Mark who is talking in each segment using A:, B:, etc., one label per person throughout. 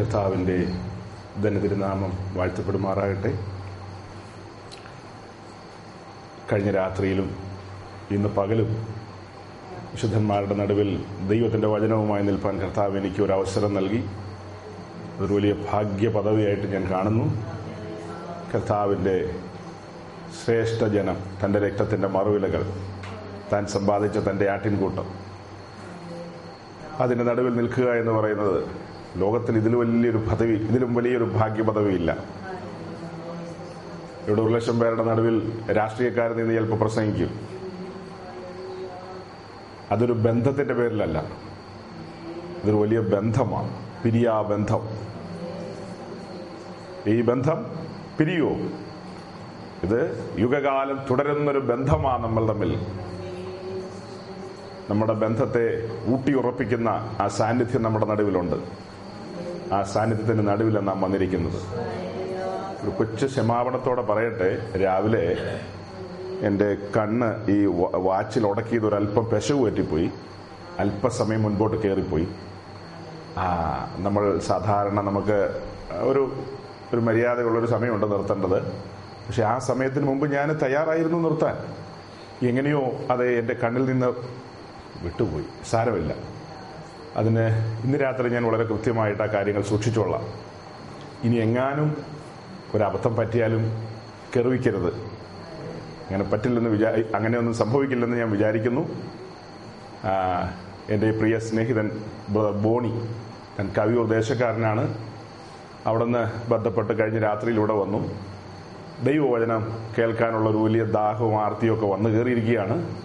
A: കർത്താവിന്റെ ധനതിരുനാമം വാഴ്ത്തപ്പെടുമാറാകട്ടെ. കഴിഞ്ഞ രാത്രിയിലും ഇന്ന് പകലും വിശുദ്ധന്മാരുടെ നടുവിൽ ദൈവത്തിന്റെ വചനവുമായി നിൽപ്പാൻ കർത്താവ് എനിക്ക് ഒരു അവസരം നൽകി. അതൊരു വലിയ ഭാഗ്യ പദവിയായിട്ട് ഞാൻ കാണുന്നു. കർത്താവിന്റെ ശ്രേഷ്ഠ ജനം തന്റെ രക്തത്തിന്റെ മറുവിലകൾ താൻ സമ്പാദിച്ച തന്റെ ആട്ടിൻകൂട്ടം. അതിന്റെ നടുവിൽ നിൽക്കുക എന്ന് പറയുന്നത് ലോകത്തിൽ ഇതിൽ വലിയൊരു പദവി ഇതിലും വലിയൊരു ഭാഗ്യ പദവിയില്ല ഇവിടെ ഒരു ലക്ഷം പേരുടെ നടുവിൽ രാഷ്ട്രീയക്കാരൻ നിന്ന് ചിലപ്പോൾ പ്രസംഗിക്കും. അതൊരു ബന്ധത്തിന്റെ പേരിലല്ല. ഇതൊരു വലിയ ബന്ധമാണ്. പിരിയാ ബന്ധം. ഈ ബന്ധം പിരിയോ? ഇത് യുഗകാലം തുടരുന്നൊരു ബന്ധമാണ് നമ്മൾ തമ്മിൽ. നമ്മുടെ ബന്ധത്തെ ഊട്ടിയുറപ്പിക്കുന്ന ആ സാന്നിധ്യം നമ്മുടെ നടുവിലുണ്ട്. ആ സാന്നിധ്യത്തിന്റെ നടുവിലാണ് നാം വന്നിരിക്കുന്നത്. ഒരു കൊച്ചു ക്ഷമാപണത്തോടെ പറയട്ടെ രാവിലെ എന്റെ കണ്ണ് ഈ വാച്ചിൽ ഉടക്കിയത് ഒരല്പം പെശവ് പറ്റിപ്പോയി. അല്പസമയം മുൻപോട്ട് കയറിപ്പോയി ആ നമ്മൾ സാധാരണ നമുക്ക് ഒരു ഒരു മര്യാദയുള്ളൊരു സമയമുണ്ട് നിർത്തേണ്ടത്. പക്ഷെ ആ സമയത്തിന് മുമ്പ് ഞാൻ തയ്യാറായിരുന്നു നിർത്താൻ. എങ്ങനെയോ അത് എന്റെ കണ്ണിൽ നിന്ന് വിട്ടുപോയി. സാരമില്ല. അതിന് ഇന്ന് രാത്രി ഞാൻ വളരെ കൃത്യമായിട്ട് ആ കാര്യങ്ങൾ സൂക്ഷിച്ചോളാം. ഇനി എങ്ങാനും ഒരബദ്ധം പറ്റിയാലും കെറുവിക്കരുത്. അങ്ങനെ പറ്റില്ലെന്ന് വിചാ അങ്ങനെയൊന്നും സംഭവിക്കില്ലെന്ന് ഞാൻ വിചാരിക്കുന്നു. എന്റെ പ്രിയ സ്നേഹിതൻ ബോണി ഞാൻ കവിയൂർ ദേശക്കാരനാണ് അവിടുന്ന് ബന്ധപ്പെട്ട് കഴിഞ്ഞ രാത്രിയിൽ ഇവിടെ വന്നു. ദൈവവചനം കേൾക്കാനുള്ള ഒരു വലിയ ദാഹവും ആർത്തിയും ഒക്കെ വന്നു കയറിയിരിക്കുകയാണ്.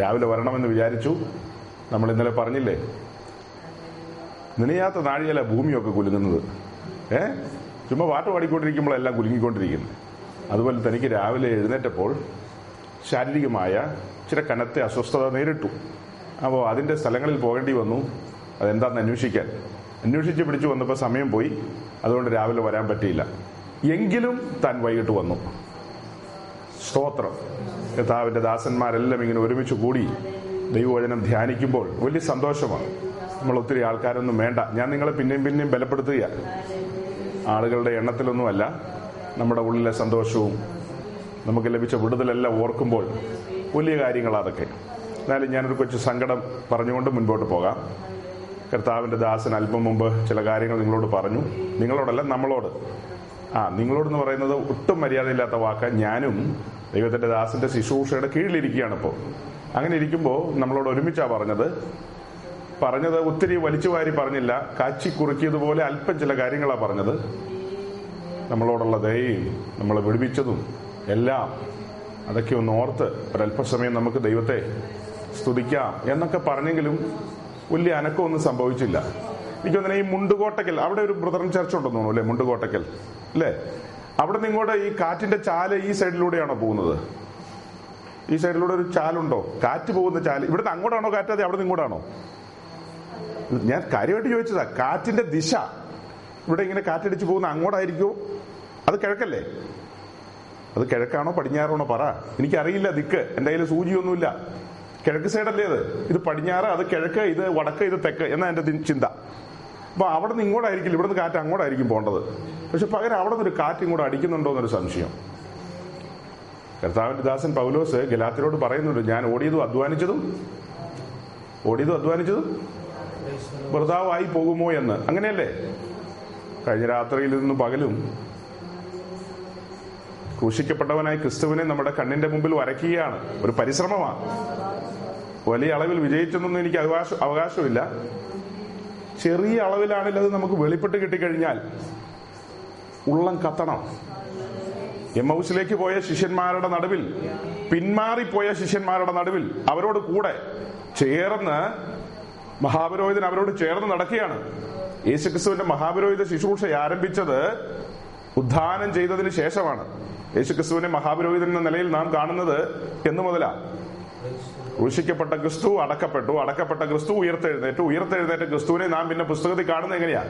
A: രാവിലെ വരണമെന്ന് വിചാരിച്ചു. നമ്മൾ ഇന്നലെ പറഞ്ഞില്ലേ? നനയാത്ത നാഴികല ഭൂമിയൊക്കെ കുലുങ്ങുന്നത്. ഏ? ചുമ്മാ പാട്ട് പാടിക്കൊണ്ടിരിക്കുമ്പോഴെല്ലാം കുലുങ്ങിക്കൊണ്ടിരിക്കുന്നത് അതുപോലെ തനിക്ക് രാവിലെ എഴുന്നേറ്റപ്പോൾ ശാരീരികമായ ചില കനത്തെ അസ്വസ്ഥത നേരിട്ടു. അപ്പോൾ അതിന്റെ സ്ഥലങ്ങളിൽ പോകേണ്ടി വന്നു. അതെന്താണെന്ന് അന്വേഷിക്കാൻ. അന്വേഷിച്ച് പിടിച്ചു വന്നപ്പോൾ സമയം പോയി. അതുകൊണ്ട് രാവിലെ വരാൻ പറ്റിയില്ല. എങ്കിലും താൻ വൈകിട്ട് വന്നു. സ്തോത്രം. കർത്താവിന്റെ ദാസന്മാരെല്ലാം ഇങ്ങനെ ഒരുമിച്ച് കൂടി ദൈവവചനം ധ്യാനിക്കുമ്പോൾ വലിയ സന്തോഷമാണ്. നമ്മൾ ഒത്തിരി ആൾക്കാരൊന്നും വേണ്ട. ഞാൻ നിങ്ങളെ പിന്നെയും പിന്നെയും ബലപ്പെടുത്തുക ആളുകളുടെ എണ്ണത്തിലൊന്നുമല്ല നമ്മുടെ ഉള്ളിലെ സന്തോഷവും നമുക്ക് ലഭിച്ച വിടുതലെല്ലാം ഓർക്കുമ്പോൾ വലിയ കാര്യങ്ങളാണ് അതൊക്കെ. എന്നാലും ഞാനൊരു കൊച്ചു സങ്കടം പറഞ്ഞുകൊണ്ട് മുൻപോട്ട് പോകാം. കർത്താവിന്റെ ദാസൻ അല്പം മുമ്പ് ചില കാര്യങ്ങൾ നിങ്ങളോട് പറഞ്ഞു. നിങ്ങളോടല്ല നമ്മളോട്. ആ നിങ്ങളോടെന്ന് പറയുന്നത് ഒട്ടും മര്യാദയില്ലാത്ത വാക്ക്. ഞാനും ദൈവത്തിന്റെ ദാസിന്റെ ശുശ്രൂഷയുടെ കീഴിലിരിക്കുകയാണ് ഇപ്പോൾ അങ്ങനെ ഇരിക്കുമ്പോൾ നമ്മളോട് ഒരുമിച്ചാണ് പറഞ്ഞത് പറഞ്ഞത് ഒത്തിരി വലിച്ചു വാരി പറഞ്ഞില്ല. കാച്ചി കുറുക്കിയതുപോലെ അല്പം ചില കാര്യങ്ങളാണ് പറഞ്ഞത്. നമ്മളോടുള്ള ദയയും നമ്മളെ വിടുവിച്ചതും എല്ലാം അതൊക്കെ ഒന്ന് ഓർത്ത് ഒരല്പസമയം നമുക്ക് ദൈവത്തെ സ്തുതിക്കാം എന്നൊക്കെ പറഞ്ഞെങ്കിലും വലിയ അനക്കമൊന്നും സംഭവിച്ചില്ല. എനിക്ക് തോന്നുന്നു ഈ മുണ്ടുകോട്ടക്കൽ അവിടെ ഒരു ബ്രദറൻ ചർച്ച ഉണ്ടെന്ന് തോന്നുന്നു അല്ലേ? മുണ്ടുകോട്ടക്കൽ അല്ലേ? അവിടെ നിന്ന് ഇങ്ങോട്ട് ഈ കാറ്റിന്റെ ചാല ഈ സൈഡിലൂടെയാണോ പോകുന്നത്? ഈ സൈഡിലൂടെ ഒരു ചാലുണ്ടോ? കാറ്റ് പോകുന്ന ചാൽ. ഇവിടുന്ന് അങ്ങോട്ടാണോ കാറ്റ് അതെ അവിടെ നിന്ന് ഇങ്ങോട്ടാണോ? ഞാൻ കാര്യമായിട്ട് ചോദിച്ചതാ കാറ്റിന്റെ ദിശ. ഇവിടെ ഇങ്ങനെ കാറ്റടിച്ചു പോകുന്ന അങ്ങോട്ടായിരിക്കുമോ അത് കിഴക്കല്ലേ? അത് കിഴക്കാണോ പടിഞ്ഞാറാണോ? പറ. എനിക്കറിയില്ല ദിക്ക്. എന്റെ കയ്യിൽ സൂചിയൊന്നുമില്ല. കിഴക്ക് സൈഡല്ലേ അത്? ഇത് പടിഞ്ഞാറ് അത് കിഴക്ക് ഇത് വടക്ക് ഇത് തെക്ക് എന്നാ എന്റെ ചിന്ത. അപ്പൊ അവിടെ നിന്ന് ഇങ്ങോട്ടായിരിക്കില്ല ഇവിടുന്ന് കാറ്റ് അങ്ങോട്ടായിരിക്കും പോണ്ടത് പക്ഷെ പകരം അവിടെ നിന്ന് ഒരു കാറ്റ് ഇങ്ങോട്ട് അടിക്കുന്നുണ്ടോ എന്നൊരു സംശയം. കർത്താവിന്റെ ദാസൻ പൗലോസ് ഗലാത്തിനോട് പറയുന്നുണ്ട് ഞാൻ ഓടിയതും അധ്വാനിച്ചതും. ഓടിയതും അധ്വാനിച്ചതും? വെറുതാവായി പോകുമോ എന്ന്. അങ്ങനെയല്ലേ? കഴിഞ്ഞ രാത്രിയിൽ നിന്ന് പകലും ക്രൂശിക്കപ്പെട്ടവനായി ക്രിസ്തുവിനെ നമ്മുടെ കണ്ണിന്റെ മുമ്പിൽ വരയ്ക്കുകയാണ്. ഒരു പരിശ്രമമാണ് വലിയ അളവിൽ വിജയിച്ചെന്നൊന്നും എനിക്ക് അവകാശം അവകാശമില്ല. ചെറിയ അളവിലാണെങ്കിൽ നമുക്ക് വെളിപ്പെട്ട് കിട്ടിക്കഴിഞ്ഞാൽ ഉള്ളം കത്തണം. എം ഹൗസിലേക്ക് പോയ ശിഷ്യന്മാരുടെ നടുവിൽ പിന്മാറിപ്പോയ ശിഷ്യന്മാരുടെ നടുവിൽ അവരോട് കൂടെ ചേർന്ന് മഹാപുരോഹിതൻ അവരോട് ചേർന്ന് നടക്കുകയാണ്. യേശുക്രിസ്തുവിന്റെ മഹാപുരോഹിത ശുശ്രൂഷ ആരംഭിച്ചത് ഉദ്ധാനം ചെയ്തതിന് ശേഷമാണ്. യേശുക്രിസ്തുവിനെ മഹാപുരോഹിതൻ എന്ന നിലയിൽ നാം കാണുന്നത് എന്ന് മുതലാ. ക്രൂശിക്കപ്പെട്ട ക്രിസ്തു അടക്കപ്പെട്ടു. അടക്കപ്പെട്ട ക്രിസ്തു ഉയർത്തെഴുന്നേറ്റു. ഉയർത്തെഴുന്നേറ്റ ക്രിസ്തുവിനെ നാം പിന്നെ പുസ്തകത്തിൽ കാണുന്നത് എങ്ങനെയാ?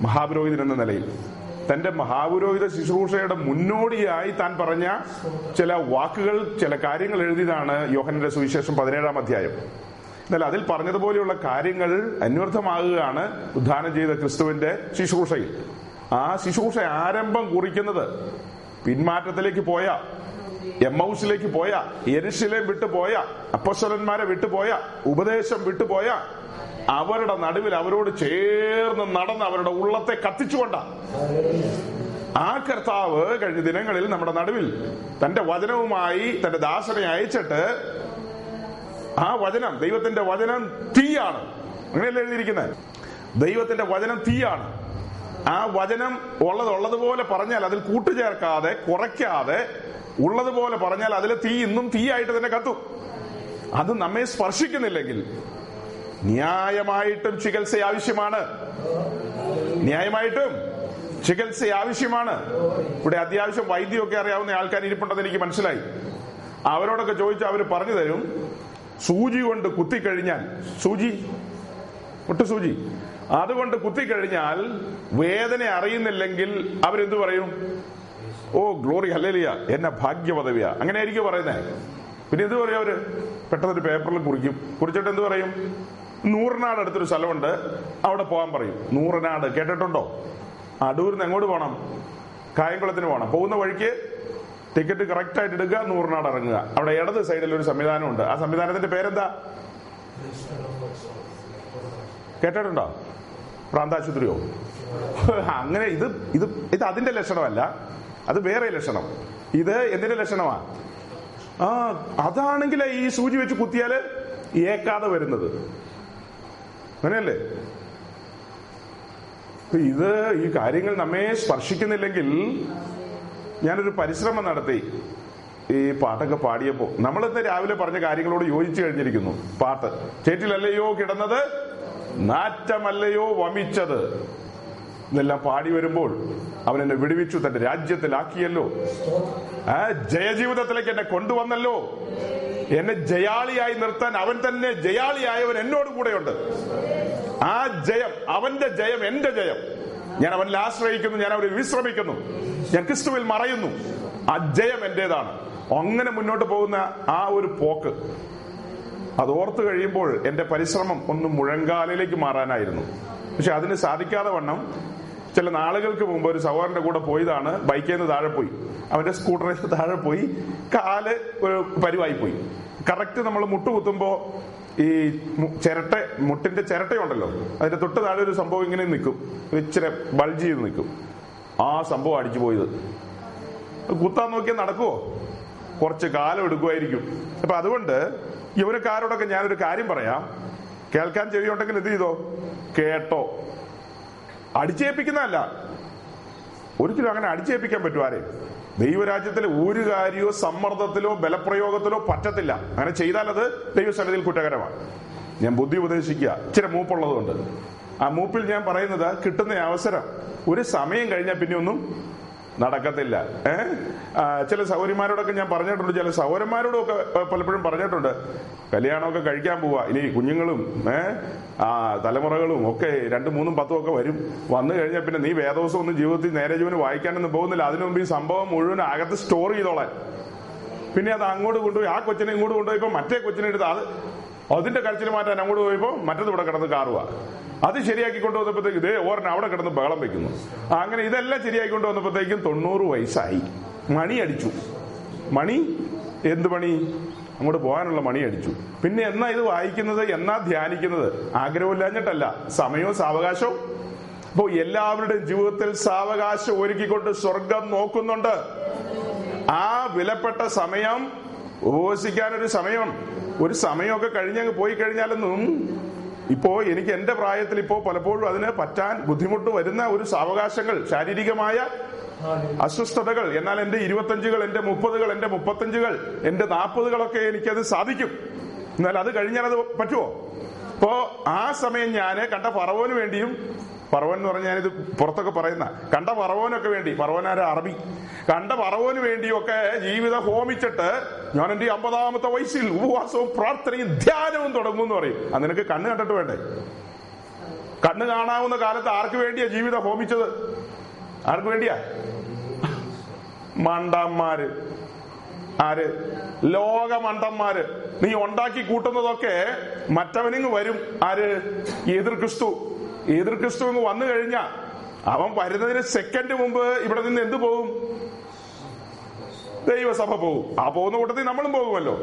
A: മഹാപുരോഹിതൻ എന്ന നിലയിൽ. തന്റെ മഹാപുരോഹിത ശുശ്രൂഷയുടെ മുന്നോടിയായി താൻ പറഞ്ഞ ചില വാക്കുകൾ ചില കാര്യങ്ങൾ എഴുതിയതാണ് യോഹനന്റെ സുവിശേഷം പതിനേഴാം അധ്യായം. എന്നാൽ അതിൽ പറഞ്ഞതുപോലെയുള്ള കാര്യങ്ങൾ അന്വർത്ഥമാകുകയാണ് ഉദ്ധാനം ചെയ്ത ക്രിസ്തുവിന്റെ ശുശ്രൂഷയിൽ. ആ ശുശ്രൂഷ ആരംഭം കുറിക്കുന്നത് പിന്മാറ്റത്തിലേക്ക് പോയ എംഹൗസിലേക്ക് പോയ എരിശിലേം വിട്ടുപോയ അപ്പസ്വലന്മാരെ വിട്ടുപോയ ഉപദേശം വിട്ടുപോയ അവരുടെ നടുവിൽ അവരോട് ചേർന്ന് നടന്ന് അവരുടെ ഉള്ളത്തെ കത്തിച്ചുകൊണ്ട. ആ കർത്താവ് കഴിഞ്ഞ ദിനങ്ങളിൽ നമ്മുടെ നടുവിൽ തന്റെ വചനവുമായി തന്റെ ദാസനെ അയച്ചിട്ട് ആ വചനം ദൈവത്തിന്റെ വചനം തീയാണ്. അങ്ങനെയല്ലേ എഴുതിയിരിക്കുന്നത്? ദൈവത്തിന്റെ വചനം തീയാണ്. ആ വചനം ഉള്ളത് ഉള്ളതുപോലെ പറഞ്ഞാൽ അതിൽ കൂട്ടുചേർക്കാതെ കുറയ്ക്കാതെ ഉള്ളതുപോലെ പറഞ്ഞാൽ അതിൽ തീ ഇന്നും തീയായിട്ട് തന്നെ കത്തും. അത് നമ്മെ സ്പർശിക്കുന്നില്ലെങ്കിൽ ന്യായമായിട്ടും ചികിത്സ ആവശ്യമാണ്. ന്യായമായിട്ടും ചികിത്സ ആവശ്യമാണ്. ഇവിടെ അത്യാവശ്യം വൈദ്യമൊക്കെ അറിയാവുന്ന ആൾക്കാർ ഇരിപ്പുണ്ടെന്ന് എനിക്ക് മനസ്സിലായി. അവരോടൊക്കെ ചോദിച്ചാൽ അവർ പറഞ്ഞു തരും. സൂചി കൊണ്ട് കുത്തിക്കഴിഞ്ഞാൽ സൂചി? ഒട്ടു സൂചി. അതുകൊണ്ട് കുത്തിക്കഴിഞ്ഞാൽ വേദന അറിയുന്നില്ലെങ്കിൽ അവരെന്തു പറയും? ഓ ഗ്ലോറി ഹല്ലേലിയ എന്നെ ഭാഗ്യപദവിയ അങ്ങനെ ആയിരിക്കും പറയുന്നത് പിന്നെ എന്ത് പറയും അവർ? പെട്ടെന്നൊരു പേപ്പറിൽ കുറിക്കും. കുറിച്ചിട്ട് എന്ത് പറയും? നൂറിനാട് അടുത്തൊരു സ്ഥലമുണ്ട്. അവിടെ പോകാൻ പറയും. നൂറിനാട്. കേട്ടിട്ടുണ്ടോ? അടൂരിന്ന് എങ്ങോട്ട് പോകണം കായംകുളത്തിന് പോകണം പോകുന്ന വഴിക്ക് ടിക്കറ്റ് കറക്റ്റ് ആയിട്ട് എടുക്കുക നൂറിനാട് ഇറങ്ങുക. അവിടെ ഇടത് സൈഡിൽ ഒരു സംവിധാനമുണ്ട്. ആ സംവിധാനത്തിന്റെ പേരെന്താ? കേട്ടിട്ടുണ്ടോ? പ്രാന്താശുപത്രിയോ? അങ്ങനെ ഇത് ഇത് ഇത് അതിന്റെ ലക്ഷണമല്ല. അത് വേറെ ലക്ഷണം. ഇത് എന്തിന്റെ ലക്ഷണമാ? ആ അതാണെങ്കിൽ ഈ സൂചി വെച്ച് കുത്തിയാൽ ഏക്കാതെ വരുന്നത്. അങ്ങനെയല്ലേ? ഇത് ഈ കാര്യങ്ങൾ നമ്മെ സ്പർശിക്കുന്നില്ലെങ്കിൽ ഞാനൊരു പരിശ്രമം നടത്തി ഈ പാട്ടൊക്കെ പാടിയപ്പോ. നമ്മളിന്ന് രാവിലെ പറഞ്ഞ കാര്യങ്ങളോട് യോജിച്ചു കഴിഞ്ഞിരിക്കുന്നു. പാട്ട്. ചേറ്റിലല്ലയോ കിടന്നത്? നാറ്റമല്ലയോ വമിച്ചത്? ഇതെല്ലാം പാടി വരുമ്പോൾ അവൻ എന്നെ വിടുവിച്ചു. തന്റെ രാജ്യത്തിലാക്കിയല്ലോ. ആ ജയജീവിതത്തിലേക്ക് എന്നെ കൊണ്ടുവന്നല്ലോ. എന്നെ ജയാളിയായി നിർത്താൻ അവൻ തന്നെ ജയാളിയായവൻ എന്നോട് കൂടെയുണ്ട് ആ ജയം അവന്റെ ജയം എന്റെ ജയം. ഞാൻ അവനിൽ ആശ്രയിക്കുന്നു ഞാൻ അവനിൽ വിശ്രമിക്കുന്നു. ഞാൻ ക്രിസ്തുവിൽ മറയുന്നു. ആ ജയം എന്റേതാണ്. അങ്ങനെ മുന്നോട്ട് പോകുന്ന ആ ഒരു പോക്ക് അത് ഓർത്തു കഴിയുമ്പോൾ എന്റെ പരിശ്രമം ഒന്ന് മുഴങ്കാലിലേക്ക് മാറാനായിരുന്നു. പക്ഷെ അതിന് സാധിക്കാതെ വണ്ണം ചില നാളുകൾക്ക് മുമ്പ് ഒരു സഹോദരന്റെ കൂടെ പോയതാണ് ബൈക്കിൽ നിന്ന് താഴെ പോയി. അവന്റെ സ്കൂട്ടറിൽ താഴെ പോയി കാൽ ഒരു പരിവായി പോയി. കറക്റ്റ് നമ്മൾ മുട്ടുകുത്തുമ്പോ ഈ ചിരട്ട മുട്ടിന്റെ ചിരട്ടയുണ്ടല്ലോ. അതിന്റെ തൊട്ട് താഴെ ഒരു സംഭവം ഇങ്ങനെ നിൽക്കും. ഇച്ചിരി ബൾജ് ചെയ്ത് നിൽക്കും. ആ സംഭവം അടിച്ചു പോയത്. കുത്താൻ നോക്കിയാൽ നടക്കുവോ? കുറച്ച് കാലം എടുക്കുമായിരിക്കും. അപ്പൊ അതുകൊണ്ട് യൗവനക്കാരോടൊക്കെ ഞാനൊരു കാര്യം പറയാം. കേൾക്കാൻ ചെവിയുണ്ടെങ്കിൽ എന്ത് ചെയ്തോ? കേട്ടോ. അടിച്ചേൽപ്പിക്കുന്നതല്ല. ഒരിക്കലും അങ്ങനെ അടിച്ചേൽപ്പിക്കാൻ പറ്റും ദൈവരാജ്യത്തിലെ ഒരു കാര്യമോ സമ്മർദ്ദത്തിലോ ബലപ്രയോഗത്തിലോ പറ്റത്തില്ല. അങ്ങനെ ചെയ്താൽ അത് ദൈവസന്നിധിയിൽ കുറ്റകരമാണ്. ഞാൻ ബുദ്ധി ഉപദേശിക്കുക. ഇച്ചിരി മൂപ്പുള്ളതുകൊണ്ട്. ആ മൂപ്പിൽ ഞാൻ പറയുന്നത് കിട്ടുന്ന അവസരം. ഒരു സമയം കഴിഞ്ഞാൽ പിന്നെ ഒന്നും നടക്കത്തില്ല. ഏഹ് ചില സൗകര്യന്മാരോടൊക്കെ ഞാൻ പറഞ്ഞിട്ടുണ്ട് ചില സൗരന്മാരോടൊക്കെ പലപ്പോഴും പറഞ്ഞിട്ടുണ്ട്. കല്യാണമൊക്കെ കഴിക്കാൻ പോവാ. ഇനി കുഞ്ഞുങ്ങളും ഏഹ് ആ തലമുറകളും ഒക്കെ രണ്ടും മൂന്നും പത്തും ഒക്കെ വരും. വന്നു കഴിഞ്ഞാൽ പിന്നെ നീ വേദോസം ഒന്നും ജീവിതത്തിൽ നേരെ ജീവന് വായിക്കാനൊന്നും പോകുന്നില്ല. അതിനു മുമ്പ് ഈ സംഭവം മുഴുവൻ അകത്ത് സ്റ്റോർ ചെയ്തോളാൻ. പിന്നെ അത് അങ്ങോട്ട് കൊണ്ടുപോയി ആ കൊച്ചിനെ ഇങ്ങോട്ട് കൊണ്ടുപോയപ്പോ മറ്റേ കൊച്ചിനെ എടുത്ത് അത് അതിന്റെ കരച്ചിൽ മാറ്റാൻ അങ്ങോട്ട് പോയപ്പോ മറ്റത് ഇവിടെ കിടന്ന് കാറുക അത് ശരിയാക്കി കൊണ്ടുവന്നപ്പോഴത്തേക്ക് ഇതേ ഓരൻ അവിടെ കിടന്ന് ബഹളം വെക്കുന്നു. അങ്ങനെ ഇതെല്ലാം ശരിയാക്കി കൊണ്ടുവന്നപ്പോഴത്തേക്കും തൊണ്ണൂറ് വയസ്സായി. മണി അടിച്ചു. മണി? എന്ത് പണി അങ്ങോട്ട് പോകാനുള്ള മണി അടിച്ചു. പിന്നെ എന്നാ ഇത് വായിക്കുന്നത്? എന്നാ ധ്യാനിക്കുന്നത്? ആഗ്രഹമില്ലാഞ്ഞിട്ടല്ല. സമയവും സാവകാശവും. അപ്പോ എല്ലാവരുടെയും ജീവിതത്തിൽ സാവകാശം ഒരുക്കിക്കൊണ്ട് സ്വർഗം നോക്കുന്നുണ്ട്. ആ വിലപ്പെട്ട സമയം ഉപവസിക്കാനൊരു സമയം. ഒരു സമയമൊക്കെ കഴിഞ്ഞങ്ങ് പോയി കഴിഞ്ഞാലൊന്നും ഇപ്പോ എനിക്ക് എന്റെ പ്രായത്തിൽ ഇപ്പോ പലപ്പോഴും അതിന് പറ്റാൻ ബുദ്ധിമുട്ട് വരുന്ന ഒരു സാവകാശങ്ങൾ ശാരീരികമായ അസ്വസ്ഥതകൾ എന്നാൽ എന്റെ ഇരുപത്തഞ്ചുകൾ എന്റെ മുപ്പതുകൾ എന്റെ മുപ്പത്തഞ്ചുകൾ എന്റെ നാൽപ്പതുകളൊക്കെ എനിക്കത് സാധിക്കും. എന്നാൽ അത് കഴിഞ്ഞാൽ അത് പറ്റുമോ അപ്പോ ആ സമയം ഞാൻ കണ്ട ഫറവോന് വേണ്ടിയും പറവൻ എന്ന് പറഞ്ഞാൽ ഞാനിത് പുറത്തൊക്കെ പറയുന്ന. കണ്ട പറവോനൊക്കെ വേണ്ടി. പറവനാര? അറബി. കണ്ട പറവോന് വേണ്ടിയൊക്കെ ജീവിതം ഹോമിച്ചിട്ട് ഞാൻ എന്റെ അമ്പതാമത്തെ വയസ്സിൽ ഉപവാസവും പ്രാർത്ഥനയും ധ്യാനവും തുടങ്ങും എന്ന് പറയും നിനക്ക് കണ്ണ് കണ്ടിട്ട് വേണ്ടേ? കണ്ണ് കാണാവുന്ന കാലത്ത് ആർക്ക് വേണ്ടിയാ ജീവിതം ഹോമിച്ചത്? ആർക്ക് വേണ്ടിയാ? മണ്ടന്മാര്. ആര്? ലോകമണ്ടന്മാര് നീ ഉണ്ടാക്കി കൂട്ടുന്നതൊക്കെ മറ്റവനിങ് വരും. ആര്? എതിർ ക്രിസ്തു എതിർ ക്രിസ്തു അങ്ങ് വന്നു കഴിഞ്ഞാ അവൻ വരുന്നതിന് സെക്കൻഡ് മുമ്പ് ഇവിടെ നിന്ന് എന്തു പോകും ദൈവസഭ പോകും ആ പോകുന്ന കൂട്ടത്തിൽ നമ്മളും പോകുമല്ലോ.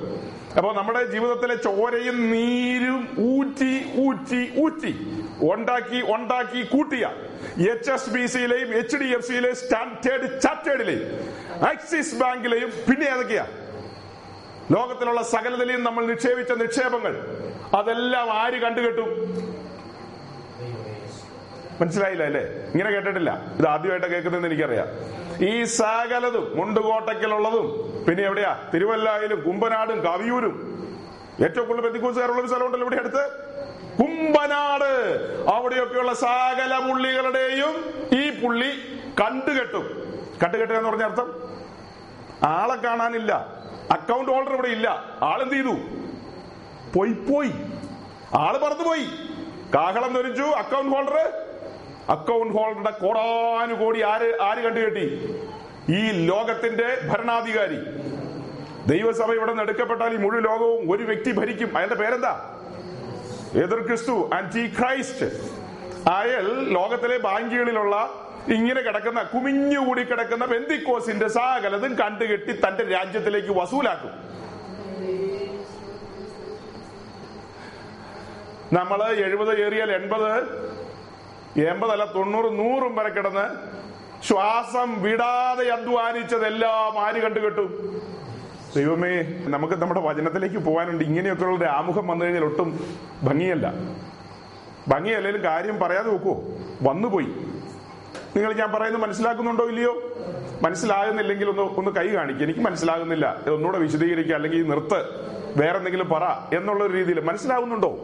A: അപ്പൊ നമ്മുടെ ജീവിതത്തിലെ ചോരയും നീരും ഊറ്റി ഊറ്റി ഊറ്റി ഉണ്ടാക്കി ഉണ്ടാക്കി കൂട്ടിയ എച്ച് എസ് ബി സിയിലെയും എച്ച് ഡി എഫ് സിയിലെയും സ്റ്റാൻഡേർഡ് ചാർട്ടേഡിലെയും ആക്സിസ് ബാങ്കിലെയും പിന്നെ ഏതൊക്കെയാ? ലോകത്തിലുള്ള സകലതയിലും നമ്മൾ നിക്ഷേപിച്ച നിക്ഷേപങ്ങൾ. അതെല്ലാം ആര് കണ്ടുകെട്ടും? മനസ്സിലായില്ല അല്ലേ? ഇങ്ങനെ കേട്ടിട്ടില്ല. ഇത് ആദ്യമായിട്ട് കേൾക്കുന്നതെന്ന് എനിക്കറിയാം. ഈ സകലതും മുണ്ടുകോട്ടയ്ക്കലുള്ളതും പിന്നെ എവിടെയാ? തിരുവല്ലായിലും കുമ്പനാടും കവിയൂരും. ഏറ്റവും കൂടുതൽ ബന്ധുക്കൂസുകാരുള്ള ഒരു സ്ഥലമുണ്ടല്ലോ ഇവിടെ അടുത്ത്. കുമ്പനാട്. അവിടെയൊക്കെയുള്ള സകല പുള്ളികളുടെയും ഈ പുള്ളി കണ്ടുകെട്ടും. കണ്ടുകെട്ടുക എന്ന് പറഞ്ഞ അർത്ഥം? ആളെ കാണാനില്ല. അക്കൗണ്ട് ഹോൾഡർ ഇവിടെ ഇല്ല. ആളെന്ത് ചെയ്തു? പോയി പോയി. ആൾ പറന്നു പോയി കാഹളം ധരിച്ചു അക്കൗണ്ട് ഹോൾഡർ അക്കൗണ്ട് ഹോൾഡറുടെ കോടാനുകോടി ആര് ആര് കണ്ടുകെട്ടി? ഈ ലോകത്തിന്റെ ഭരണാധികാരി. ദൈവസഭ ഇവിടെ നിന്ന് എടുക്കപ്പെട്ടാൽ ഈ മുഴുവൻ ലോകവും ഒരു വ്യക്തി ഭരിക്കും. അയാളുടെ പേരെന്താ? എതിർ ക്രിസ്തു ആന്റി ക്രൈസ്റ്റ് അയാൾ ലോകത്തിലെ ബാങ്കുകളിലുള്ള ഇങ്ങനെ കിടക്കുന്ന കുമിഞ്ഞുകൂടി കിടക്കുന്ന ബെന്തിക്കോസിന്റെ സകലതും കണ്ടുകെട്ടി തന്റെ രാജ്യത്തിലേക്ക് വസൂലാക്കും. നമ്മൾ എഴുപത് ഏറിയാൽ എൺപത് എൺപതല്ല തൊണ്ണൂറ് നൂറും വരെ കിടന്ന് ശ്വാസം വിടാതെ അധ്വാനിച്ചതെല്ലാം ആര് കണ്ടുകെട്ടും? ദൈവമേ നമുക്ക് നമ്മുടെ വചനത്തിലേക്ക് പോകാനുണ്ട്. ഇങ്ങനെയൊക്കെയുള്ള ഒരു ആമുഖം വന്നു കഴിഞ്ഞാൽ ഒട്ടും ഭംഗിയല്ല. ഭംഗിയല്ലേലും കാര്യം പറയാതെ നോക്കുവോ വന്നുപോയി. നിങ്ങൾ ഞാൻ പറയുന്നത് മനസ്സിലാക്കുന്നുണ്ടോ ഇല്ലയോ? മനസ്സിലാകുന്നില്ലെങ്കിൽ ഒന്ന് ഒന്ന് കൈ കാണിക്കുക എനിക്ക് മനസ്സിലാകുന്നില്ല. ഇതൊന്നുകൂടെ വിശദീകരിക്കുക അല്ലെങ്കിൽ നിർത്ത്. വേറെന്തെങ്കിലും പറ എന്നുള്ള രീതിയിൽ. മനസ്സിലാകുന്നുണ്ടോ?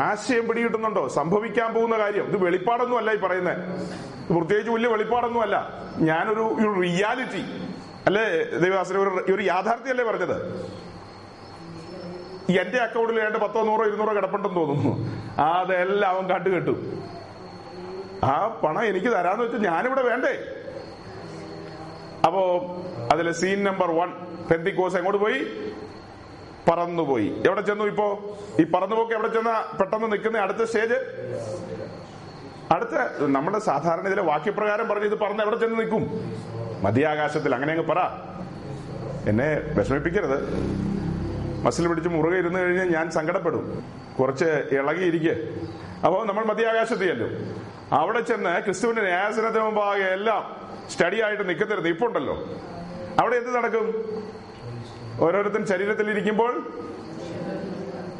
A: ആശയം പിടികിട്ടുന്നുണ്ടോ? സംഭവിക്കാൻ പോകുന്ന കാര്യം. ഇത് വെളിപ്പാടൊന്നും അല്ല ഈ പറയുന്നത് പ്രത്യേകിച്ച് വലിയ വെളിപ്പാടൊന്നും അല്ല ഞാനൊരു ഒരു റിയാലിറ്റി അല്ലേ ദൈവദാസന ഒരു ഒരു യാഥാർത്ഥ്യമല്ലേ പറഞ്ഞത്? എന്റെ അക്കൗണ്ടിൽ ഏണ്ട പത്തോ നൂറോ ഇരുന്നൂറോ കിടപ്പുണ്ടെന്ന് തോന്നുന്നു. അതെല്ലാം അവൻ കണ്ടുകെട്ടും. ആ പണം എനിക്ക് തരാന്ന് വെച്ചാൽ ഞാനിവിടെ വേണ്ടേ? അപ്പോ അതിലെ സീൻ നമ്പർ വൺ പെന്തിക്കോസ് എങ്ങോട്ട് പോയി? പറന്നുപോയി. എവിടെ ചെന്നു ഇപ്പോ? ഈ പറന്നുപോക്ക് എവിടെ ചെന്ന പെട്ടെന്ന് നിൽക്കുന്ന അടുത്ത സ്റ്റേജ്? അടുത്ത നമ്മുടെ സാധാരണ ഇതിലെ വാക്യപ്രകാരം പറഞ്ഞു ഇത് പറന്ന് എവിടെ ചെന്ന് നിൽക്കും? മധ്യാകാശത്തിൽ. അങ്ങനെ അങ്ങ് പറ. എന്നെ വിഷമിപ്പിക്കരുത്. മസിൽ പിടിച്ച് മുറുകെ ഇരുന്ന് കഴിഞ്ഞാൽ ഞാൻ സങ്കടപ്പെടും. കുറച്ച് ഇളകിയിരിക്കെ. അപ്പോൾ നമ്മൾ മധ്യാകാശത്ത് ചെല്ലും അവിടെ ചെന്ന് ക്രിസ്തുവിന്റെ ന്യായാസനത്തിന് മുമ്പാകെ എല്ലാം സ്റ്റഡി ആയിട്ട് നിൽക്കുന്ന നിപ്പുണ്ടല്ലോ അവിടെ എന്ത് നടക്കും? ഓരോരുത്തൻ ശരീരത്തിൽ ഇരിക്കുമ്പോൾ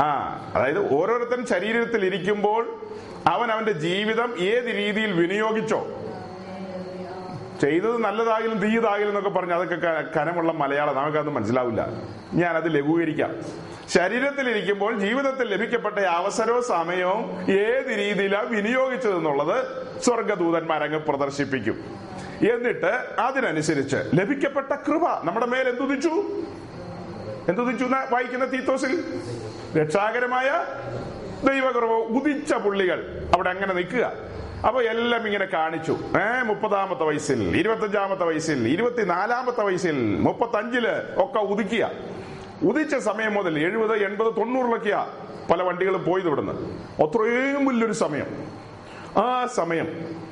A: ആ അതായത് ഓരോരുത്തൻ ശരീരത്തിൽ ഇരിക്കുമ്പോൾ അവൻ അവന്റെ ജീവിതം ഏത് രീതിയിൽ വിനിയോഗിച്ചോ ചെയ്തത് നല്ലതാകിലും തീയതാകിലും എന്നൊക്കെ പറഞ്ഞു അതൊക്കെ കനമുള്ള മലയാളം. നമുക്കതൊന്നും മനസ്സിലാവില്ല. ഞാൻ അത് ലഘൂകരിക്കാം. ശരീരത്തിലിരിക്കുമ്പോൾ ജീവിതത്തിൽ ലഭിക്കപ്പെട്ട അവസരവും സമയവും ഏത് രീതിയിലാണ് വിനിയോഗിച്ചതെന്നുള്ളത് സ്വർഗദൂതന്മാരങ്ങ് പ്രദർശിപ്പിക്കും. എന്നിട്ട് അതിനനുസരിച്ച് ലഭിക്കപ്പെട്ട കൃപ നമ്മുടെ മേൽ എന്തുദിച്ചു എന്തുദിച്ചു ഉദിച്ചു വായിക്കുന്ന തീത്തോസിൽ? രക്ഷാകരമായ ദൈവകുറവ് ഉദിച്ച പുള്ളികൾ അവിടെ അങ്ങനെ നിൽക്കുക. അപ്പൊ എല്ലാം ഇങ്ങനെ കാണിച്ചു. ഏ മുപ്പതാമത്തെ വയസ്സിൽ ഇരുപത്തഞ്ചാമത്തെ വയസ്സിൽ ഇരുപത്തിനാലാമത്തെ വയസ്സിൽ മുപ്പത്തഞ്ചിൽ ഒക്കെ ഉദിക്കുക. ഉദിച്ച സമയം മുതൽ എഴുപത് എൺപത് തൊണ്ണൂറിലൊക്കെയാ പല വണ്ടികളും പോയത് ഇവിടുന്ന്. അത്രയും വലിയൊരു സമയം. ആ സമയം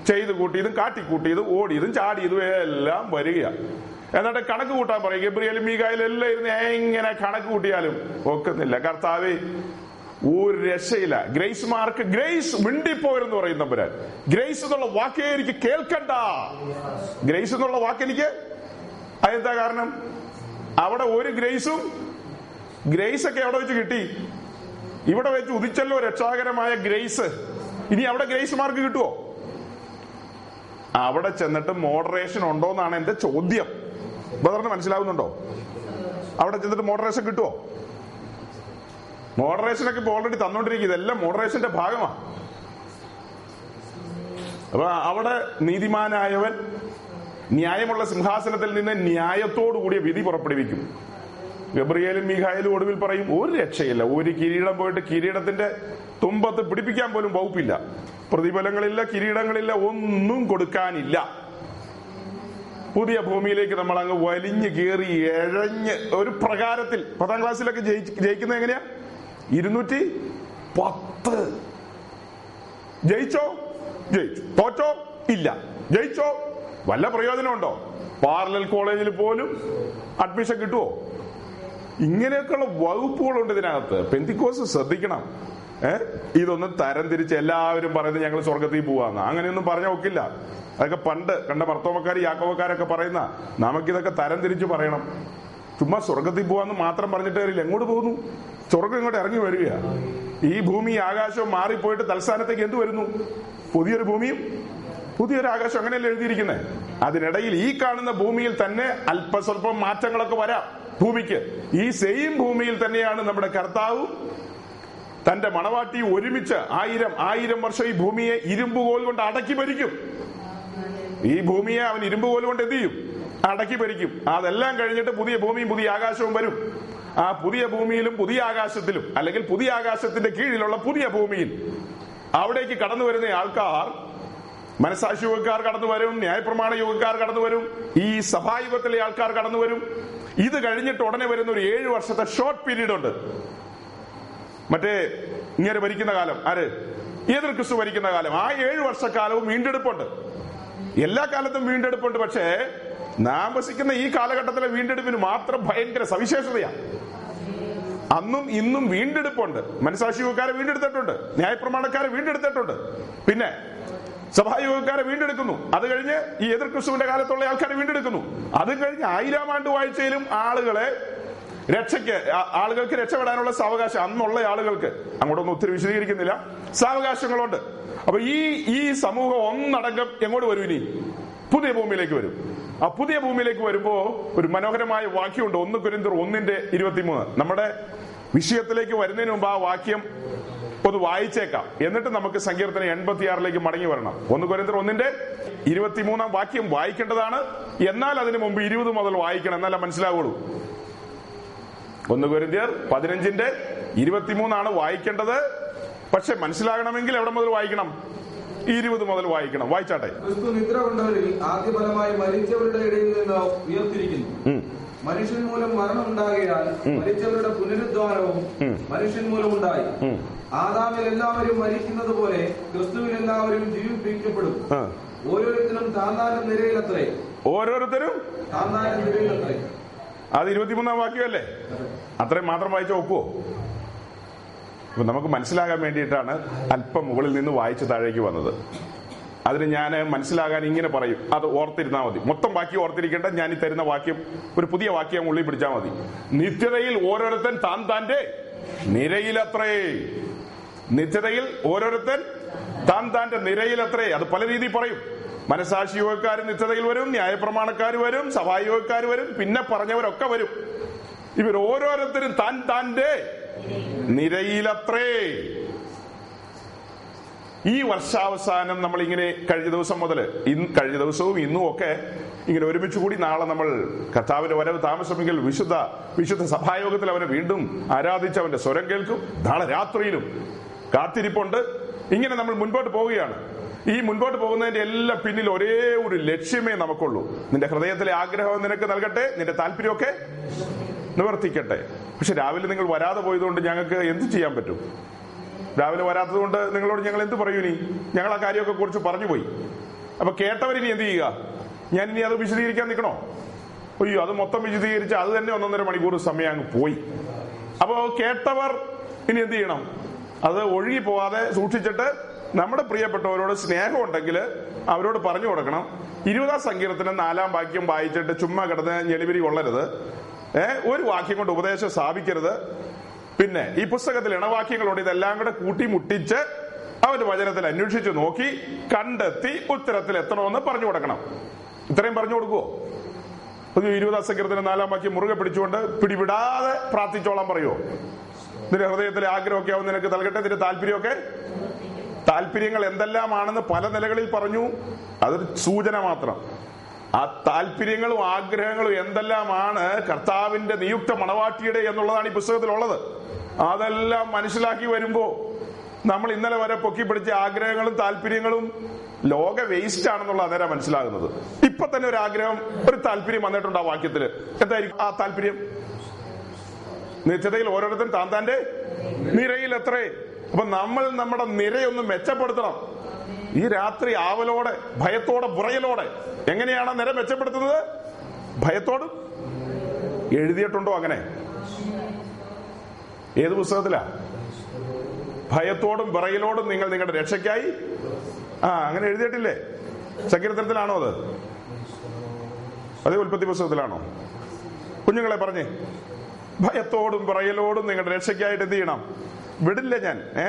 A: ചെയ്ത് കൂട്ടിയതും കാട്ടിക്കൂട്ടിയതും ഓടിയതും ചാടിയതും എല്ലാം വരിക എന്നിട്ട് കണക്ക് കൂട്ടാൻ പറയും. ഗബ്രിയലും മീകായലും എല്ലാം ഇരുന്ന് എങ്ങനെ കണക്ക് കൂട്ടിയാലും ഒക്കുന്നില്ല. കർത്താവ് ഒരു രക്ഷയില്ല. ഗ്രേസ് മാർക്ക് ഗ്രേസ് മിണ്ടിപ്പോയെന്ന് പറയും തമ്പുരാൻ. ഗ്രേസ് എന്നുള്ള വാക്കേ എനിക്ക് കേൾക്കണ്ട. ഗ്രേസ് എന്നുള്ള വാക്ക് എനിക്ക് അതെന്താ കാരണം? അവിടെ ഒരു ഗ്രേസും ഗ്രേസ് ഒക്കെ എവിടെ വെച്ച് കിട്ടി? ഇവിടെ വെച്ച് ഉദിച്ചല്ലോ രക്ഷാകരമായ ഗ്രേസ്. ഇനി അവിടെ ഗ്രേസ് മാർക്ക് കിട്ടുമോ അവിടെ ചെന്നിട്ട് മോഡറേഷൻ ഉണ്ടോ എന്നാണ് എന്റെ ചോദ്യം. ബ്രദറിന് മനസ്സിലാവുന്നുണ്ടോ? അവിടെ ചെന്നിട്ട് മോഡറേഷൻ കിട്ടുമോ മോഡറേഷൻ ഒക്കെ ഇപ്പൊ ഓൾറെഡി തന്നോണ്ടിരിക്കും ഇതെല്ലാം മോഡറേഷന്റെ ഭാഗമാണ് അപ്പൊ അവിടെ നീതിമാനായവൻ ന്യായമുള്ള സിംഹാസനത്തിൽ നിന്ന് ന്യായത്തോടു കൂടിയ വിധി പുറപ്പെടുവിക്കും. ഗബ്രിയേലും മീഖായലും ഒടുവിൽ പറയും ഒരു രക്ഷയില്ല. ഒരു കിരീടം പോയിട്ട് കിരീടത്തിന്റെ തുമ്പത്ത് പിടിപ്പിക്കാൻ പോലും വകുപ്പില്ല. പ്രതിഫലങ്ങളില്ല കിരീടങ്ങളില്ല ഒന്നും കൊടുക്കാനില്ല. പുതിയ ഭൂമിയിലേക്ക് നമ്മൾ അങ്ങ് വലിഞ്ഞു കയറി എഴഞ്ഞ് ഒരു പ്രകാരത്തിൽ പത്താം ക്ലാസ്സിലൊക്കെ ജയിക്കുന്നത് എങ്ങനെയാ? ഇരുന്നൂറ്റി പത്ത്. ജയിച്ചോ? ജയിച്ചു. തോറ്റോ? ഇല്ല. ജയിച്ചോ? വല്ല പ്രയോജനമുണ്ടോ? പാർലൽ കോളേജിൽ പോലും അഡ്മിഷൻ കിട്ടുമോ ഇങ്ങനെയൊക്കെയുള്ള വകുപ്പുകളുണ്ട് ഇതിനകത്ത്. പെന്തിക്കോസ് ശ്രദ്ധിക്കണം. ഏ? ഇതൊന്നും തരം തിരിച്ച് എല്ലാവരും പറയുന്നത് ഞങ്ങൾ സ്വർഗത്തിൽ പോവാന്ന്. അങ്ങനെയൊന്നും പറഞ്ഞ ഒക്കില്ല. അതൊക്കെ പണ്ട് കണ്ട മർത്തോമക്കാർ യാക്കോവക്കാരൊക്കെ പറയുന്ന നമുക്കിതൊക്കെ തരം തിരിച്ച് പറയണം. ചുമ്മാ സ്വർഗത്തിൽ പോവാന്ന് മാത്രം പറഞ്ഞിട്ട് കാര്യമില്ല. എങ്ങോട്ട് പോകുന്നു? സ്വർഗം ഇങ്ങോട്ട് ഇറങ്ങി വരിക ഈ ഭൂമി ആകാശവും മാറിപ്പോയിട്ട് തൽസ്ഥാനത്തേക്ക് എന്ത് വരുന്നു? പുതിയൊരു ഭൂമിയും പുതിയൊരു ആകാശം അങ്ങനെയല്ലേ എഴുതിയിരിക്കുന്നത് അതിനിടയിൽ ഈ കാണുന്ന ഭൂമിയിൽ തന്നെ അല്പസ്വല്പം മാറ്റങ്ങളൊക്കെ വരാം ഭൂമിക്ക്. ഈ സെയിം ഭൂമിയിൽ തന്നെയാണ് നമ്മുടെ കർത്താവും തന്റെ മണവാട്ടി ഒരുമിച്ച് ആയിരം ആയിരം വർഷം ഈ ഭൂമിയെ ഇരുമ്പുകോൽ കൊണ്ട് അടക്കി ഭരിക്കും. ഈ ഭൂമിയെ അവൻ ഇരുമ്പുകോൽ കൊണ്ട് എന്ത് ചെയ്യും? അടക്കി ഭരിക്കും. അതെല്ലാം കഴിഞ്ഞിട്ട് പുതിയ ഭൂമിയും പുതിയ ആകാശവും വരും. ആ പുതിയ ഭൂമിയിലും പുതിയ ആകാശത്തിലും അല്ലെങ്കിൽ പുതിയ ആകാശത്തിന്റെ കീഴിലുള്ള പുതിയ ഭൂമിയിൽ അവിടേക്ക് കടന്നു വരുന്ന ആൾക്കാർ മനസാക്ഷി യുഗക്കാർ കടന്നു വരും ന്യായപ്രമാണ യുഗക്കാർ കടന്നു വരും ഈ സഭായുഗത്തിലെ ആൾക്കാർ കടന്നു വരും. ഇത് കഴിഞ്ഞിട്ട് ഉടനെ വരുന്ന ഒരു ഏഴു വർഷത്തെ ഷോർട്ട് പീരീഡ് ഉണ്ട്. മറ്റേ ഇങ്ങനെ ഭരിക്കുന്ന കാലം. ആര്? ഏതൊരു ക്രിസ്തു ഭരിക്കുന്ന കാലം. ആ ഏഴ് വർഷക്കാലവും വീണ്ടെടുപ്പുണ്ട്. എല്ലാ കാലത്തും വീണ്ടെടുപ്പുണ്ട്. പക്ഷേ നാം വസിക്കുന്ന ഈ കാലഘട്ടത്തിലെ വീണ്ടെടുപ്പിന് മാത്രം ഭയങ്കര സവിശേഷതയാ. അന്നും ഇന്നും വീണ്ടെടുപ്പുണ്ട്. മനസാക്ഷിയുക്കാരെ വീണ്ടെടുത്തിട്ടുണ്ട്. ന്യായപ്രമാണക്കാരെ വീണ്ടെടുത്തിട്ടുണ്ട്. പിന്നെ സഭായുഗക്കാരെ വീണ്ടെടുക്കുന്നു. അത് കഴിഞ്ഞ് ഈ എതിർ ക്രിസ്തുവിന്റെ കാലത്തുള്ള ആൾക്കാരെ വീണ്ടെടുക്കുന്നു. അത് കഴിഞ്ഞ് ആയിരം ആണ്ട് വാഴ്ചയിലും ആളുകളെ രക്ഷയ്ക്ക് ആളുകൾക്ക് രക്ഷപ്പെടാനുള്ള സാവകാശം അന്നുള്ള ആളുകൾക്ക്. അങ്ങോട്ടൊന്നും ഒത്തിരി വിശദീകരിക്കുന്നില്ല. സാവകാശങ്ങളുണ്ട്. അപ്പൊ ഈ ഈ സമൂഹം ഒന്നടങ്കം എങ്ങോട്ട് വരും ഇനി? പുതിയ ഭൂമിയിലേക്ക് വരും. ആ പുതിയ ഭൂമിയിലേക്ക് വരുമ്പോ ഒരു മനോഹരമായ വാക്യമുണ്ട്. ഒന്ന് കുരിന്തർ ഒന്നിന്റെ ഇരുപത്തിമൂന്ന്. നമ്മുടെ വിഷയത്തിലേക്ക് വരുന്നതിന് മുമ്പ് ആ വാക്യം ഒന്ന് വായിച്ചേക്കാം. എന്നിട്ട് നമുക്ക് സങ്കീർത്തനം എൺപത്തിയാറിലേക്ക് മടങ്ങി വരണം. ഒന്ന് കുരിന്തർ ഒന്നിന്റെ ഇരുപത്തിമൂന്നാം വാക്യം വായിക്കേണ്ടതാണ്. എന്നാൽ അതിനു മുമ്പ് ഇരുപത് മുതൽ വായിക്കണം. എന്നാലേ മനസ്സിലാവുള്ളൂ. ഒന്ന് കൊരിന്തിയർ പതിനഞ്ചിന്റെ ഇരുപത്തിമൂന്നാണ് വായിക്കേണ്ടത്. പക്ഷെ മനസ്സിലാകണമെങ്കിൽ എവിടെ മുതൽ വായിക്കണം? ഇരുപത് മുതൽ വായിക്കണം. വായിച്ചാട്ടെ.
B: ക്രിസ്തു നിദ്ര കൊണ്ടവരിൽ ആദ്യ മരിച്ചവരുടെ ഇടയിൽ നിന്ന് ഉയർത്തിരിക്കുന്നു. മനുഷ്യൻ മൂലം മരണം ഉണ്ടാകിയാൽ മരിച്ചവരുടെ പുനരുദ്ധാനവും മനുഷ്യൻ മൂലം ഉണ്ടായി. ആദാമിൽ എല്ലാവരും മരിക്കുന്നത് പോലെ ക്രിസ്തുവിൽ എല്ലാവരും ജീവിപ്പിക്കപ്പെടും. ഓരോരുത്തരും താന്താന്റെ നിരയിലത്രേ.
A: ഓരോരുത്തരും?
B: താന്താന്റെ നിരയിലത്രേ.
A: അത് ഇരുപത്തിമൂന്നാം വാക്യമല്ലേ? അത്രയും മാത്രം വായിച്ച ഒക്കുവോ അപ്പൊ നമുക്ക് മനസ്സിലാകാൻ വേണ്ടിയിട്ടാണ് അല്പം മുകളിൽ നിന്ന് വായിച്ച് താഴേക്ക് വന്നത്. അതിന് ഞാൻ മനസ്സിലാകാൻ ഇങ്ങനെ പറയും. അത് ഓർത്തിരുന്നാൽ മതി. മൊത്തം വാക്യം ഓർത്തിരിക്കേണ്ട ഞാൻ ഈ തരുന്ന വാക്യം ഒരു പുതിയ വാക്യം ഉള്ളിൽ പിടിച്ചാൽ മതി. നിത്യതയിൽ ഓരോരുത്തൻ താൻ താന്റെ നിരയിലത്രേ. നിത്യതയിൽ ഓരോരുത്തൻ താൻ താന്റെ നിരയിലത്രേ. അത് പല രീതിയിൽ പറയും. മനസാക്ഷി യോഗക്കാർ നിത്യതയിൽ വരും ന്യായപ്രമാണക്കാർ വരും സഭായോഗക്കാർ വരും പിന്നെ പറഞ്ഞവരൊക്കെ വരും. ഇവർ ഓരോരുത്തരും താൻ താന്റെ നിരയിലത്രേ. ഈ വർഷാവസാനം നമ്മൾ ഇങ്ങനെ കഴിഞ്ഞ ദിവസം മുതൽ ഇന്ന് കഴിഞ്ഞ ദിവസവും ഇന്നും ഒക്കെ ഇങ്ങനെ ഒരുമിച്ച് കൂടി നാളെ നമ്മൾ കർത്താവിന്റെ വരവ് താമസമെങ്കിൽ വിശുദ്ധ വിശുദ്ധ സഭായോഗത്തിൽ അവനെ വീണ്ടും ആരാധിച്ച് അവന്റെ സ്വരം കേൾക്കും. നാളെ രാത്രിയിലും കാത്തിരിപ്പുണ്ട്. ഇങ്ങനെ നമ്മൾ മുൻപോട്ട് പോവുകയാണ്. ഈ മുൻപോട്ട് പോകുന്നതിന്റെ എല്ലാം പിന്നിൽ ഒരേ ഒരു ലക്ഷ്യമേ നമുക്കുള്ളൂ. നിന്റെ ഹൃദയത്തിലെ ആഗ്രഹം നിനക്ക് നൽകട്ടെ നിന്റെ താല്പര്യമൊക്കെ നിവർത്തിക്കട്ടെ. പക്ഷെ രാവിലെ നിങ്ങൾ വരാതെ പോയതുകൊണ്ട് ഞങ്ങൾക്ക് എന്ത് ചെയ്യാൻ പറ്റും? രാവിലെ വരാത്തത് കൊണ്ട് നിങ്ങളോട് ഞങ്ങൾ എന്ത് പറയൂ ഇനി? ഞങ്ങൾ ആ കാര്യമൊക്കെ കുറിച്ച് പറഞ്ഞു പോയി. അപ്പൊ കേട്ടവരിനി എന്ത് ചെയ്യുക? ഞാൻ ഇനി അത് വിശദീകരിക്കാൻ നിൽക്കണോ? അയ്യോ അത് മൊത്തം വിശദീകരിച്ച് അത് തന്നെ ഒന്നൊന്നര മണിക്കൂർ സമയം അങ്ങ് പോയി. അപ്പോ കേട്ടവർ ഇനി എന്ത് ചെയ്യണം? അത് ഒഴുകി പോവാതെ സൂക്ഷിച്ചിട്ട് നമ്മുടെ പ്രിയപ്പെട്ടവരോട് സ്നേഹം ഉണ്ടെങ്കിൽ അവരോട് പറഞ്ഞു കൊടുക്കണം. ഇരുപതാം സങ്കീർത്തനം നാലാം വാക്യം വായിച്ചിട്ട് ചുമ്മാ കിടന്ന് ഞെളിവിരി കൊള്ളരുത്. ഏർ ഒരു വാക്യം കൊണ്ട് ഉപദേശം സ്ഥാപിക്കരുത്. പിന്നെ ഈ പുസ്തകത്തിൽ ഇണവാക്യങ്ങളുണ്ട്. ഇതെല്ലാം കൂടെ കൂട്ടി മുട്ടിച്ച് അവന്റെ വചനത്തിൽ അന്വേഷിച്ച് നോക്കി കണ്ടെത്തി ഉത്തരത്തിൽ എത്തണമെന്ന് പറഞ്ഞു കൊടുക്കണം. ഇത്രയും പറഞ്ഞു കൊടുക്കുവോ? ഒരു ഇരുപതാം സങ്കീർത്തനം നാലാം വാക്യം മുറുകെ പിടിച്ചുകൊണ്ട് പിടിവിടാതെ പ്രാർത്ഥിച്ചോളാൻ പറയുമോ നിന്റെ ഹൃദയത്തിലെ ആഗ്രഹമൊക്കെ അവൻ നിനക്ക് നൽകട്ടെ നിന്റെ താല്പര്യമൊക്കെ? താല്പര്യങ്ങൾ എന്തെല്ലാമാണെന്ന് പല നിലകളിൽ പറഞ്ഞു. അതൊരു സൂചന മാത്രം. ആ താല്പര്യങ്ങളും ആഗ്രഹങ്ങളും എന്തെല്ലാമാണ് കർത്താവിന്റെ നിയുക്ത മണവാട്ടിയുടെ എന്നുള്ളതാണ് ഈ പുസ്തകത്തിലുള്ളത്. അതെല്ലാം മനസ്സിലാക്കി വരുമ്പോ നമ്മൾ ഇന്നലെ വരെ പൊക്കി പിടിച്ച ആഗ്രഹങ്ങളും താല്പര്യങ്ങളും ലോക വേസ്റ്റ് ആണെന്നുള്ള അന്നേരം മനസ്സിലാകുന്നത്. ഇപ്പൊ തന്നെ ഒരു ആഗ്രഹം ഒരു താല്പര്യം വന്നിട്ടുണ്ട് ആ വാക്യത്തിൽ. എന്തായിരിക്കും ആ താല്പര്യം? നിത്യതയിൽ ഓരോരുത്തരും താൻ തന്റെ നിരയിൽ എത്രേ അപ്പൊ നമ്മൾ നമ്മുടെ നിരയൊന്ന് മെച്ചപ്പെടുത്തണം. ഈ രാത്രി ആവലോടെ ഭയത്തോടെ പുറയലോടെ എങ്ങനെയാണ് നിര മെച്ചപ്പെടുത്തുന്നത്? ഭയത്തോട് എഴുതിയിട്ടുണ്ടോ അങ്ങനെ? ഏത് പുസ്തകത്തിലാ? ഭയത്തോടും വിറയിലോടും നിങ്ങൾ നിങ്ങളുടെ രക്ഷയ്ക്കായി. ആ അങ്ങനെ എഴുതിയിട്ടില്ലേ? സങ്കീർത്തനത്തിലാണോ അത്? അതേ ഉൽപ്പത്തി പുസ്തകത്തിലാണോ? കുഞ്ഞുങ്ങളെ പറഞ്ഞേ. ഭയത്തോടും വിറയലോടും നിങ്ങളുടെ രക്ഷയ്ക്കായിട്ട് എന്ത് ചെയ്യണം? വിടില്ല ഞാൻ ഏ?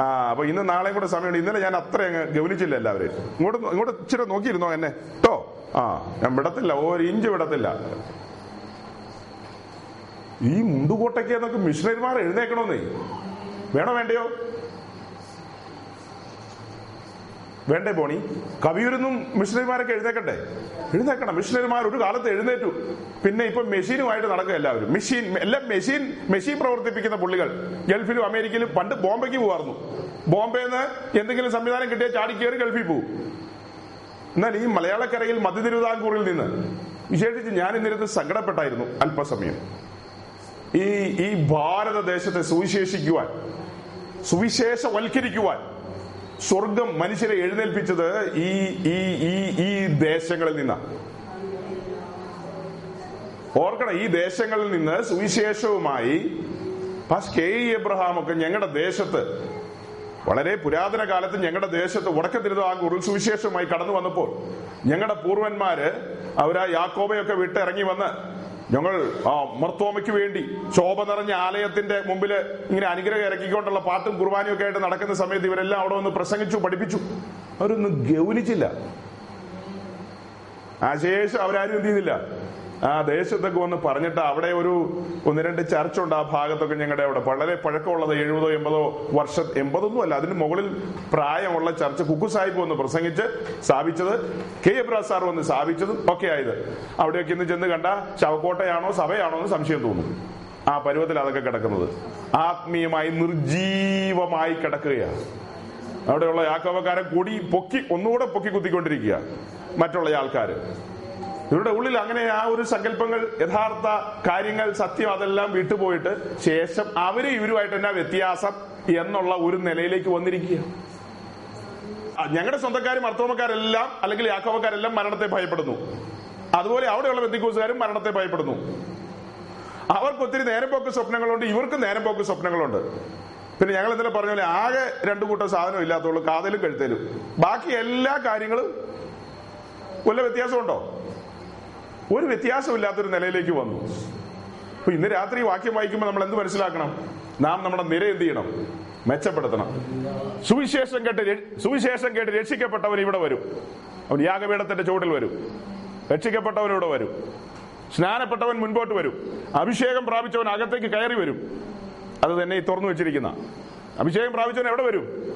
A: ആ അപ്പൊ ഇന്ന് നാളെയും കൂടെ സമയമുണ്ട്. ഇന്നലെ ഞാൻ അത്ര അങ്ങ് ഗവനിച്ചില്ല എല്ലാവരും ഇങ്ങോട്ട് ഇങ്ങോട്ട് ഇച്ചിരി നോക്കിയിരുന്നോ എന്നെ? കേട്ടോ ആ ഞാൻ വിടത്തില്ല ഒരു ഇഞ്ച് വിടത്തില്ല. ഈ മുണ്ടുകോട്ടയ്ക്ക് നമുക്ക് മിഷണറിമാർ എഴുന്നേക്കണമെന്നേ വേണോ വേണ്ടയോ? വേണ്ടേ ബോണി? കവിയൂരിന്നും മിഷണറിമാരൊക്കെ എഴുന്നേക്കട്ടെ എഴുന്നേക്കണം. മിഷണറിമാർ ഒരു കാലത്ത് എഴുന്നേറ്റു. പിന്നെ ഇപ്പൊ മെഷീനുമായിട്ട് നടക്കുക എല്ലാവരും. മെഷീൻ എല്ലാം മെഷീൻ മെഷീൻ പ്രവർത്തിപ്പിക്കുന്ന പുള്ളികൾ. ഗൾഫിലും അമേരിക്കയിലും പണ്ട് ബോംബെക്ക് പോവായിരുന്നു ബോംബെന്ന് എന്തെങ്കിലും സംവിധാനം കിട്ടിയാൽ ചാടി കയറി ഗൾഫിൽ പോകും എന്നാൽ ഈ മലയാളക്കരയിൽ മധ്യ തിരുവിതാംകൂറിൽ നിന്ന് വിശേഷിച്ച് ഞാൻ ഇന്നിരുന്ന് സങ്കടപ്പെട്ടായിരുന്നു അല്പസമയം. ഈ ഈ ഭാരതദേശത്തെ സുവിശേഷിക്കുവാൻ സുവിശേഷവൽക്കരിക്കുവാൻ സ്വർഗം മനുഷ്യരെ എഴുന്നേൽപ്പിച്ചത് ഈ ഈ ഈ ഈ ദേശങ്ങളിൽ നിന്നാണ് ഓർക്കണം ഈ ദേശങ്ങളിൽ നിന്ന് സുവിശേഷവുമായി പാസ് കെ. എബ്രഹാം ഒക്കെ ഞങ്ങളുടെ ദേശത്ത് വളരെ പുരാതന കാലത്ത് ഞങ്ങളുടെ ദേശത്ത് ഉടക്കത്തിരുത ആ കുറിൽ സുവിശേഷവുമായി കടന്നു വന്നപ്പോൾ ഞങ്ങളുടെ പൂർവന്മാര് അവരാ യാക്കോബയൊക്കെ വിട്ടിറങ്ങി വന്ന് ഞങ്ങൾ മർത്തോമയ്ക്ക് വേണ്ടി ശോഭ നിറഞ്ഞ ആലയത്തിന്റെ മുമ്പിൽ ഇങ്ങനെ അനുഗ്രഹം ഇറക്കിക്കൊണ്ടുള്ള പാട്ടും കുർബാനയും ഒക്കെ ആയിട്ട് നടക്കുന്ന സമയത്ത് ഇവരെല്ലാം അവിടെ വന്ന് പ്രസംഗിച്ചു പഠിപ്പിച്ചു. അവരൊന്നും ഗൗനിച്ചില്ല. ആ ശേഷം അവരാരും എന്ത് ചെയ്തില്ല ആ ദേശത്തൊക്കെ വന്ന് പറഞ്ഞിട്ട് അവിടെ ഒരു ഒന്ന് രണ്ട് ചർച്ച ഉണ്ട് ആ ഭാഗത്തൊക്കെ ഞങ്ങളുടെ അവിടെ. വളരെ പഴക്കമുള്ളത് എഴുപതോ എൺപതോ വർഷം എൺപതൊന്നും അല്ല അതിന് മുകളിൽ പ്രായമുള്ള ചർച്ച കുക്കു സാഹിബ് വന്ന് പ്രസംഗിച്ച് സ്ഥാപിച്ചത് കെ. എബ്രാസ് സാർ വന്ന് സ്ഥാപിച്ചതും ഒക്കെ ആയത്. അവിടെയൊക്കെ ഇന്ന് ചെന്ന് കണ്ട ശവക്കോട്ടയാണോ സഭയാണോ എന്ന് സംശയം തോന്നും. ആ പരുവത്തിൽ അതൊക്കെ കിടക്കുന്നത്. ആത്മീയമായി നിർജീവമായി കിടക്കുകയാണ്. അവിടെയുള്ള യാക്കോവക്കാരെ കൂടി പൊക്കി ഒന്നുകൂടെ പൊക്കി കുത്തിക്കൊണ്ടിരിക്കുക മറ്റുള്ള ആൾക്കാര്. ഇവരുടെ ഉള്ളിൽ അങ്ങനെ ആ ഒരു സങ്കല്പങ്ങൾ യഥാർത്ഥ കാര്യങ്ങൾ സത്യം അതെല്ലാം വിട്ടുപോയിട്ട് ശേഷം അവർ ഇവരുമായിട്ട് തന്നെ വ്യത്യാസം എന്നുള്ള ഒരു നിലയിലേക്ക് വന്നിരിക്കുക. ഞങ്ങളുടെ സ്വന്തക്കാരും അർത്ഥവക്കാരെല്ലാം അല്ലെങ്കിൽ യാക്കോവക്കാരെല്ലാം മരണത്തെ ഭയപ്പെടുന്നു. അതുപോലെ അവിടെയുള്ള ബന്ധുക്കൂസുകാരും മരണത്തെ ഭയപ്പെടുന്നു. അവർക്ക് ഒത്തിരി നേരമ്പോക്ക് സ്വപ്നങ്ങളുണ്ട് ഇവർക്ക് നേരമ്പോക്ക് സ്വപ്നങ്ങളുണ്ട്. പിന്നെ ഞങ്ങൾ ഇന്നലെ പറഞ്ഞ പോലെ ആകെ രണ്ടു കൂട്ടം സാധനം ഇല്ലാത്തുള്ളൂ കാതലും കഴുത്തലും. ബാക്കി എല്ലാ കാര്യങ്ങളും വല്ല വ്യത്യാസമുണ്ടോ? ഒരു വ്യത്യാസമില്ലാത്തൊരു നിലയിലേക്ക് വന്നു. അപ്പൊ ഇന്ന് രാത്രി വാക്യം വായിക്കുമ്പോൾ നമ്മൾ എന്ത് മനസ്സിലാക്കണം? നാം നമ്മുടെ നിര എന്ത് ചെയ്യണം? മെച്ചപ്പെടുത്തണം. സുവിശേഷം കേട്ട് സുവിശേഷം കേട്ട് രക്ഷിക്കപ്പെട്ടവൻ ഇവിടെ വരും. അവൻ യാഗപീഠത്തിന്റെ ചുവട്ടിൽ വരും. രക്ഷിക്കപ്പെട്ടവൻ ഇവിടെ വരും. സ്നാനപ്പെട്ടവൻ മുൻപോട്ട് വരും. അഭിഷേകം പ്രാപിച്ചവൻ അകത്തേക്ക് കയറി വരും. അത് തന്നെ ഈ തുറന്നു വെച്ചിരിക്കുന്ന. അഭിഷേകം പ്രാപിച്ചവൻ എവിടെ വരും?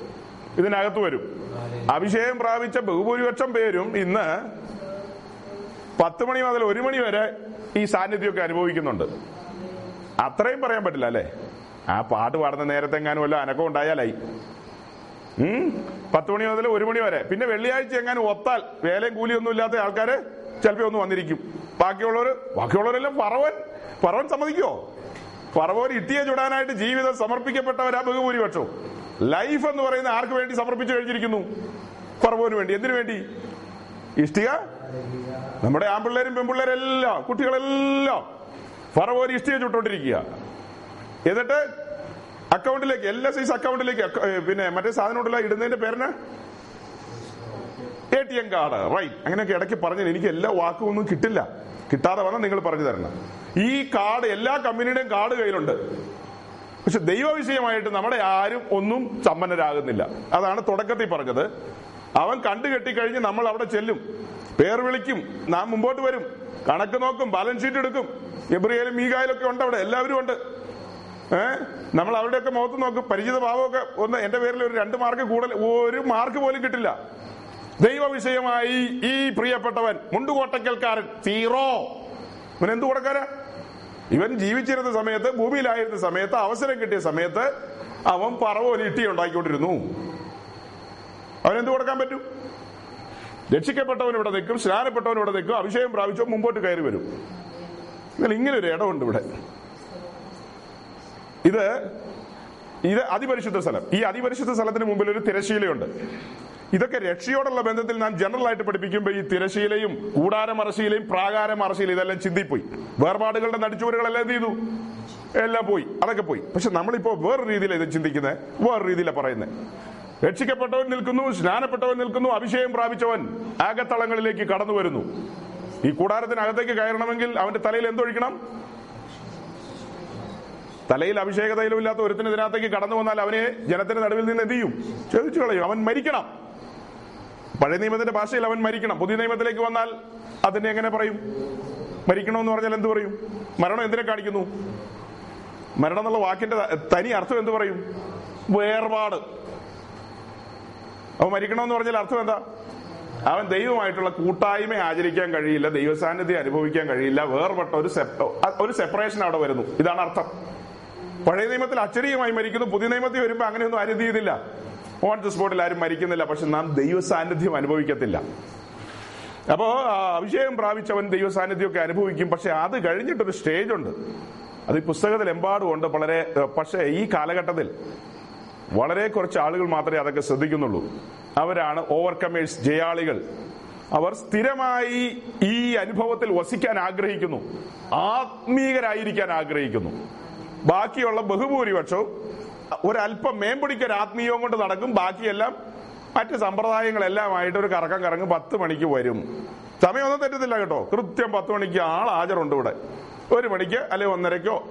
A: ഇതിനകത്ത് വരും. അഭിഷേകം പ്രാപിച്ച ബഹുഭൂരിപക്ഷം പേരും ഇന്ന് പത്ത് മണി മുതൽ ഒരു മണി വരെ ഈ സാന്നിധ്യമൊക്കെ അനുഭവിക്കുന്നുണ്ട്. അത്രയും പറയാൻ പറ്റില്ല അല്ലേ? ആ പാട്ട് പാടുന്ന നേരത്തെങ്ങാനും വല്ല അനക്കം ഉണ്ടായാലായി. പത്ത് മണി മുതൽ ഒരു മണി വരെ. പിന്നെ വെള്ളിയാഴ്ച എങ്ങാനും ഒത്താൽ വേലയും കൂലിയൊന്നും ഇല്ലാത്ത ആൾക്കാര് ചിലപ്പോ ഒന്ന് വന്നിരിക്കും. ബാക്കിയുള്ളവർ ബാക്കിയുള്ളവരെല്ലാം പറവൻ പറവൻ സമ്മതിക്കോ? പറവോൻ ഇട്ടിയെ ചുടാനായിട്ട് ജീവിതം സമർപ്പിക്കപ്പെട്ടവരാ ബഹുഭൂരിപക്ഷവും ലൈഫ് എന്ന് പറയുന്ന ആർക്ക് വേണ്ടി സമർപ്പിച്ചു കഴിഞ്ഞിരിക്കുന്നു? പറവോന് വേണ്ടി. എന്തിനു വേണ്ടി? ഇഷ്ടിക? നമ്മുടെ ആൺപിള്ളേരും പെൺപിള്ളേരെല്ലാം കുട്ടികളെല്ലാം ഫറവോര് ഇഷ്ടിക ചുട്ടോണ്ടിരിക്കുക. എന്നിട്ട് അക്കൗണ്ടിലേക്ക് എല്ലാ സൈസ് അക്കൗണ്ടിലേക്ക് പിന്നെ മറ്റേ സാധനം ഉണ്ടല്ലോ ഇടുന്നതിന്റെ പേരിന് A T M card right അങ്ങനെയൊക്കെ ഇടയ്ക്ക് പറഞ്ഞു എനിക്ക് എല്ലാ വാക്കും ഒന്നും കിട്ടില്ല. കിട്ടാതെ വന്നാൽ നിങ്ങൾ പറഞ്ഞു തരണം. ഈ കാർഡ് എല്ലാ കമ്പനിയുടെയും കാർഡ് കയ്യിലുണ്ട്. പക്ഷെ ദൈവവിഷയമായിട്ട് നമ്മുടെ ആരും ഒന്നും സമ്പന്നരാകുന്നില്ല. അതാണ് തുടക്കത്തിൽ പറഞ്ഞത്. അവൻ കണ്ടു കെട്ടിക്കഴിഞ്ഞ് നമ്മൾ അവിടെ ചെല്ലും. പേർ വിളിക്കും. നാം മുമ്പോട്ട് വരും. കണക്ക് നോക്കും. ബാലൻസ് ഷീറ്റ് എടുക്കും. എബ്രിയലും മീകായാലും ഒക്കെ ഉണ്ട് അവിടെ. എല്ലാവരും ഉണ്ട്. ഏഹ് നമ്മൾ അവരുടെയൊക്കെ മുഖത്ത് നോക്കും. പരിചിത ഭാവമൊക്കെ ഒന്ന് എന്റെ പേരിൽ ഒരു രണ്ട് മാർക്ക് കൂടുതൽ. ഒരു മാർക്ക് പോലും കിട്ടില്ല. ദൈവവിഷയമായി ഈ പ്രിയപ്പെട്ടവൻ മുണ്ടുകോട്ടക്കൽക്കാരൻ സീറോ ഇവൻ എന്ത് കൊടുക്കാരാ? ഇവൻ ജീവിച്ചിരുന്ന സമയത്ത് ഭൂമിയിലായിരുന്ന സമയത്ത് അവസരം കിട്ടിയ സമയത്ത് അവൻ പറവോലി ഇട്ടി ഉണ്ടാക്കിക്കൊണ്ടിരുന്നു അവനെന്ത് കൊടുക്കാൻ പറ്റും? രക്ഷിക്കപ്പെട്ടവൻ ഇവിടെ നിൽക്കും സ്നാനപ്പെട്ടവൻ ഇവിടെ നിൽക്കും അഭിഷേകം പ്രാപിച്ചോ മുമ്പോട്ട് കയറി വരും. എന്നാൽ ഇങ്ങനെ ഒരു ഇടമുണ്ട് ഇവിടെ. ഇത് ഇത് അതിപരിശുദ്ധ സ്ഥലം. ഈ അതിപരിശുദ്ധ സ്ഥലത്തിന് മുമ്പിൽ ഒരു തിരശീലയുണ്ട് ഇതൊക്കെ രക്ഷയോടുള്ള ബന്ധത്തിൽ നാം ജനറൽ ആയിട്ട് പഠിപ്പിക്കുമ്പോൾ ഈ തിരശീലയും കൂടാരമറശീലയും പ്രാകാരമറശീലയും ഇതെല്ലാം ചിന്തിപ്പോയി. വേർപാടുകളുടെ നടിച്ചുവരുകളെല്ലാം എന്ത് ചെയ്തു? എല്ലാം പോയി. അതൊക്കെ പോയി. പക്ഷെ നമ്മളിപ്പോ വേറൊരു രീതിയിലാണ് ഇത് ചിന്തിക്കുന്നത് വേറൊരു രീതിയിലാണ് പറയുന്നത് രക്ഷിക്കപ്പെട്ടവൻ നിൽക്കുന്നു സ്നാനപ്പെട്ടവൻ നിൽക്കുന്നു അഭിഷേകം പ്രാപിച്ചവൻ ആകത്തളങ്ങളിലേക്ക് കടന്നു വരുന്നു. ഈ കൂടാരത്തിനകത്തേക്ക് കയറണമെങ്കിൽ അവന്റെ തലയിൽ എന്തൊഴിക്കണം? തലയിൽ അഭിഷേക തൈലമില്ലാത്ത ഒരുത്തിന് ഇതിനകത്തേക്ക് കടന്നു വന്നാൽ അവനെ ജനത്തിന്റെ നടുവിൽ നിന്ന് എന്ത് ചെയ്യും? ചോദിച്ചു കളയും. അവൻ മരിക്കണം. പഴയ നിയമത്തിന്റെ ഭാഷയിൽ അവൻ മരിക്കണം. പുതിയ നിയമത്തിലേക്ക് വന്നാൽ അതിനെ എങ്ങനെ പറയും? മരിക്കണമെന്ന് പറഞ്ഞാൽ എന്ത് പറയും? മരണം എന്തിനെ കാണിക്കുന്നു? മരണം എന്നുള്ള വാക്കിന്റെ തനി അർത്ഥം എന്ത് പറയും? വേർപാട്. അവൻ മരിക്കണമെന്ന് പറഞ്ഞാൽ അർത്ഥം എന്താ? അവൻ ദൈവമായിട്ടുള്ള കൂട്ടായ്മ ആചരിക്കാൻ കഴിയില്ല ദൈവസാന്നിധ്യം അനുഭവിക്കാൻ കഴിയില്ല വേർപെട്ട ഒരു ഒരു സെപ്പറേഷൻ അവിടെ വരുന്നു. ഇതാണ് അർത്ഥം. പഴയ നിയമത്തിൽ അച്ചടിയുമായി മരിക്കുന്നു പുതിയ നിയമത്തിൽ വരുമ്പോൾ അങ്ങനെയൊന്നും ആരും ചെയ്തില്ല. ഓൺ ദി സ്പോട്ടിൽ ആരും മരിക്കുന്നില്ല പക്ഷെ നാം ദൈവ സാന്നിധ്യം അനുഭവിക്കത്തില്ല. അപ്പോ അഭിഷേകം പ്രാപിച്ചവൻ ദൈവ സാന്നിധ്യമൊക്കെ അനുഭവിക്കും പക്ഷെ അത് കഴിഞ്ഞിട്ടൊരു സ്റ്റേജ് ഉണ്ട്. അത് ഈ പുസ്തകത്തിൽ എമ്പാടും ഉണ്ട് വളരെ പക്ഷേ ഈ കാലഘട്ടത്തിൽ വളരെ കുറച്ച് ആളുകൾ മാത്രമേ അതൊക്കെ ശ്രദ്ധിക്കുന്നുള്ളൂ. അവരാണ് ഓവർകമേഴ്സ് ജയാളികൾ. അവർ സ്ഥിരമായി ഈ അനുഭവത്തിൽ വസിക്കാൻ ആഗ്രഹിക്കുന്നു. ആത്മീകരായിരിക്കാൻ ആഗ്രഹിക്കുന്നു. ബാക്കിയുള്ള ബഹുഭൂരിപക്ഷവും ഒരല്പം മേമ്പൊടിക്കൊരു ആത്മീയവും കൊണ്ട് നടക്കും. ബാക്കിയെല്ലാം മറ്റ് സമ്പ്രദായങ്ങളെല്ലാമായിട്ട് ഒരു കറക്കം കറങ്ങും പത്ത് മണിക്ക് വരും. സമയമൊന്നും തെറ്റത്തില്ല കേട്ടോ. കൃത്യം പത്ത് മണിക്ക് ആൾ ഹാജറുണ്ട് ഇവിടെ. ഒരു മണിക്ക് അല്ലെ ഒന്നരക്കോ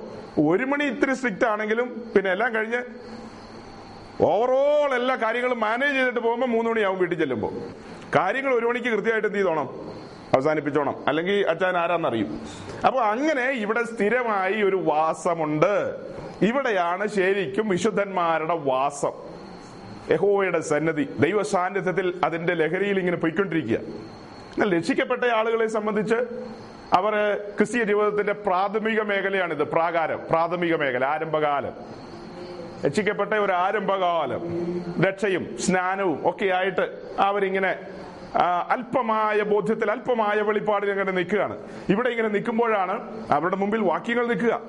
A: ഒരു മണി ഇത്തിരി സ്ട്രിക്റ്റ് ആണെങ്കിലും പിന്നെ എല്ലാം കഴിഞ്ഞ് ഓവറോൾ എല്ലാ കാര്യങ്ങളും മാനേജ് ചെയ്തിട്ട് പോകുമ്പോൾ മൂന്ന് മണിയാവും വീട്ടിൽ ചെല്ലുമ്പോൾ കാര്യങ്ങൾ ഒരു മണിക്ക് കൃത്യമായിട്ട് എന്ത് ചെയ്തോണം? അവസാനിപ്പിച്ചോണം. അല്ലെങ്കിൽ അച്ഛൻ ആരാന്നറിയും. അപ്പൊ അങ്ങനെ ഇവിടെ സ്ഥിരമായി ഒരു വാസമുണ്ട്. ഇവിടെയാണ് ശരിക്കും വിശുദ്ധന്മാരുടെ വാസം. യഹോവയുടെ സന്നദ്ധി ദൈവ സാന്നിധ്യത്തിൽ അതിന്റെ ലഹരിയിൽ ഇങ്ങനെ പോയിക്കൊണ്ടിരിക്കുക. എന്നാൽ രക്ഷിക്കപ്പെട്ട ആളുകളെ സംബന്ധിച്ച് അവർ ക്രിസ്തീയ ജീവിതത്തിന്റെ പ്രാഥമിക മേഖലയാണിത്. പ്രാകാരം പ്രാഥമിക മേഖല ആരംഭകാലം. രക്ഷിക്കപ്പെട്ട ഒരു ആരംഭകാലം. രക്ഷയും സ്നാനവും ഒക്കെ ആയിട്ട് അവരിങ്ങനെ അല്പമായ ബോധ്യത്തിൽ അല്പമായ വെളിപ്പാടിൽ ഇങ്ങനെ നിൽക്കുകയാണ്. ഇവിടെ ഇങ്ങനെ നിൽക്കുമ്പോഴാണ് അവരുടെ മുമ്പിൽ വാക്യങ്ങൾ നിൽക്കുക.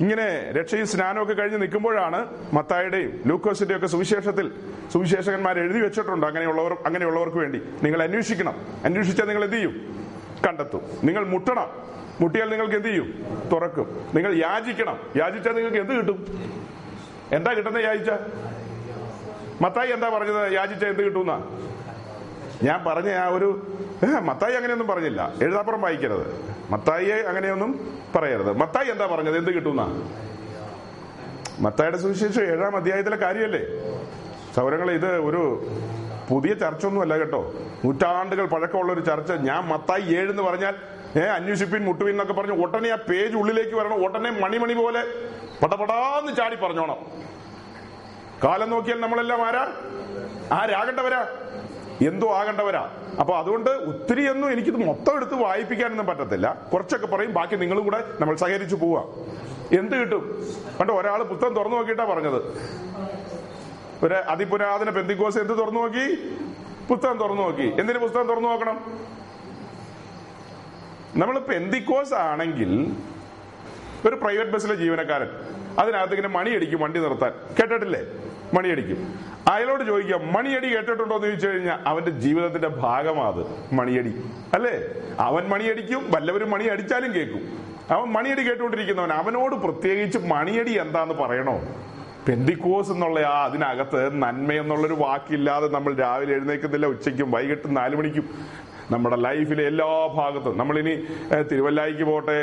A: ഇങ്ങനെ രക്ഷയും സ്നാനമൊക്കെ കഴിഞ്ഞ് നിൽക്കുമ്പോഴാണ് മത്തായുടെയും ലൂക്കോസിന്റെയും ഒക്കെ സുവിശേഷത്തിൽ സുവിശേഷകന്മാർ എഴുതി വെച്ചിട്ടുണ്ട് അങ്ങനെയുള്ളവർ അങ്ങനെയുള്ളവർക്ക് വേണ്ടി. നിങ്ങൾ അന്വേഷിക്കണം. അന്വേഷിച്ചാൽ നിങ്ങൾ എന്ത് ചെയ്യും? കണ്ടെത്തും. നിങ്ങൾ മുട്ടണം. മുട്ടിയാൽ നിങ്ങൾക്ക് എന്ത് ചെയ്യും? തുറക്കും. നിങ്ങൾ യാചിക്കണം. യാചിച്ചാൽ നിങ്ങൾക്ക് എന്ത് കിട്ടും? എന്താ കിട്ടുന്നത് യാചിച്ച? മത്തായി എന്താ പറഞ്ഞത്? യാചിച്ച എന്ത് കിട്ടുന്ന? ഞാൻ പറഞ്ഞ ആ ഒരു മത്തായി അങ്ങനെയൊന്നും പറഞ്ഞില്ല. എഴുതാപ്പുറം വായിക്കരുത്. മത്തായിയെ അങ്ങനെയൊന്നും പറയരുത്. മത്തായി എന്താ പറഞ്ഞത്? എന്ത് കിട്ടുന്ന? മത്തായിയുടെ സുവിശേഷം ഏഴാം അധ്യായത്തിലെ കാര്യമല്ലേ സൗരങ്ങളെ ഇത് ഒരു പുതിയ ചർച്ച ഒന്നുമല്ല കേട്ടോ. നൂറ്റാണ്ടുകൾ പഴക്കമുള്ള ഒരു ചർച്ച. ഞാൻ മത്തായി ഏഴ് എന്ന് പറഞ്ഞാൽ ഏ അന്വേഷിപ്പിൻ മുട്ടുവിൻ എന്നൊക്കെ പറഞ്ഞു ഉടനെ ആ പേജ് ഉള്ളിലേക്ക് വരണം. ഉടനെ മണിമണി പോലെ പടപടാന്ന് ചാടി പറഞ്ഞോണം. കാലം നോക്കിയാൽ നമ്മളെല്ലാം ആരാ? ആരാകണ്ടവരാ എന്തോ ആകണ്ടവരാ. അപ്പൊ അതുകൊണ്ട് ഒത്തിരി ഒന്നും എനിക്കിത് മൊത്തം എടുത്ത് വായിപ്പിക്കാനൊന്നും പറ്റത്തില്ല. കുറച്ചൊക്കെ പറയും ബാക്കി നിങ്ങളും കൂടെ നമ്മൾ സഹകരിച്ചു പോവാ. എന്ത് കിട്ടും? കണ്ടോ ഒരാൾ പുസ്തകം തുറന്നു നോക്കിയിട്ടാ പറഞ്ഞത്. ഒരു അതിപുരാതന പെന്തിക്കോസ് എന്ത് തുറന്നു നോക്കി? പുസ്തകം തുറന്നു നോക്കി. എന്തിനു പുസ്തകം തുറന്നു നോക്കണം? നമ്മൾ പെന്തിക്കോസ് ആണെങ്കിൽ ഒരു പ്രൈവറ്റ് ബസ്സിലെ ജീവനക്കാരൻ അതിനകത്ത് ഇങ്ങനെ മണിയടിക്കും വണ്ടി നിർത്താൻ. കേട്ടിട്ടില്ലേ? മണിയടിക്കും. അയാളോട് ചോദിക്കാം മണിയടി കേട്ടിട്ടുണ്ടോ? എന്ന് ചോദിച്ചു കഴിഞ്ഞാൽ അവന്റെ ജീവിതത്തിന്റെ ഭാഗമാ അത് മണിയടി. അല്ലേ? അവൻ മണിയടിക്കും വല്ലവരും മണി അടിച്ചാലും കേൾക്കും. അവൻ മണിയടി കേട്ടുകൊണ്ടിരിക്കുന്നവൻ അവനോട് പ്രത്യേകിച്ച് മണിയടി എന്താന്ന് പറയണോ? പെന്തിക്കോസ് എന്നുള്ള ആ അതിനകത്ത് നന്മ എന്നുള്ളൊരു വാക്കില്ലാതെ നമ്മൾ രാവിലെ എഴുന്നേൽക്കുന്നില്ല ഉച്ചയ്ക്കും വൈകിട്ട് നാലു മണിക്കും. നമ്മുടെ ലൈഫിലെ എല്ലാ ഭാഗത്തും. നമ്മളിനി തിരുവല്ലായിക്ക് പോട്ടെ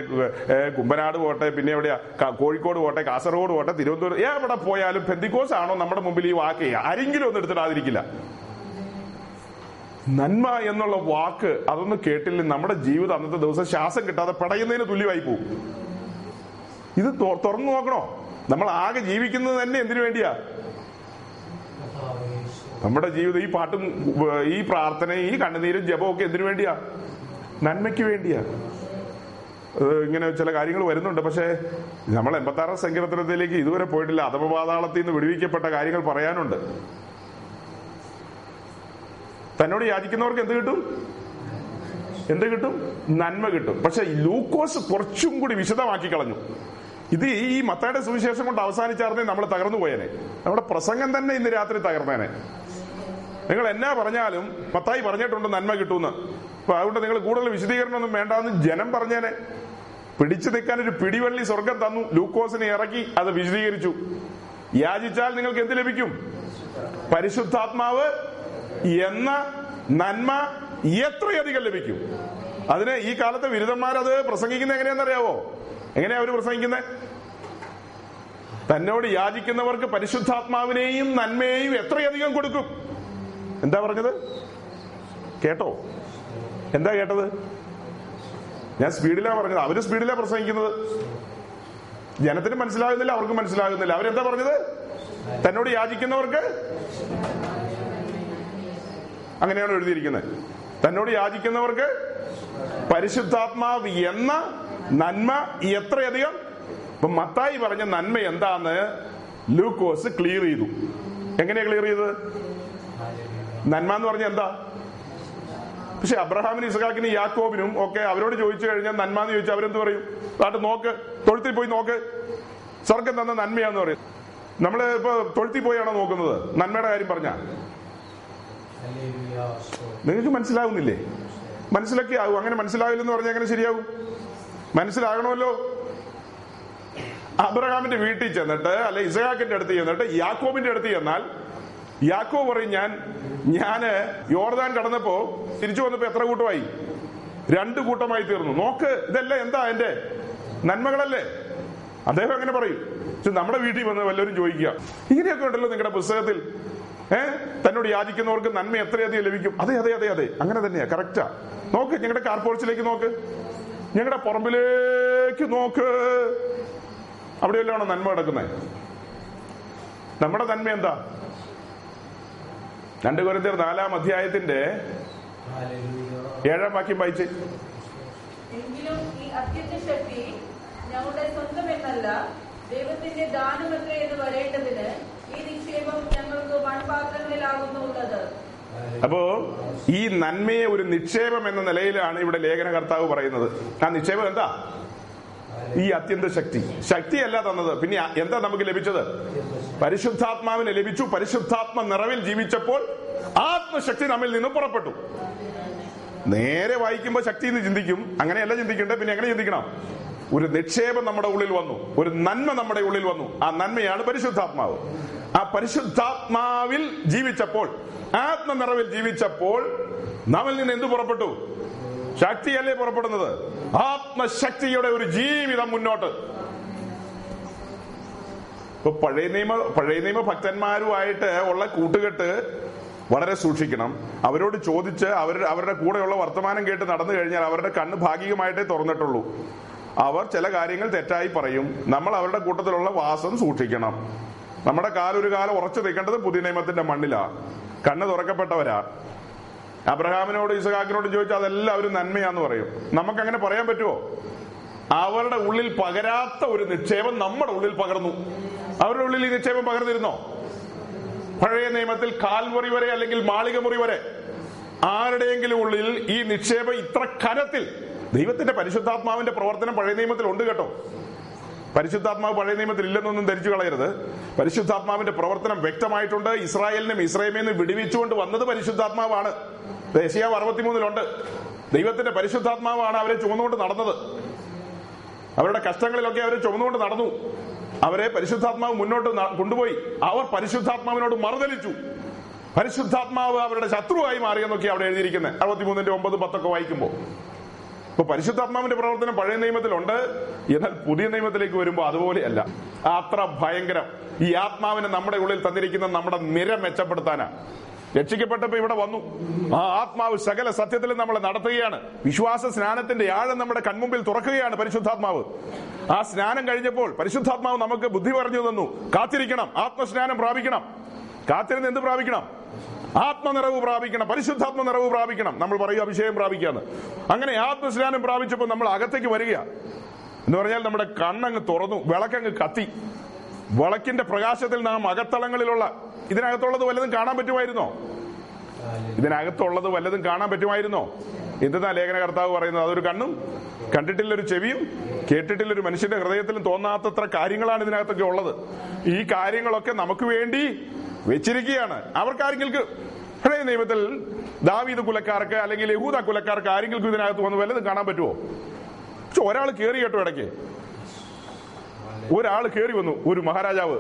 A: കുമ്പനാട് പോട്ടെ പിന്നെ എവിടെയാ കോഴിക്കോട് പോട്ടെ കാസർഗോഡ് പോട്ടെ തിരുവനന്തപുരം എവിടെ പോയാലും പെന്തിക്കോസ് ആണോ നമ്മുടെ മുമ്പിൽ ഈ വാക്ക് ആരെങ്കിലും ഒന്നും എടുത്തിടാതിരിക്കില്ല. നന്മ എന്നുള്ള വാക്ക് അതൊന്നും കേട്ടില്ല നമ്മുടെ ജീവിതം അന്നത്തെ ദിവസം ശ്വാസം കിട്ടാതെ പടയുന്നതിന് തുല്യമായി പോകും ഇത് തുറന്നു നോക്കണോ? നമ്മൾ ആകെ ജീവിക്കുന്നത് തന്നെ എന്തിനു വേണ്ടിയാ? നമ്മുടെ ജീവിതം ഈ പാട്ടും ഈ പ്രാർത്ഥനയും ഈ കണ്ണുനീരും ജപവും ഒക്കെ എന്തിനു വേണ്ടിയാ? നന്മയ്ക്ക് വേണ്ടിയാ. ഇങ്ങനെ ചില കാര്യങ്ങൾ വരുന്നുണ്ട്. പക്ഷേ നമ്മൾ എൺപത്താറാം സങ്കീർത്തനത്തിലേക്ക് ഇതുവരെ പോയിട്ടില്ല. അധമപാതാളത്തിൽ നിന്ന് വിടുവിക്കപ്പെട്ട കാര്യങ്ങൾ പറയാനുണ്ട്. തന്നോട് യാചിക്കുന്നവർക്ക് എന്ത് കിട്ടും? എന്ത് കിട്ടും? നന്മ കിട്ടും. പക്ഷെ ലൂക്കോസ് കുറച്ചും കൂടി വിശദമാക്കി കളഞ്ഞു. ഇത് ഈ മത്തയുടെ സുവിശേഷം കൊണ്ട് അവസാനിച്ചാർന്നേ നമ്മൾ തകർന്നു പോയേനെ. നമ്മുടെ പ്രസംഗം തന്നെ ഇന്ന് രാത്രി തകർന്നേനെ. നിങ്ങൾ എന്നാ പറഞ്ഞാലും മത്തായി പറഞ്ഞിട്ടുണ്ട് നന്മ കിട്ടുമെന്ന്. അപ്പൊ അതുകൊണ്ട് നിങ്ങൾ കൂടുതൽ വിശദീകരണമൊന്നും വേണ്ടാന്ന് ജനം പറഞ്ഞേനെ. പിടിച്ചു നിൽക്കാൻ ഒരു പിടിവള്ളി സ്വർഗം തന്നു. ലൂക്കോസിനെ ഇറക്കി അത് വിശദീകരിച്ചു. യാചിച്ചാൽ നിങ്ങൾക്ക് എന്ത് ലഭിക്കും? പരിശുദ്ധാത്മാവ് എന്ന നന്മ എത്രയധികം ലഭിക്കും? അതിന് ഈ കാലത്തെ ബിരുദന്മാരത് പ്രസംഗിക്കുന്നത് എങ്ങനെയാണെന്നറിയാവോ എങ്ങനെയാ അവർ പ്രസംഗിക്കുന്നത്? തന്നോട് യാചിക്കുന്നവർക്ക് പരിശുദ്ധാത്മാവിനെയും നന്മയെയും എത്രയധികം കൊടുക്കും? എന്താ പറഞ്ഞത്? കേട്ടോ? എന്താ കേട്ടത്? ഞാൻ സ്പീഡിലാ പറഞ്ഞത്. അവർ സ്പീഡിലാ പ്രസംഗിക്കുന്നത്. ജനത്തിന് മനസ്സിലാകുന്നില്ല അവർക്ക് മനസ്സിലാകുന്നില്ല. അവരെന്താ പറഞ്ഞത്? തന്നോട് യാചിക്കുന്നവർക്ക് അങ്ങനെയാണ് എഴുതിയിരിക്കുന്നത്. തന്നോട് യാചിക്കുന്നവർക്ക് പരിശുദ്ധാത്മാവ് എന്ന നന്മ എത്രയധികം? ഇപ്പൊ മത്തായി പറഞ്ഞ നന്മ എന്താന്ന് ലൂക്കോസ് ക്ലിയർ ചെയ്തു. എങ്ങനെയാ ക്ലിയർ ചെയ്തത്? നന്മ എന്ന് പറഞ്ഞ എന്താ? പക്ഷെ അബ്രഹാമിനും ഇസഹാക്കിനും യാക്കോബിനും ഒക്കെ അവരോട് ചോദിച്ചു കഴിഞ്ഞാൽ നന്മ എന്ന് ചോദിച്ചാൽ അവരെന്ത് പറയും? കാട്ട് നോക്ക് തൊഴുത്തിൽ പോയി നോക്ക്. സ്വർഗം തന്ന നന്മയാന്ന് പറയും. നമ്മൾ ഇപ്പൊ തൊഴുത്തിൽ പോയാണോ നോക്കുന്നത്? നന്മയുടെ കാര്യം പറഞ്ഞ. നിങ്ങൾക്ക് മനസ്സിലാവുന്നില്ലേ? മനസ്സിലൊക്കെ ആവും. അങ്ങനെ മനസ്സിലാവില്ലെന്ന് പറഞ്ഞാൽ അങ്ങനെ ശരിയാവും? മനസ്സിലാകണമല്ലോ. അബ്രഹാമിന്റെ വീട്ടിൽ ചെന്നിട്ട് അല്ലെ ഇസഹാക്കിന്റെ അടുത്ത് ചെന്നിട്ട് യാക്കോബിന്റെ അടുത്ത് ചെന്നാൽ യാക്കോ പറയും ഞാൻ ഞാൻ യോർദാൻ കടന്നപ്പോ തിരിച്ചു വന്നപ്പോ എത്ര കൂട്ടമായി? രണ്ട് കൂട്ടമായി തീർന്നു. നോക്ക് ഇതല്ല എന്താ എന്റെ നന്മകളല്ലേ? അദ്ദേഹം അങ്ങനെ പറയും. പക്ഷെ നമ്മുടെ വീട്ടിൽ വന്ന് വല്ലവരും ചോദിക്കുക. ഇങ്ങനെയൊക്കെ ഉണ്ടല്ലോ നിങ്ങളുടെ പുസ്തകത്തിൽ. ഏഹ് തന്നോട് യാചിക്കുന്നവർക്ക് നന്മ എത്രയധികം ലഭിക്കും? അതെ അതെ അതെ അതെ. അങ്ങനെ തന്നെയാ കറക്റ്റാ നോക്ക് ഞങ്ങളുടെ കാർപോർച്ചിലേക്ക് നോക്ക്. ഞങ്ങളുടെ പുറമ്പിലേക്ക് നോക്ക്. അവിടെയല്ലാണോ നന്മ കിടക്കുന്നത് നമ്മുടെ നന്മ എന്താ? രണ്ട് കൊരിന്ത്യർ നാലാം അധ്യായത്തിന്റെ ഏഴാം വാക്യം വായിച്ച്.
C: ഞങ്ങളുടെ ദൈവത്തിന്റെ ദാനമത്രേ എന്ന് വരേണ്ടതിന് ഈ നിക്ഷേപം ഞങ്ങൾക്ക്
A: അപ്പോ ഈ നന്മയെ ഒരു നിക്ഷേപം എന്ന നിലയിലാണ് ഇവിടെ ലേഖനകർത്താവ് പറയുന്നത്. ആ നിക്ഷേപം എന്താ? ഈ അത്യന്ത ശക്തി. ശക്തിയല്ല തന്നത്. പിന്നെ എന്താ നമുക്ക് ലഭിച്ചത്? പരിശുദ്ധാത്മാവിനെ ലഭിച്ചു. പരിശുദ്ധാത്മ നിറവിൽ ജീവിച്ചപ്പോൾ ആത്മശക്തി നമ്മിൽ നിന്ന് പുറപ്പെട്ടു. നേരെ വായിക്കുമ്പോൾ ശക്തി എന്ന് ചിന്തിക്കും. അങ്ങനെയല്ല ചിന്തിക്കേണ്ടത്. പിന്നെ എങ്ങനെ ചിന്തിക്കണം? ഒരു നിക്ഷേപം നമ്മുടെ ഉള്ളിൽ വന്നു. ഒരു നന്മ നമ്മുടെ ഉള്ളിൽ വന്നു. ആ നന്മയാണ് പരിശുദ്ധാത്മാവ്. ആ പരിശുദ്ധാത്മാവിൽ ജീവിച്ചപ്പോൾ ആത്മനിറവിൽ ജീവിച്ചപ്പോൾ നമ്മിൽ നിന്ന് എന്തു പുറപ്പെട്ടു? ശക്തിയല്ലേ പുറപ്പെടുന്നത്? ആത്മശക്തിയുടെ ഒരു ജീവിതം മുന്നോട്ട്. ഇപ്പൊ പഴയ നിയമ പഴയ നിയമ ഭക്തന്മാരുമായിട്ട് ഉള്ള കൂട്ടുകെട്ട് വളരെ സൂക്ഷിക്കണം. അവരോട് ചോദിച്ച് അവർ അവരുടെ കൂടെയുള്ള വർത്തമാനം കേട്ട് നടന്നു കഴിഞ്ഞാൽ അവരുടെ കണ്ണ് ഭാഗികമായിട്ടേ തുറന്നിട്ടുള്ളൂ. അവർ ചില കാര്യങ്ങൾ തെറ്റായി പറയും. നമ്മൾ അവരുടെ കൂട്ടത്തിലുള്ള വാസം സൂക്ഷിക്കണം. നമ്മുടെ കാലൊരു കാലം ഉറച്ചു നിൽക്കേണ്ടത് പുതിയ നിയമത്തിന്റെ മണ്ണിലാ. കണ്ണ് തുറക്കപ്പെട്ടവരാ. അബ്രഹാമിനോട് ഇസഹാക്കിനോടും ചോദിച്ചാൽ അതെല്ലാം അവരും നന്മയാന്ന് പറയും. നമുക്കങ്ങനെ പറയാൻ പറ്റുമോ അവരുടെ ഉള്ളിൽ പകരാത്ത ഒരു നിക്ഷേപം നമ്മുടെ ഉള്ളിൽ പകർന്നു. അവരുടെ ഉള്ളിൽ ഈ നിക്ഷേപം പകർന്നിരുന്നോ? പഴയ നിയമത്തിൽ കാൽമുറി വരെ അല്ലെങ്കിൽ മാളിക മുറി വരെ ആരുടെയെങ്കിലും ഉള്ളിൽ ഈ നിക്ഷേപം ഇത്ര കനത്തിൽ ദൈവത്തിന്റെ പരിശുദ്ധാത്മാവിന്റെ പ്രവർത്തനം പഴയ നിയമത്തിൽ ഉണ്ട് കേട്ടോ. പരിശുദ്ധാത്മാവ് പഴയ നിയമത്തിൽ ഇല്ലെന്നൊന്നും ധരിച്ചു കളയരുത്. പരിശുദ്ധാത്മാവിന്റെ പ്രവർത്തനം വ്യക്തമായിട്ടുണ്ട്. ഇസ്രായേലിനും നിന്ന് വിടുവിച്ചുകൊണ്ട് വന്നത് പരിശുദ്ധാത്മാവാണ്. ദേശീയാവ് അറുപത്തിമൂന്നിലുണ്ട്. ദൈവത്തിന്റെ പരിശുദ്ധാത്മാവാണ് അവരെ ചുമന്നുകൊണ്ട് നടന്നത്. അവരുടെ കഷ്ടങ്ങളിലൊക്കെ അവരെ ചുമന്നുകൊണ്ട് നടന്നു. അവരെ പരിശുദ്ധാത്മാവ് മുന്നോട്ട് കൊണ്ടുപോയി. അവർ പരിശുദ്ധാത്മാവിനോട് മറുതലിച്ചു. പരിശുദ്ധാത്മാവ് അവരുടെ ശത്രുവായി മാറിയെന്നൊക്കെ അവിടെ എഴുതിയിരിക്കുന്നത് അറുപത്തിമൂന്നിന്റെ ഒമ്പത് പത്തൊക്കെ വായിക്കുമ്പോൾ ഇപ്പൊ പരിശുദ്ധാത്മാവിന്റെ പ്രവർത്തനം പഴയ നിയമത്തിലുണ്ട്. എന്നാൽ പുതിയ നിയമത്തിലേക്ക് വരുമ്പോൾ അതുപോലെയല്ല. അത്ര ഭയങ്കരം ഈ ആത്മാവിനെ നമ്മുടെ ഉള്ളിൽ തന്നിരിക്കുന്ന നമ്മുടെ നിര മെച്ചപ്പെടുത്താനാണ് രക്ഷിക്കപ്പെട്ടപ്പോ ഇവിടെ വന്നു. ആ ആത്മാവ് സകല സത്യത്തിൽ നമ്മളെ നടത്തുകയാണ്. വിശ്വാസ സ്നാനത്തിന്റെ ആഴം നമ്മുടെ കൺമുമ്പിൽ തുറക്കുകയാണ് പരിശുദ്ധാത്മാവ്. ആ സ്നാനം കഴിഞ്ഞപ്പോൾ പരിശുദ്ധാത്മാവ് നമുക്ക് ബുദ്ധി പറഞ്ഞു തന്നു. കാത്തിരിക്കണം. ആത്മസ്നാനം പ്രാപിക്കണം. കാത്തിരുന്ന് എന്ത് പ്രാപിക്കണം? ആത്മനിറവ് പ്രാപിക്കണം പരിശുദ്ധാത്മ നിറവ് പ്രാപിക്കണം. നമ്മൾ പറയും അഭിഷേകം പ്രാപിക്കാന്ന് അങ്ങനെ ആത്മസ്നാനം പ്രാപിച്ചപ്പോൾ നമ്മൾ അകത്തേക്ക് വരിക. എന്ന് പറഞ്ഞാൽ നമ്മുടെ കണ്ണങ്ങ് തുറന്നു വിളക്കങ്ങ് കത്തി. വിളക്കിന്റെ പ്രകാശത്തിൽ നാം അകത്തളങ്ങളിലുള്ള ഇതിനകത്തുള്ളത് വല്ലതും കാണാൻ പറ്റുമായിരുന്നോ? ഇതിനകത്തുള്ളത് വല്ലതും കാണാൻ പറ്റുമായിരുന്നോ? എന്തെന്നാ ലേഖനകർത്താവ് പറയുന്നത്? അതൊരു കണ്ണും കണ്ടിട്ടില്ലൊരു ചെവിയും കേട്ടിട്ടില്ലൊരു മനുഷ്യന്റെ ഹൃദയത്തിലും തോന്നാത്തത്ര കാര്യങ്ങളാണ് ഇതിനകത്തൊക്കെ ഉള്ളത്. ഈ കാര്യങ്ങളൊക്കെ നമുക്ക് വേണ്ടി വെച്ചിരിക്കുകയാണ്. അവർക്കാരെങ്കിലും പഴയ നിയമത്തിൽ ദാവീദ് കുലക്കാർക്ക് അല്ലെങ്കിൽ യഹൂദ കുലക്കാർക്ക് ആരെങ്കിലും ഇതിനകത്ത് വന്ന് വല്ലതും കാണാൻ പറ്റുമോ പക്ഷെ ഒരാൾ കയറി കേട്ടോ ഇടയ്ക്ക്. ഒരാൾ കയറി വന്നു. ഒരു മഹാരാജാവ്.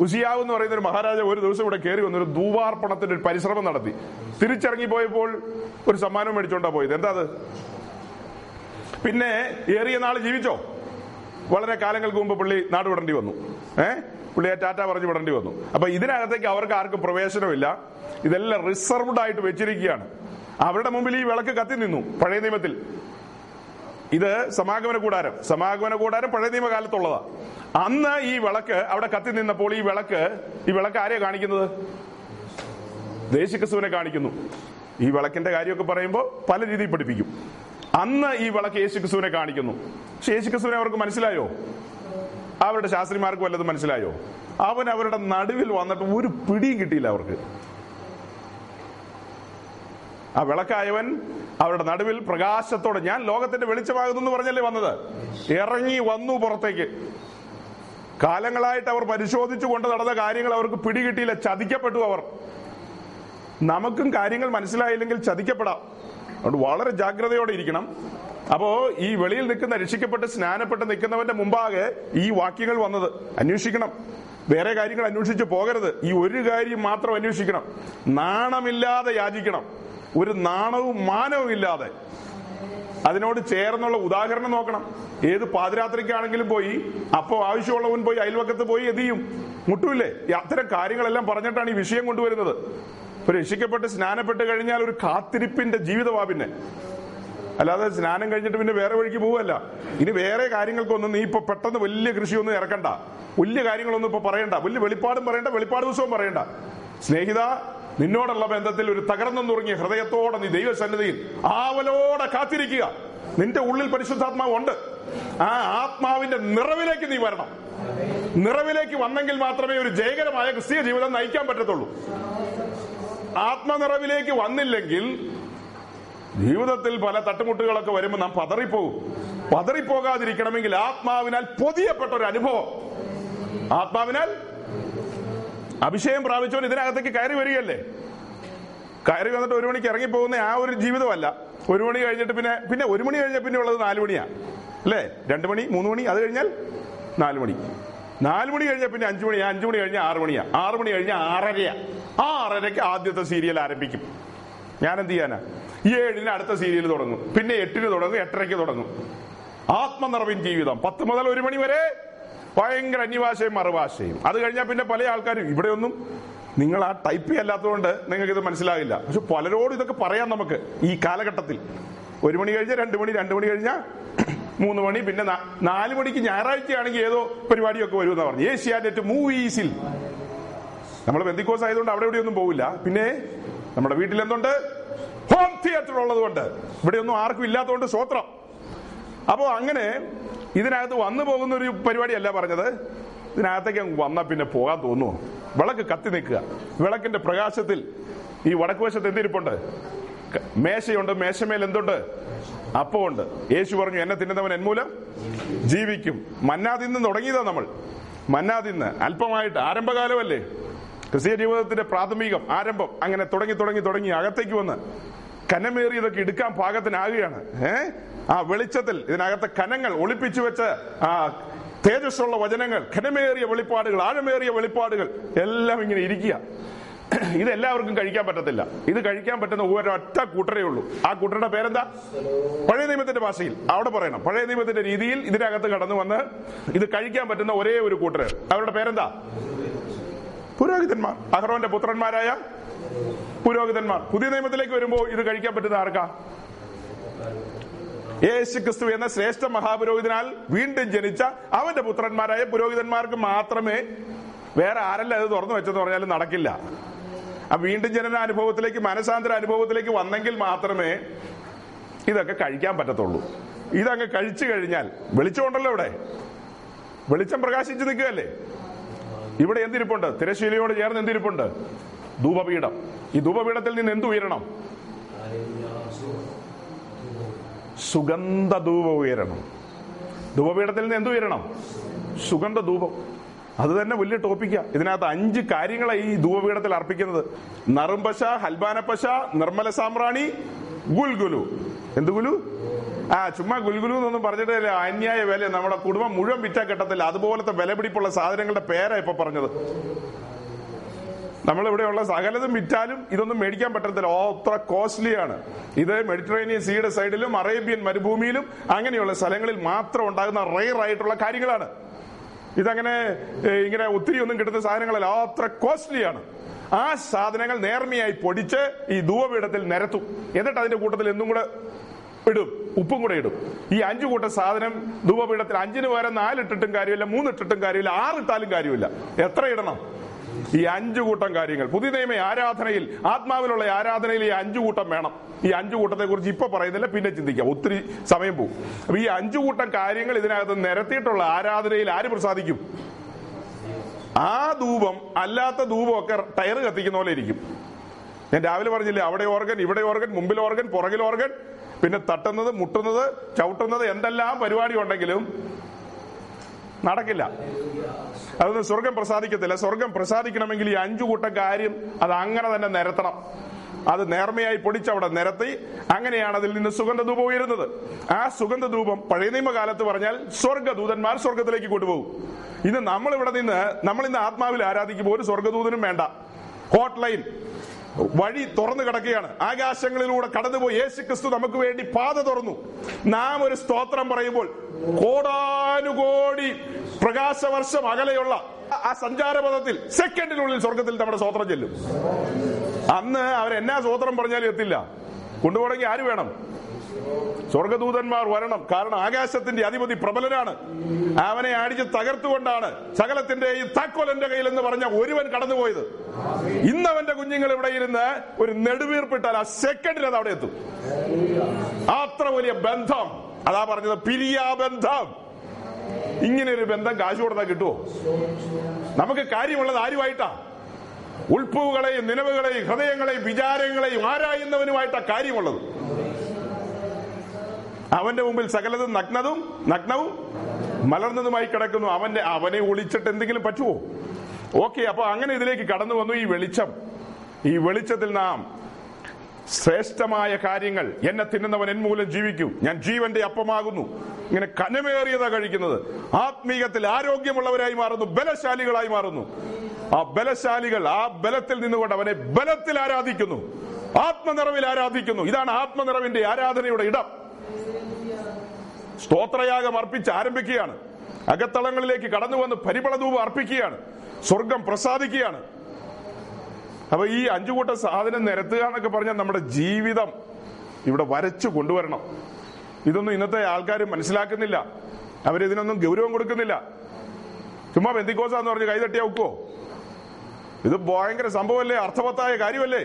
A: ഉസിയാവ് എന്ന് പറയുന്ന ഒരു മഹാരാജാവ് ഒരു ദിവസം ഇവിടെ കയറി വന്നു ഒരു ദൂവാർപ്പണത്തിന്റെ ഒരു പരിശ്രമം നടത്തി. തിരിച്ചിറങ്ങി പോയപ്പോൾ ഒരു സമ്മാനം മേടിച്ചോണ്ടാ പോയത്. എന്താ അത്? പിന്നെ ഏറിയ നാൾ ജീവിച്ചോ? വളരെ കാലങ്ങൾക്ക് മുമ്പ് പുള്ളി നാട് വിടേണ്ടി വന്നു. ഏഹ് പുള്ളിയെ ടാറ്റ പറഞ്ഞു വിടേണ്ടി വന്നു. അപ്പൊ ഇതിനകത്തേക്ക് അവർക്ക് ആർക്കും പ്രവേശനമില്ല. ഇതെല്ലാം റിസർവ്ഡ് ആയിട്ട് വെച്ചിരിക്കുകയാണ്. അവരുടെ മുമ്പിൽ ഈ വിളക്ക് കത്തി നിന്നു പഴയ നിയമത്തിൽ. ഇത് സമാഗമന കൂടാരം. സമാഗമന കൂടാരം പഴയ നിയമകാലത്തുള്ളതാ. അന്ന് ഈ വിളക്ക് അവിടെ കത്തി നിന്നപ്പോൾ ഈ വിളക്ക് ഈ വിളക്ക് ആരെയാ കാണിക്കുന്നത്? ദേശിക്രിസ്തുവിനെ കാണിക്കുന്നു. ഈ വിളക്കിന്റെ കാര്യമൊക്കെ പറയുമ്പോൾ പല രീതിയിൽ പഠിപ്പിക്കും. അന്ന് ഈ വിളക്ക് യേശുക്രിസ്തുവിനെ കാണിക്കുന്നു. പക്ഷെ യേശുക്രിസ്തുവിനെ അവർക്ക് മനസ്സിലായോ? അവരുടെ ശാസ്ത്രിമാർക്ക് വല്ലതും മനസ്സിലായോ? അവൻ അവരുടെ നടുവിൽ വന്നിട്ട് ഒരു പിടിയും കിട്ടിയില്ല അവർക്ക്. ആ വിളക്കായവൻ അവരുടെ നടുവിൽ പ്രകാശത്തോടെ ഞാൻ ലോകത്തിന്റെ വെളിച്ചമാകുന്നു എന്ന് പറഞ്ഞല്ലേ വന്നത്? ഇറങ്ങി വന്നു പുറത്തേക്ക്. കാലങ്ങളായിട്ട് അവർ പരിശോധിച്ചു കൊണ്ട് നടന്ന കാര്യങ്ങൾ അവർക്ക് പിടികിട്ടിയില്ല ചതിക്കപ്പെട്ടു അവർ. നമുക്കും കാര്യങ്ങൾ മനസ്സിലായില്ലെങ്കിൽ ചതിക്കപ്പെടാം. അതുകൊണ്ട് വളരെ ജാഗ്രതയോടെ ഇരിക്കണം. അപ്പോ ഈ വെളിയിൽ നിൽക്കുന്ന രക്ഷിക്കപ്പെട്ട് സ്നാനപ്പെട്ട് നിൽക്കുന്നവന്റെ മുമ്പാകെ ഈ വാക്യങ്ങൾ വന്നത് അന്വേഷിക്കണം. വേറെ കാര്യങ്ങൾ അന്വേഷിച്ച് പോകരുത്. ഈ ഒരു കാര്യം മാത്രം അന്വേഷിക്കണം. നാണമില്ലാതെ യാചിക്കണം. ഒരു നാണവും മാനവും ഇല്ലാതെ. അതിനോട് ചേർന്നുള്ള ഉദാഹരണം നോക്കണം. ഏത് പാതിരാത്രിക്കാണെങ്കിലും പോയി അപ്പോ ആവശ്യമുള്ളവൻ പോയി അയൽവക്കത്ത് പോയി എന്ത് ചെയ്യും? മുട്ടൂല്ലേ അത്തരം കാര്യങ്ങളെല്ലാം പറഞ്ഞിട്ടാണ് ഈ വിഷയം കൊണ്ടുവരുന്നത്. ഇപ്പൊ രക്ഷിക്കപ്പെട്ട് സ്നാനപ്പെട്ട് കഴിഞ്ഞാൽ ഒരു കാത്തിരിപ്പിന്റെ ജീവിതമാ പിന്നെ. അല്ലാതെ സ്നാനം കഴിഞ്ഞിട്ട് പിന്നെ വേറെ വഴിക്ക് പോവല്ല. ഇനി വേറെ കാര്യങ്ങൾക്കൊന്നും നീ ഇപ്പൊ പെട്ടെന്ന് വലിയ കൃഷിയൊന്നും ഇറക്കണ്ട. വലിയ കാര്യങ്ങളൊന്നും ഇപ്പൊ പറയണ്ട. വലിയ വെളിപ്പാടും പറയണ്ട വെളിപ്പാട് ദിവസവും പറയണ്ട. സ്നേഹിത നിന്നോടുള്ള ബന്ധത്തിൽ ഒരു തകർന്നു തുടങ്ങിയ ഹൃദയത്തോടെ നീ ദൈവസന്നിധിയിൽ ആവലോടെ കാത്തിരിക്കുക. നിന്റെ ഉള്ളിൽ പരിശുദ്ധാത്മാവ് ഉണ്ട്. ആ ആത്മാവിന്റെ നിറവിലേക്ക് നീ വരണം. നിറവിലേക്ക് വന്നെങ്കിൽ മാത്രമേ ഒരു ജയകരമായ ക്രിസ്തീയ ജീവിതം നയിക്കാൻ പറ്റത്തുള്ളൂ. ആത്മനിറവിലേക്ക് വന്നില്ലെങ്കിൽ ജീവിതത്തിൽ പല തട്ടുമുട്ടുകളൊക്കെ വരുമ്പോൾ നാം പതറിപ്പോകും പതറിപ്പോകാതിരിക്കണമെങ്കിൽ ആത്മാവിനാൽ പൊതിയപ്പെട്ട ഒരു അനുഭവം. ആത്മാവിനാൽ അഭിഷേകം പ്രാപിച്ചവൻ ഇതിനകത്തേക്ക് കയറി വരികയല്ലേ? കയറി വന്നിട്ട് ഒരു മണിക്ക് ഇറങ്ങി പോകുന്ന ആ ഒരു ജീവിതമല്ല. ഒരു മണി കഴിഞ്ഞിട്ട് പിന്നെ പിന്നെ ഒരു മണി കഴിഞ്ഞ പിന്നെ ഉള്ളത് നാല് മണിയാ. അല്ലേ? രണ്ടു മണി മൂന്ന് മണി അത് കഴിഞ്ഞാൽ നാല് മണി. നാല് മണി കഴിഞ്ഞ പിന്നെ അഞ്ചു മണിയാ അഞ്ചു മണി കഴിഞ്ഞ ആറ് മണിയാ ആറ് മണി കഴിഞ്ഞ ആറരയാ. ആ ആറരയ്ക്ക് ആദ്യത്തെ സീരിയൽ ആരംഭിക്കും. ഞാൻ എന്ത് ചെയ്യാനാ? ഏഴിന് അടുത്ത സീരിയൽ തുടങ്ങും. പിന്നെ എട്ടിന് തുടങ്ങും എട്ടരയ്ക്ക് തുടങ്ങും. ആത്മനിറവിൻ ജീവിതം. പത്ത് മുതൽ ഒരു മണി വരെ ഭയങ്കര അന്യഭാഷയും മറുഭാഷയും. അത് കഴിഞ്ഞാൽ പിന്നെ പല ആൾക്കാരും ഇവിടെയൊന്നും നിങ്ങൾ ആ ടൈപ്പ് അല്ലാത്തതുകൊണ്ട് നിങ്ങൾക്ക് ഇത് മനസ്സിലാകില്ല പക്ഷെ പലരോടും ഇതൊക്കെ പറയാം നമുക്ക് ഈ കാലഘട്ടത്തിൽ. ഒരു മണി കഴിഞ്ഞാൽ രണ്ട് മണി രണ്ട് മണി കഴിഞ്ഞാൽ മൂന്ന് മണി പിന്നെ നാല് മണിക്ക് ഞായറാഴ്ചയാണെങ്കിൽ ഏതോ പരിപാടിയൊക്കെ വരുമെന്ന് പറഞ്ഞു. ഏഷ്യാനെറ്റ് മൂവീസിൽ. നമ്മൾ ബന്ധിക്കോസ് ആയതുകൊണ്ട് അവിടെ ഇവിടെയൊന്നും പോവില്ല. പിന്നെ നമ്മുടെ വീട്ടിൽ എന്തുണ്ട്? ഹോം തിയേറ്റർ ഉള്ളത് കൊണ്ട് ഇവിടെയൊന്നും ആർക്കും ഇല്ലാത്തതുകൊണ്ട് സ്വത്രം അപ്പോ അങ്ങനെ ഇതിനകത്ത് വന്നു പോകുന്ന ഒരു പരിപാടിയല്ല പറഞ്ഞത്. ഇതിനകത്തേക്ക് അങ്ങ് വന്നാൽ പിന്നെ പോകാൻ തോന്നുമോ വിളക്ക് കത്തി നിൽക്കുക. വിളക്കിന്റെ പ്രകാശത്തിൽ ഈ വടക്കുവശത്ത് എന്തിരിപ്പുണ്ട്? മേശയുണ്ട്. മേശമേൽ എന്തുണ്ട്? അപ്പമുണ്ട് യേശു പറഞ്ഞു എന്നെ തിന്നുന്നവൻ എന്മൂലം ജീവിക്കും. മന്നാ തിന്ന് തുടങ്ങിയതാ നമ്മൾ. മന്നാ തിന്ന് അല്പമായിട്ട് ആരംഭകാലമല്ലേ? ക്രിസ്തീയ ജീവിതത്തിന്റെ പ്രാഥമികം ആരംഭം അങ്ങനെ തുടങ്ങി തുടങ്ങി തുടങ്ങി അകത്തേക്ക് വന്ന് കനമേറിയതൊക്കെ എടുക്കാൻ പാകത്തിനാകുകയാണ്. ഏ? ആ വെളിച്ചത്തിൽ ഇതിനകത്തെ കനങ്ങൾ ഒളിപ്പിച്ചു വെച്ച ആ തേജസ്സുള്ള വചനങ്ങൾ കനമേറിയ വെളിപ്പാടുകൾ ആഴമേറിയ വെളിപ്പാടുകൾ എല്ലാം ഇങ്ങനെ ഇരിക്കുക. ഇതെല്ലാവർക്കും കഴിക്കാൻ പറ്റത്തില്ല. ഇത് കഴിക്കാൻ പറ്റുന്ന ഒരൊറ്റ കൂട്ടരേ ഉള്ളൂ. ആ കൂട്ടരുടെ പേരെന്താ? പഴയ നിയമത്തിന്റെ ഭാഷയിൽ. അവിടെ പറയണം. പഴയ നിയമത്തിന്റെ രീതിയിൽ ഇതിനകത്ത് കടന്നു വന്ന് ഇത് കഴിക്കാൻ പറ്റുന്ന ഒരേ ഒരു കൂട്ടര്. അവരുടെ പേരെന്താ? പുരോഹിതന്മാർ. അഹ്റോന്റെ പുത്രന്മാരായ പുരോഹിതന്മാർ. പുതിയ നിയമത്തിലേക്ക് വരുമ്പോൾ ഇത് കഴിക്കാൻ പറ്റുന്ന ആർക്കാ? യേശു ക്രിസ്തു എന്ന ശ്രേഷ്ഠ മഹാപുരോഹിതനാൽ വീണ്ടും ജനിച്ച അവന്റെ പുത്രന്മാരായ പുരോഹിതന്മാർക്ക് മാത്രമേ വേറെ ആരല്ല അത് തുറന്നു വെച്ചെന്ന് പറഞ്ഞാലും നടക്കില്ല. ആ വീണ്ടും ജനന അനുഭവത്തിലേക്ക് മനസാന്തര അനുഭവത്തിലേക്ക് വന്നെങ്കിൽ മാത്രമേ ഇതൊക്കെ കഴിക്കാൻ പറ്റത്തുള്ളൂ. ഇതങ്ങ് കഴിച്ചു കഴിഞ്ഞാൽ വെളിച്ചമുണ്ടല്ലോ ഇവിടെ. വെളിച്ചം പ്രകാശിച്ചു നിൽക്കുകയല്ലേ? ഇവിടെ എന്തിരിപ്പുണ്ട്? തിരശീലയോട് ചേർന്ന് എന്തിരിപ്പുണ്ട്? ധൂപപീഠം. ഈ ധൂപപീഠത്തിൽ നിന്ന് എന്ത് ഉയരണം? സുഗന്ധ ധൂപം ഉയരണം. ധൂപപീഠത്തിൽ നിന്ന് എന്ത് ഉയരണം? സുഗന്ധ ധൂപം അത് തന്നെ വലിയ ടോപ്പിക്കാ ഇതിനകത്ത് അഞ്ച് കാര്യങ്ങളാണ് ഈ ധൂപപീഠത്തിൽ അർപ്പിക്കുന്നത്. നറുംപശ ഹൽബാനപ്പശ നിർമ്മല സാമ്രാണി ഗുൽഗുലു. എന്ത് ഗുലു? ആ ചുമ്മാ ഗുൽഗുലു എന്നൊന്നും പറഞ്ഞിട്ടില്ല അന്യായ വില നമ്മുടെ കുടുംബം മുഴുവൻ വിറ്റാ കെട്ടത്തില്ല. അതുപോലത്തെ വിലപിടിപ്പുള്ള സാധനങ്ങളുടെ പേരാ ഇപ്പൊ പറഞ്ഞത്. നമ്മൾ ഇവിടെയുള്ള സകലതും വിറ്റാലും ഇതൊന്നും മേടിക്കാൻ പറ്റത്തില്ല. അത്ര കോസ്റ്റ്ലിയാണ് ഇത് മെഡിറ്ററേനിയൻ സീയുടെ സൈഡിലും അറേബ്യൻ മരുഭൂമിയിലും അങ്ങനെയുള്ള സ്ഥലങ്ങളിൽ മാത്രം ഉണ്ടാകുന്ന റെയർ ആയിട്ടുള്ള കാര്യങ്ങളാണ്. ഇതങ്ങനെ ഇങ്ങനെ ഒത്തിരി ഒന്നും കിട്ടുന്ന സാധനങ്ങളല്ല. അത്ര കോസ്റ്റ്ലിയാണ് ആ സാധനങ്ങൾ നേർമയായി പൊടിച്ച് ഈ ധൂവപീഠത്തിൽ നിരത്തും. എന്നിട്ട് അതിന്റെ കൂട്ടത്തിൽ എന്തും കൂടെ ഇടും. ഉപ്പും കൂടെ ഇടും. ഈ അഞ്ചു കൂട്ട സാധനം ധൂപപീഠത്തിൽ അഞ്ചിന് പകരം നാലിട്ടിട്ടും കാര്യമില്ല മൂന്നിട്ടിട്ടും കാര്യമില്ല ആറിട്ടാലും കാര്യമില്ല. എത്ര ഇടണം? ഈ അഞ്ചു കൂട്ടം കാര്യങ്ങൾ. പുതിയ നിയമ ആരാധനയിൽ ആത്മാവിലുള്ള ആരാധനയിൽ ഈ അഞ്ചു കൂട്ടം വേണം. ഈ അഞ്ചു കൂട്ടത്തെ കുറിച്ച് ഇപ്പൊ പറയുന്നില്ല പിന്നെ ചിന്തിക്കാം. ഒത്തിരി സമയം പോകും. അപ്പൊ ഈ അഞ്ചു കൂട്ടം കാര്യങ്ങൾ ഇതിനകത്ത് നിരത്തിയിട്ടുള്ള ആരാധനയിൽ ആര് പ്രസാദിക്കും? ആ ധൂപം അല്ലാത്ത ധൂപമൊക്കെ ടയർ കത്തിക്കുന്ന പോലെ ഇരിക്കും. ഞാൻ രാവിലെ പറഞ്ഞില്ലേ അവിടെ ഓർഗൻ ഇവിടെ ഓർഗൻ മുമ്പിൽ ഓർഗൻ പുറകിൽ ഓർഗൻ പിന്നെ തട്ടുന്നത് മുട്ടുന്നത് ചവിട്ടുന്നത് എന്തെല്ലാം പരിപാടി ഉണ്ടെങ്കിലും നടക്കില്ല. അതൊന്നും സ്വർഗം പ്രസാദിക്കത്തില്ല. സ്വർഗം പ്രസാദിക്കണമെങ്കിൽ ഈ അഞ്ചു കൂട്ടം കാര്യം അത് അങ്ങനെ തന്നെ നിരത്തണം. അത് നേർമയായി പൊടിച്ചവിടെ നിരത്തി അങ്ങനെയാണ് അതിൽ നിന്ന് സുഗന്ധധൂപം ഉയരുന്നത്. ആ സുഗന്ധധൂപം പഴയ നിയമകാലത്ത് പറഞ്ഞാൽ സ്വർഗദൂതന്മാർ സ്വർഗത്തിലേക്ക് കൊണ്ടുപോകും. ഇന്ന് നമ്മൾ ഇവിടെ നിന്ന് നമ്മൾ ഇന്ന് ആത്മാവിൽ ആരാധിക്കുമ്പോൾ ഒരു സ്വർഗദൂതനും വേണ്ട. Hot line. വഴി തുറന്നു കിടക്കുകയാണ്. ആകാശങ്ങളിലൂടെ കടന്നുപോയി യേശു ക്രിസ്തു നമുക്ക് വേണ്ടി പാത തുറന്നു. നാം ഒരു സ്തോത്രം പറയുമ്പോൾ കോടാനുകോടി പ്രകാശവർഷം അകലെയുള്ള ആ സഞ്ചാരപഥത്തിൽ സെക്കൻഡിനുള്ളിൽ സ്വർഗത്തിൽ നമ്മുടെ സ്തോത്രം ചെല്ലും. അന്ന് അവരെന്നാ സ്തോത്രം പറഞ്ഞാലും എത്തില്ല. കൊണ്ടുപോകണമെങ്കിൽ ആര് വേണം? സ്വർഗദൂതന്മാർ വരണം. കാരണം ആകാശത്തിന്റെ അധിപതി പ്രബലനാണ്. അവനെ അടിച്ച് തകർത്തുകൊണ്ടാണ് സകലത്തിന്റെ ഈ താക്കോൽ എന്റെ കയ്യിൽ എന്ന് പറഞ്ഞ ഒരുവൻ കടന്നുപോയത്. ഇന്ന് അവന്റെ കുഞ്ഞുങ്ങൾ ഇവിടെ ഇരുന്ന് ഒരു നെടുവീർപ്പിട്ടാൽ ആ സെക്കൻഡിൽ അത് അവിടെ എത്തും. അത്ര വലിയ ബന്ധം. അതാ പറഞ്ഞത് പിരിയാബന്ധം ഇങ്ങനെ ഒരു ബന്ധം കാശ് കൊടുത്താൽ കിട്ടുമോ നമുക്ക് കാര്യമുള്ളത് ആരുമായിട്ടാ? ഉൾപ്പുകളെയും നിലവുകളെയും ഹൃദയങ്ങളെയും വിചാരങ്ങളെയും ആരായുന്നവനുമായിട്ടാ കാര്യമുള്ളത്? അവന്റെ മുമ്പിൽ സകലതും നഗ്നതും നഗ്നവും മലർന്നതുമായി കിടക്കുന്നു. അവന്റെ അവനെ ഒളിച്ചിട്ട് എന്തെങ്കിലും പറ്റുമോ ഓക്കെ അപ്പൊ അങ്ങനെ ഇതിലേക്ക് കടന്നു വന്നു ഈ വെളിച്ചം. ഈ വെളിച്ചത്തിൽ നാം ശ്രേഷ്ഠമായ കാര്യങ്ങൾ എന്നെ തിന്നുന്നവൻ എൻ മൂലം ജീവിക്കൂ. ഞാൻ ജീവന്റെ അപ്പമാകുന്നു. ഇങ്ങനെ കനമേറിയതാ കഴിക്കുന്നത്. ആത്മീകത്തിൽ ആരോഗ്യമുള്ളവരായി മാറുന്നു ബലശാലികളായി മാറുന്നു. ആ ബലശാലികൾ ആ ബലത്തിൽ നിന്നുകൊണ്ട് അവനെ ബലത്തിൽ ആരാധിക്കുന്നു. ആത്മനിറവിൽ ആരാധിക്കുന്നു. ഇതാണ് ആത്മനിറവിന്റെ ആരാധനയുടെ ഇടം. സ്തോത്രയാഗം അർപ്പിച്ച് ആരംഭിക്കുകയാണ്. അകത്തളങ്ങളിലേക്ക് കടന്നു വന്ന് പരിമളധൂപം അർപ്പിക്കുകയാണ്. സ്വർഗം പ്രസാദിക്കുകയാണ്. അപ്പൊ ഈ അഞ്ചു കൂട്ടം സാധനം നിരത്തുക എന്നൊക്കെ പറഞ്ഞാൽ നമ്മുടെ ജീവിതം ഇവിടെ വരച്ചു കൊണ്ടുവരണം. ഇതൊന്നും ഇന്നത്തെ ആൾക്കാർ മനസ്സിലാക്കുന്നില്ല. അവരിതിനൊന്നും ഗൗരവം കൊടുക്കുന്നില്ല. ചുമ്മാ ബന്ധിക്കോസാന്ന് പറഞ്ഞ് കൈതട്ടിയാ ഉക്കോ? ഇത് ഭയങ്കര സംഭവമല്ലേ? അർത്ഥവത്തായ കാര്യമല്ലേ?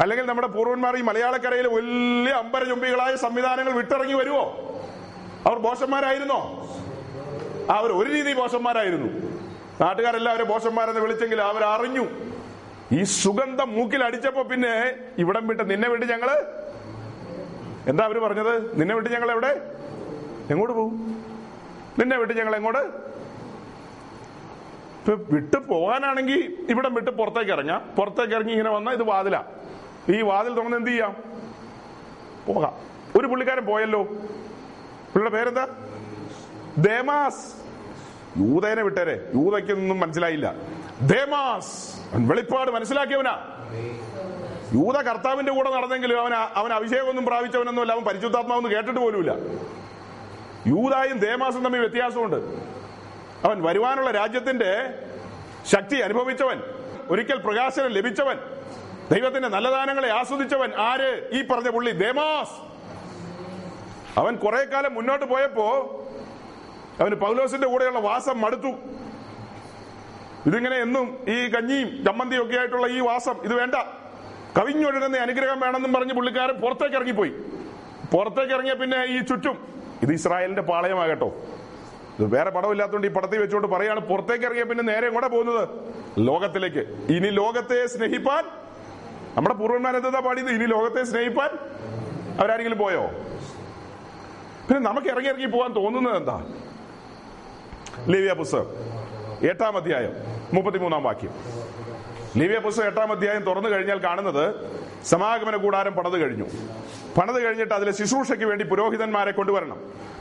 A: അല്ലെങ്കിൽ നമ്മുടെ പൂർവന്മാർ ഈ മലയാളക്കരയിൽ വലിയ അമ്പരചുംബികളായ സംവിധാനങ്ങൾ വിട്ടിറങ്ങി വരുമോ അവർ ബോഷന്മാരായിരുന്നോ അവർ ഒരു രീതി ബോഷന്മാരായിരുന്നു നാട്ടുകാരെല്ലാവരും ബോഷന്മാരെന്ന് വിളിച്ചെങ്കിൽ അവർ അറിഞ്ഞു. ഈ സുഗന്ധം മൂക്കിൽ അടിച്ചപ്പോ പിന്നെ ഇവിടം വിട്ട് നിന്നെ വിട്ട് ഞങ്ങൾ? എന്താ അവർ പറഞ്ഞത്? നിന്നെ വിട്ട് ഞങ്ങൾ എവിടെ? എങ്ങോട്ട് പോകും നിന്നെ വിട്ട് ഞങ്ങൾ എങ്ങോട്ട്? വിട്ട് പോകാനാണെങ്കിൽ ഇവിടം വിട്ട് പുറത്തേക്ക് ഇറങ്ങാം. പുറത്തേക്ക് ഇറങ്ങി ഇങ്ങനെ വന്നാൽ ഇത് വാതിലാ. ഈ വാതിൽ തുറന്ന് എന്ത് ചെയ്യാം? പോകാം. ഒരു പുള്ളിക്കാരൻ പോയല്ലോ. പുള്ളിയുടെ പേരെന്താ? ദേമാസ്. യൂതേനെ വിട്ടേരെ. യൂതയ്ക്കൊന്നും മനസ്സിലായില്ല. ദേമാസ്. വെളിപ്പാട് മനസ്സിലാക്കിയവനാ. യൂത കർത്താവിന്റെ കൂടെ നടന്നെങ്കിലും അവൻ അവൻ അഭിഷേകമൊന്നും പ്രാപിച്ചവനൊന്നും അല്ല അവൻ പരിശുദ്ധാത്മാവെന്ന് കേട്ടിട്ട് പോലുമില്ല. യൂതായും ദേമാസും തമ്മിൽ വ്യത്യാസമുണ്ട്. അവൻ വരുവാനുള്ള രാജ്യത്തിന്റെ ശക്തി അനുഭവിച്ചവൻ. ഒരിക്കൽ പ്രകാശനം ലഭിച്ചവൻ. ദൈവത്തിന്റെ നല്ല ദാനങ്ങളെ ആസ്വദിച്ചവൻ ആര്? ഈ പറഞ്ഞ പുള്ളി ദേമാസ്. അവൻ കുറെ കാലം മുന്നോട്ട് പോയപ്പോ അവന് പൗലോസിന്റെ കൂടെയുള്ള വാസം മടുത്തു. ഇതിങ്ങനെ എന്നും ഈ കഞ്ഞിയും ചമ്മന്തിയും ഒക്കെ ആയിട്ടുള്ള ഈ വാസം ഇത് വേണ്ട. കവിഞ്ഞൊഴുകുന്ന അനുഗ്രഹം വേണമെന്നും പറഞ്ഞ് പുള്ളിക്കാരൻ പുറത്തേക്ക് ഇറങ്ങിപ്പോയി. പുറത്തേക്ക് ഇറങ്ങിയ പിന്നെ ഈ ചുറ്റും. ഇത് ഇസ്രായേലിന്റെ പാളയമാകട്ടോ. ഇത് വേറെ പടമില്ലാത്തതുകൊണ്ട് ഈ പടത്തിൽ വെച്ചുകൊണ്ട് പറയാണ് പുറത്തേക്ക് ഇറങ്ങിയ പിന്നെ നേരെ കൂടെ പോകുന്നത്? ലോകത്തിലേക്ക്. ഇനി ലോകത്തെ സ്നേഹിപ്പാൻ നമ്മുടെ പൂർവന്മാരെന്താ പാടിയത്? ഇനി ലോകത്തെ സ്നേഹിപ്പാൻ അവരാരെങ്കിലും പോയോ? പിന്നെ നമുക്ക് ഇറങ്ങി ഇറങ്ങി പോകാൻ തോന്നുന്നത് എന്താ? ലേവ്യ പുസ്തകം എട്ടാം അധ്യായം മുപ്പത്തിമൂന്നാം വാക്യം. ലേവ്യ പുസ്തകം എട്ടാം അധ്യായം തുറന്നു കഴിഞ്ഞാൽ കാണുന്നത് സമാഗമന കൂടാരം പണത് കഴിഞ്ഞു. പണത് കഴിഞ്ഞിട്ട് അതിലെ ശുശ്രൂഷയ്ക്ക് വേണ്ടി പുരോഹിതന്മാരെ കൊണ്ടുവരണം.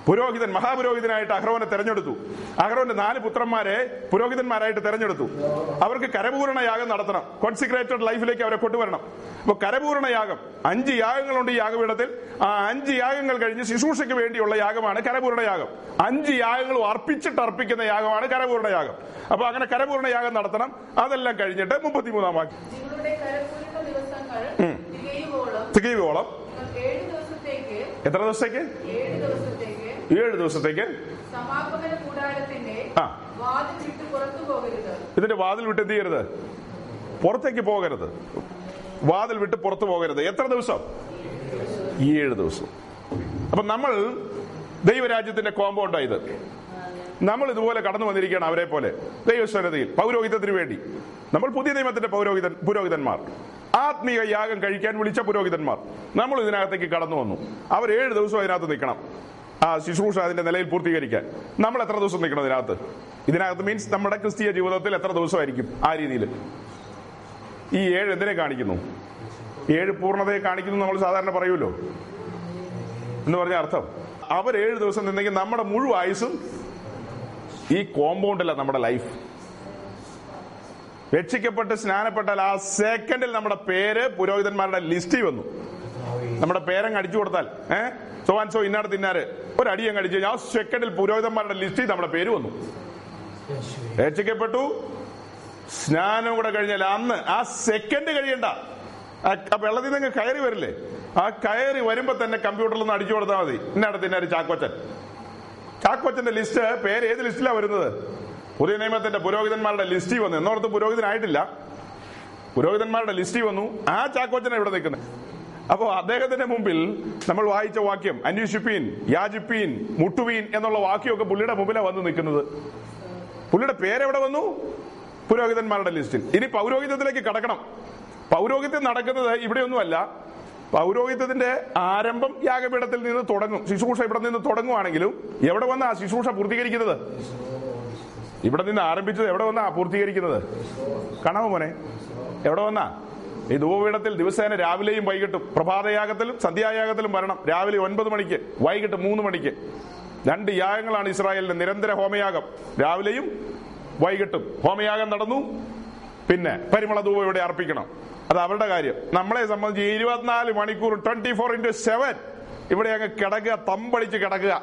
A: പുരോഹിതൻ മഹാപുരോഹിതനായിട്ട് അഹ്റോനെ തെരഞ്ഞെടുത്തു. അഹ്റോന്റെ നാല് പുത്രന്മാരെ പുരോഹിതന്മാരായിട്ട് തെരഞ്ഞെടുത്തു. അവർക്ക് കരപൂരണ യാഗം നടത്തണം. കോൺസിക്രേറ്റഡ് ലൈഫിലേക്ക് അവരെ കൊണ്ടുവരണം. അപ്പൊ കരപൂരണ യാഗം അഞ്ച് യാഗങ്ങളുണ്ട് ഈ യാഗപീഠത്തിൽ. ആ അഞ്ച് യാഗങ്ങൾ കഴിഞ്ഞ് ശുശ്രൂഷയ്ക്ക് വേണ്ടിയുള്ള യാഗമാണ് കരപൂരണ യാഗം. അഞ്ച് യാഗങ്ങളും അർപ്പിച്ചിട്ട് അർപ്പിക്കുന്ന യാഗമാണ് കരപൂരണ യാഗം. അപ്പൊ അങ്ങനെ കരപൂരണ യാഗം നടത്തണം. അതെല്ലാം കഴിഞ്ഞിട്ട് മുപ്പത്തിമൂന്നാം വാക്യം
C: തികയുവോളം
A: എത്ര ദിവസത്തേക്ക്?
C: ഏഴ് ദിവസത്തേക്ക്
A: ആ. ഇതിന്റെ വാതിൽ വിട്ട് എന്ത് ചെയ്യരുത്? പുറത്തേക്ക് പോകരുത്. വാതിൽ വിട്ട് പുറത്തു പോകരുത്. എത്ര ദിവസം? ഏഴ് ദിവസം. അപ്പൊ നമ്മൾ ദൈവരാജ്യത്തിന്റെ കോമ്പൗണ്ടാ ഇത്. നമ്മൾ ഇതുപോലെ കടന്നു വന്നിരിക്കുകയാണ് അവരെ പോലെ. ദൈവസ്വരതയിൽ പൗരോഹിതത്തിന് വേണ്ടി. നമ്മൾ പുതിയ നിയമത്തിന്റെ പൗരോഹിതൻ പുരോഹിതന്മാർ. ആത്മീയ യാഗം കഴിക്കാൻ വിളിച്ച പുരോഹിതന്മാർ. നമ്മൾ ഇതിനകത്തേക്ക് കടന്നു വന്നു. അവർ ഏഴ് ദിവസം അതിനകത്ത് നിൽക്കണം. ആ ശുശ്രൂഷ അതിന്റെ നിലയിൽ പൂർത്തീകരിക്കാൻ. നമ്മൾ എത്ര ദിവസം നിൽക്കണം ഇതിനകത്ത്? ഇതിനകത്ത് മീൻസ് നമ്മുടെ ക്രിസ്തീയ ജീവിതത്തിൽ എത്ര ദിവസമായിരിക്കും ആ രീതിയിൽ? ഈ ഏഴ് എന്തിനെ കാണിക്കുന്നു? ഏഴ് പൂർണതയെ കാണിക്കുന്നു നമ്മൾ സാധാരണ പറയുമല്ലോ. എന്ന് പറഞ്ഞ അർത്ഥം. അവർ ഏഴ് ദിവസം നിന്നെങ്കിൽ നമ്മുടെ മുഴുവൻ ആയുസും ഈ കോമ്പൗണ്ടല്ല നമ്മുടെ ലൈഫ്. രക്ഷിക്കപ്പെട്ട് സ്നാനപ്പെട്ടാൽ ആ സെക്കൻഡിൽ നമ്മുടെ പേര് പുരോഹിതന്മാരുടെ ലിസ്റ്റിൽ വന്നു. നമ്മുടെ പേരങ്ങ് അടിച്ചു കൊടുത്താൽ ഏഹ് സോ ആൻഡ് സോ ഇന്നാട് തിന്നാറ് ഒരു അടിയങ്ങ് അടിച്ചു ആ സെക്കൻഡിൽ പുരോഹിതന്മാരുടെ ലിസ്റ്റിൽ നമ്മുടെ പേര് വന്നു. രക്ഷിക്കപ്പെട്ടു. സ്നാനം കൂടെ കഴിഞ്ഞാൽ അന്ന് ആ സെക്കൻഡ് കഴിയണ്ട. ആ വെള്ളത്തിൽ നിന്ന് കയറി വരില്ലേ? ആ കയറി വരുമ്പോ തന്നെ കമ്പ്യൂട്ടറിൽ നിന്ന് അടിച്ചു കൊടുത്താൽ മതി. ഇന്നാട് ഒരു ചാക്കോച്ചൻ? ചാക്കോച്ചന്റെ ലിസ്റ്റ് പേര് ഏത് ലിസ്റ്റിലാ വരുന്നത്? പുതിയ നിയമത്തിന്റെ പുരോഹിതന്മാരുടെ ലിസ്റ്റിൽ വന്നു. എന്നോർത്ത് പുരോഹിതനായിട്ടില്ല. പുരോഹിതന്മാരുടെ ലിസ്റ്റിൽ വന്നു. ആ ചാക്കോച്ചനെ ഇവിടെ നിൽക്കുന്നത്. അപ്പോ അദ്ദേഹത്തിന്റെ മുമ്പിൽ നമ്മൾ വായിച്ച വാക്യം അന്വേഷിപ്പീൻ യാജിപ്പീൻ മുട്ടുവീൻ എന്നുള്ള വാക്യമൊക്കെ പുള്ളിയുടെ മുമ്പിലാണ് വന്ന് നിൽക്കുന്നത്. പുള്ളിയുടെ പേരെവിടെ വന്നു? പുരോഹിതന്മാരുടെ ലിസ്റ്റിൽ. ഇനി പൗരോഹിതത്തിലേക്ക് കടക്കണം. പൗരോഹിത്യം നടക്കുന്നത് ഇവിടെയൊന്നുമല്ല. പൗരോഹിത്യത്തിന്റെ ആരംഭം യാഗപീഠത്തിൽ നിന്ന് തുടങ്ങും. ശുശ്രൂഷ ഇവിടെ നിന്ന് തുടങ്ങുവാണെങ്കിലും എവിടെ വന്ന ആ പൂർത്തീകരിക്കുന്നത്? ഇവിടെ നിന്ന് ആരംഭിച്ചത് എവിടെ വന്നാ പൂർത്തീകരിക്കുന്നത്? കാണാമോ മോനെ എവിടെ വന്നാ? ഈ ധൂപപീഠത്തിൽ ദിവസേന രാവിലെയും വൈകിട്ടും പ്രഭാതയാഗത്തിലും സന്ധ്യായാഗത്തിലും വരണം. രാവിലെ ഒൻപത് മണിക്ക് വൈകിട്ട് മൂന്ന് മണിക്ക്. രണ്ട് യാഗങ്ങളാണ് ഇസ്രായേലിന്റെ നിരന്തര ഹോമയാഗം. രാവിലെയും വൈകിട്ടും ഹോമയാഗം നടന്നു. പിന്നെ പരിമള ധൂപ ഇവിടെ അർപ്പിക്കണം. അത് അവരുടെ കാര്യം. നമ്മളെ സംബന്ധിച്ച് ഇരുപത്തിനാല് മണിക്കൂർ ട്വന്റി ഫോർ ഇന്റു സെവൻ ഇവിടെ അങ്ങ് കിടക്കുക തമ്പടിച്ച് കിടക്കുക.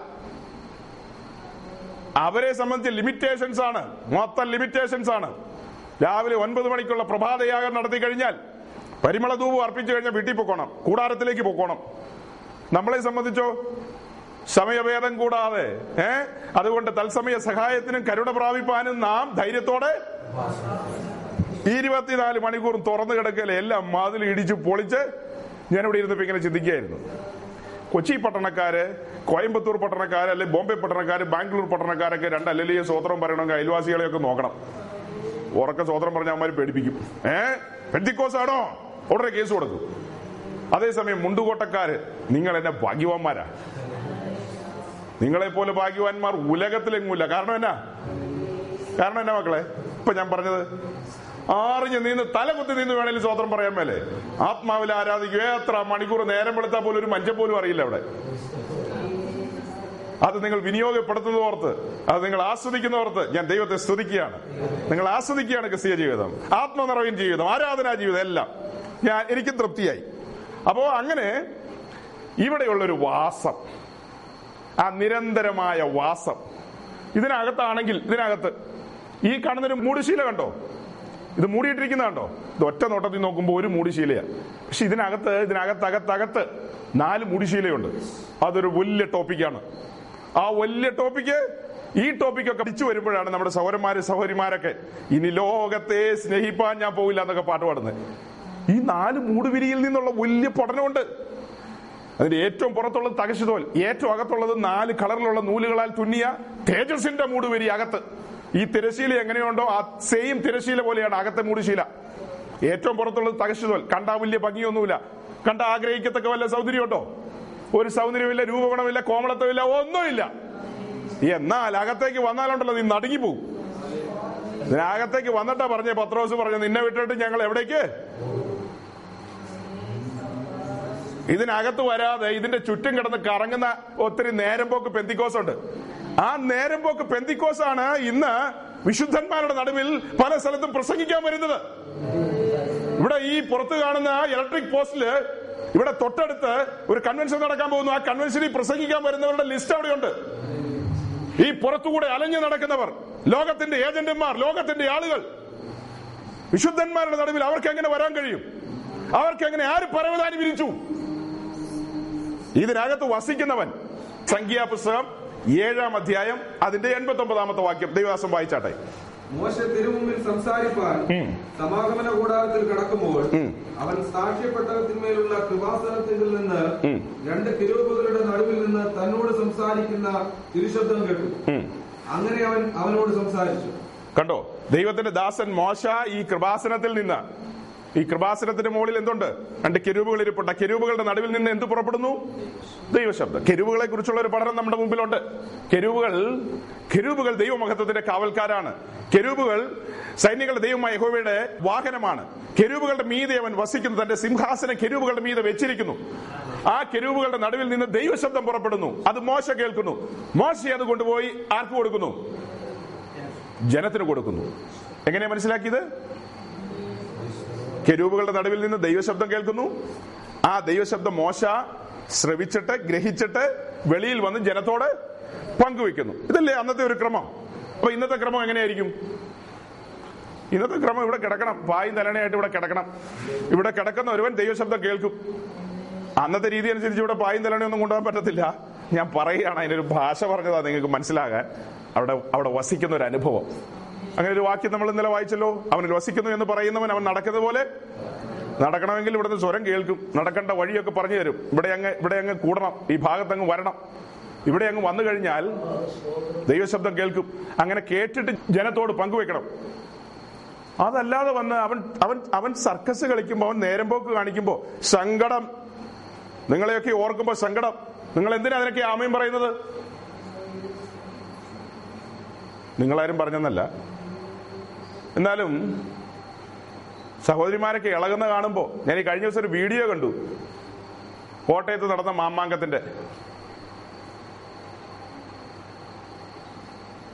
A: അവരെ സംബന്ധിച്ച് ലിമിറ്റേഷൻസ് ആണ്. മൊത്തം ലിമിറ്റേഷൻസ് ആണ്. രാവിലെ ഒൻപത് മണിക്കുള്ള പ്രഭാതയാഗം നടത്തി കഴിഞ്ഞാൽ പരിമള ധൂപം അർപ്പിച്ചു കഴിഞ്ഞാൽ വീട്ടിൽ പൊക്കോണം കൂടാരത്തിലേക്ക് പൊക്കോണം. നമ്മളെ സംബന്ധിച്ചോ? സമയഭേദം കൂടാതെ ഏ? അതുകൊണ്ട് തത്സമയ സഹായത്തിനും കരുണ പ്രാപിപ്പാനും നാം ധൈര്യത്തോടെ ഇരുപത്തിനാല് മണിക്കൂറും തുറന്നു കിടക്കലെ എല്ലാം മാതിൽ ഇടിച്ചു പൊളിച്ച് ഞാനിവിടെ ഇരുന്നപ്പോ ഇങ്ങനെ ചിന്തിക്കുകയായിരുന്നു. കൊച്ചി പട്ടണക്കാര് കോയമ്പത്തൂർ പട്ടണക്കാര് അല്ലെ ബോംബെ പട്ടണക്കാര് ബാംഗ്ലൂർ പട്ടണക്കാരൊക്കെ രണ്ട് അല്ലെ സ്വോത്രം പറയണമെങ്കിൽ അയൽവാസികളെയൊക്കെ നോക്കണം. ഉറക്ക സ്വോത്രം പറഞ്ഞ അമ്മമാര് പേടിപ്പിക്കും. ഏ? പെന്തിക്കോസ് ആണോ ഉടനെ കേസ് കൊടുക്കും അതേസമയം മുണ്ടുകോട്ടക്കാര് നിങ്ങൾ എന്നെ ഭാഗ്യവാന്മാരാ. നിങ്ങളെ പോലെ ഭാഗ്യവാന്മാർ ഉലകത്തിലെങ്ങുമില്ല. കാരണം എന്നാ? കാരണം എന്നാ മക്കളെ? ഇപ്പൊ ഞാൻ പറഞ്ഞത് ആറിഞ്ഞ് നിന്ന് തലകുത്തി നിന്ന് വേണേലും സ്വോത്രം പറയാൻ മേലെ. ആത്മാവിൽ ആരാധിക്കുക എത്ര മണിക്കൂർ നേരം വെളുത്താൽ പോലും ഒരു മഞ്ചം പോലും അറിയില്ല അവിടെ. അത് നിങ്ങൾ വിനിയോഗപ്പെടുത്തുന്ന ഓർത്ത് അത് നിങ്ങൾ ആസ്വദിക്കുന്ന ഓർത്ത് ഞാൻ ദൈവത്തെ സ്തുതിക്കുകയാണ്. നിങ്ങൾ ആസ്വദിക്കുകയാണ് ക്രിസ്തീയ ജീവിതം. ആത്മനിറവിൻ ജീവിതം ആരാധനാ ജീവിതം എല്ലാം. ഞാൻ എനിക്കും തൃപ്തിയായി. അപ്പോ അങ്ങനെ ഇവിടെയുള്ളൊരു വാസം ആ നിരന്തരമായ വാസം ഇതിനകത്താണെങ്കിൽ ഇതിനകത്ത് ഈ കാണുന്നൊരു മൂടുശീല കണ്ടോ? ഇത് മൂടിയിട്ടിരിക്കുന്നതാണ്ടോ ഇത് ഒറ്റ നോട്ടത്തിൽ നോക്കുമ്പോൾ ഒരു മൂടിശീലയാ പക്ഷെ ഇതിനകത്ത് ഇതിനകത്ത് അകത്തകത്ത് നാല് മൂടിശീലയുണ്ട് അതൊരു വലിയ ടോപ്പിക്കാണ്. ആ വലിയ ടോപ്പിക്ക് ഈ ടോപ്പിക്കൊക്കെ പഠിച്ചു വരുമ്പോഴാണ് നമ്മുടെ സഹോദരന്മാര് സഹോരിമാരൊക്കെ ഇനി ലോകത്തെ സ്നേഹിപ്പാൻ ഞാൻ പോകില്ല എന്നൊക്കെ പാട്ട് പാടുന്നത്. ഈ നാല് മൂടുവിരിയിൽ നിന്നുള്ള വലിയ പഠനമുണ്ട്. അതിന്റെ ഏറ്റവും പുറത്തുള്ളത് തകശുതോൽ ഏറ്റവും അകത്തുള്ളത് നാല് കളറിലുള്ള നൂലുകളാൽ തുന്നിയ തേജസിന്റെ മൂടുവിരി അകത്ത്. ഈ തിരശീല എങ്ങനെയുണ്ടോ ആ സെയിം തിരശീല പോലെയാണ് അകത്തെ മൂടിശീല ഏറ്റവും പുറത്തുള്ളത് തകശുതോൽ കണ്ടാ വലിയ ഭംഗിയൊന്നുമില്ല. കണ്ട ആഗ്രഹിക്കത്തക്ക വല്ല സൗന്ദര്യമുണ്ടോ ഒരു സൗന്ദര്യമില്ല രൂപഗുണമില്ല കോമളത്വമില്ല ഒന്നുമില്ല. എന്നാൽ അകത്തേക്ക് വന്നാലുണ്ടല്ലോ നീ നടുങ്ങി പോകും അകത്തേക്ക് വന്നിട്ടാ പറഞ്ഞേ പത്രോസ് പറഞ്ഞു നിന്നെ വിട്ടിട്ട് ഞങ്ങൾ എവിടേക്ക്? ഇതിനകത്ത് വരാതെ ഇതിന്റെ ചുറ്റും കിടന്ന് കറങ്ങുന്ന ഒത്തിരി നേരം പോക്ക് ഉണ്ട് ആ നേരം പോക്ക് പെന്തിക്കോസാണ് ഇന്ന് വിശുദ്ധന്മാരുടെ നടുവിൽ പല സ്ഥലത്തും പ്രസംഗിക്കാൻ വരുന്നത്. ഇവിടെ ഈ പുറത്ത് കാണുന്ന ഇലക്ട്രിക് പോസ്റ്റിൽ ഇവിടെ തൊട്ടടുത്ത് ഒരു കൺവെൻഷൻ നടക്കാൻ പോകുന്നു. ആ കൺവെൻഷനിൽ പ്രസംഗിക്കാൻ വരുന്നവരുടെ ലിസ്റ്റ് അവിടെയുണ്ട്. ഈ പുറത്തുകൂടെ അലഞ്ഞു നടക്കുന്നവർ ലോകത്തിന്റെ ഏജന്റുമാർ ലോകത്തിന്റെ ആളുകൾ വിശുദ്ധന്മാരുടെ നടുവിൽ അവർക്ക് എങ്ങനെ വരാൻ കഴിയും? അവർക്ക് എങ്ങനെ ആര് പരവതാനി വിരിച്ചു? ഇതിനകത്ത് വസിക്കുന്നവൻ സംഖ്യാപുസ്തകം ഏഴാം അധ്യായം അതിന്റെ എൺപത്തി ഒമ്പതാമത്തെ വാക്യം. ദൈവദാസം വായിച്ചാട്ടെ.
B: മോശ തിരുമുമ്പിൽ സംസാരിപ്പാൻ സമാഗമന കൂടാരത്തിൽ കടക്കുമ്പോൾ അവൻ സാക്ഷ്യപ്പെട്ടകത്തിന്മേലുള്ള കൃപാസനത്തിൽ നിന്ന് രണ്ട് കിരൂപുകളുടെ നടുവിൽ നിന്ന് തന്നോട് സംസാരിക്കുന്ന തിരുശബ്ദം കേട്ടു. അങ്ങനെ അവൻ അവനോട് സംസാരിച്ചു.
A: കണ്ടോ? ദൈവത്തിന്റെ ദാസൻ മോശ ഈ കൃപാസനത്തിൽ നിന്ന് ഈ കൃപാസനത്തിന്റെ മുകളിൽ എന്തുണ്ട്? രണ്ട് കെരൂപുകൾ ഇരിപ്പുണ്ട്. കെരൂപുകളുടെ നടുവിൽ നിന്ന് എന്ത് പുറപ്പെടുന്നു? ദൈവശബ്ദം. കെരൂപുകളെ കുറിച്ചുള്ള ഒരു പഠനം നമ്മുടെ മുമ്പിലുണ്ട്. കെരൂപുകൾ കെരൂപുകൾ ദൈവമഹത്വത്തിന്റെ കാവൽക്കാരാണ്. കെരൂപുകൾ സൈന്യങ്ങളുടെ ദൈവമായ യഹോവയുടെ വാഹനമാണ്. കെരൂപുകളുടെ മീതെ അവൻ വസിക്കുന്നു. തന്റെ സിംഹാസനം കെരൂപുകളുടെ മീതെ വെച്ചിരിക്കുന്നു. ആ കെരൂപുകളുടെ നടുവിൽ നിന്ന് ദൈവശബ്ദം പുറപ്പെടുന്നു. അത് മോശ കേൾക്കുന്നു. മോശ അത് കൊണ്ടുപോയി ആർക്ക് കൊടുക്കുന്നു? ജനത്തിന് കൊടുക്കുന്നു. എങ്ങനെയാ മനസ്സിലാക്കിയത്? കെരൂബുകളുടെ നടുവിൽ നിന്ന് ദൈവശബ്ദം കേൾക്കുന്നു. ആ ദൈവശബ്ദം മോശ ശ്രവിച്ചിട്ട് ഗ്രഹിച്ചിട്ട് വെളിയിൽ വന്ന് ജനത്തോട് പങ്കുവെക്കുന്നു ഇതല്ലേ അന്നത്തെ ഒരു ക്രമം? അപ്പൊ ഇന്നത്തെ ക്രമം എങ്ങനെയായിരിക്കും? ഇന്നത്തെ ക്രമം ഇവിടെ കിടക്കണം. വായും തലണയായിട്ട് ഇവിടെ കിടക്കണം. ഇവിടെ കിടക്കുന്ന ഒരുവൻ ദൈവശബ്ദം കേൾക്കും. അന്നത്തെ രീതി അനുസരിച്ച് ഇവിടെ പായും തലണയൊന്നും കൊണ്ടുപോകാൻ പറ്റത്തില്ല. ഞാൻ പറയുകയാണ് അതിനൊരു ഭാഷ പറഞ്ഞതാ നിങ്ങൾക്ക് മനസ്സിലാകാൻ. അവിടെ അവിടെ വസിക്കുന്ന ഒരു അനുഭവം. അങ്ങനെ ഒരു വാക്യം നമ്മൾ ഇന്നലെ വായിച്ചല്ലോ. അവൻ വസിക്കുന്നു എന്ന് പറയുന്നവൻ അവൻ നടക്കുന്നത് പോലെ നടക്കണമെങ്കിൽ ഇവിടുന്ന് സ്വരം കേൾക്കും. നടക്കേണ്ട വഴിയൊക്കെ പറഞ്ഞു തരും. ഇവിടെ അങ്ങ് ഇവിടെ അങ്ങ് കൂടണം. ഈ ഭാഗത്ത് അങ്ങ് വരണം. ഇവിടെ അങ്ങ് വന്നു കഴിഞ്ഞാൽ ദൈവശബ്ദം കേൾക്കും. അങ്ങനെ കേട്ടിട്ട് ജനത്തോട് പങ്കുവെക്കണം. അതല്ലാതെ വന്ന് അവൻ അവൻ അവൻ സർക്കസ് കളിക്കുമ്പോൾ അവൻ നേരം പോക്ക് കാണിക്കുമ്പോൾ സങ്കടം. നിങ്ങളെയൊക്കെ ഓർക്കുമ്പോൾ സങ്കടം. നിങ്ങൾ എന്തിനാ അതിനൊക്കെ ആമയും പറയുന്നത്? നിങ്ങളാരും പറഞ്ഞെന്നല്ല. എന്നാലും സഹോദരിമാരൊക്കെ ഇളകുന്ന കാണുമ്പോൾ ഞാൻ ഈ കഴിഞ്ഞ ദിവസം ഒരു വീഡിയോ കണ്ടു. കോട്ടയത്ത് നടന്ന മാമാങ്കത്തിന്റെ.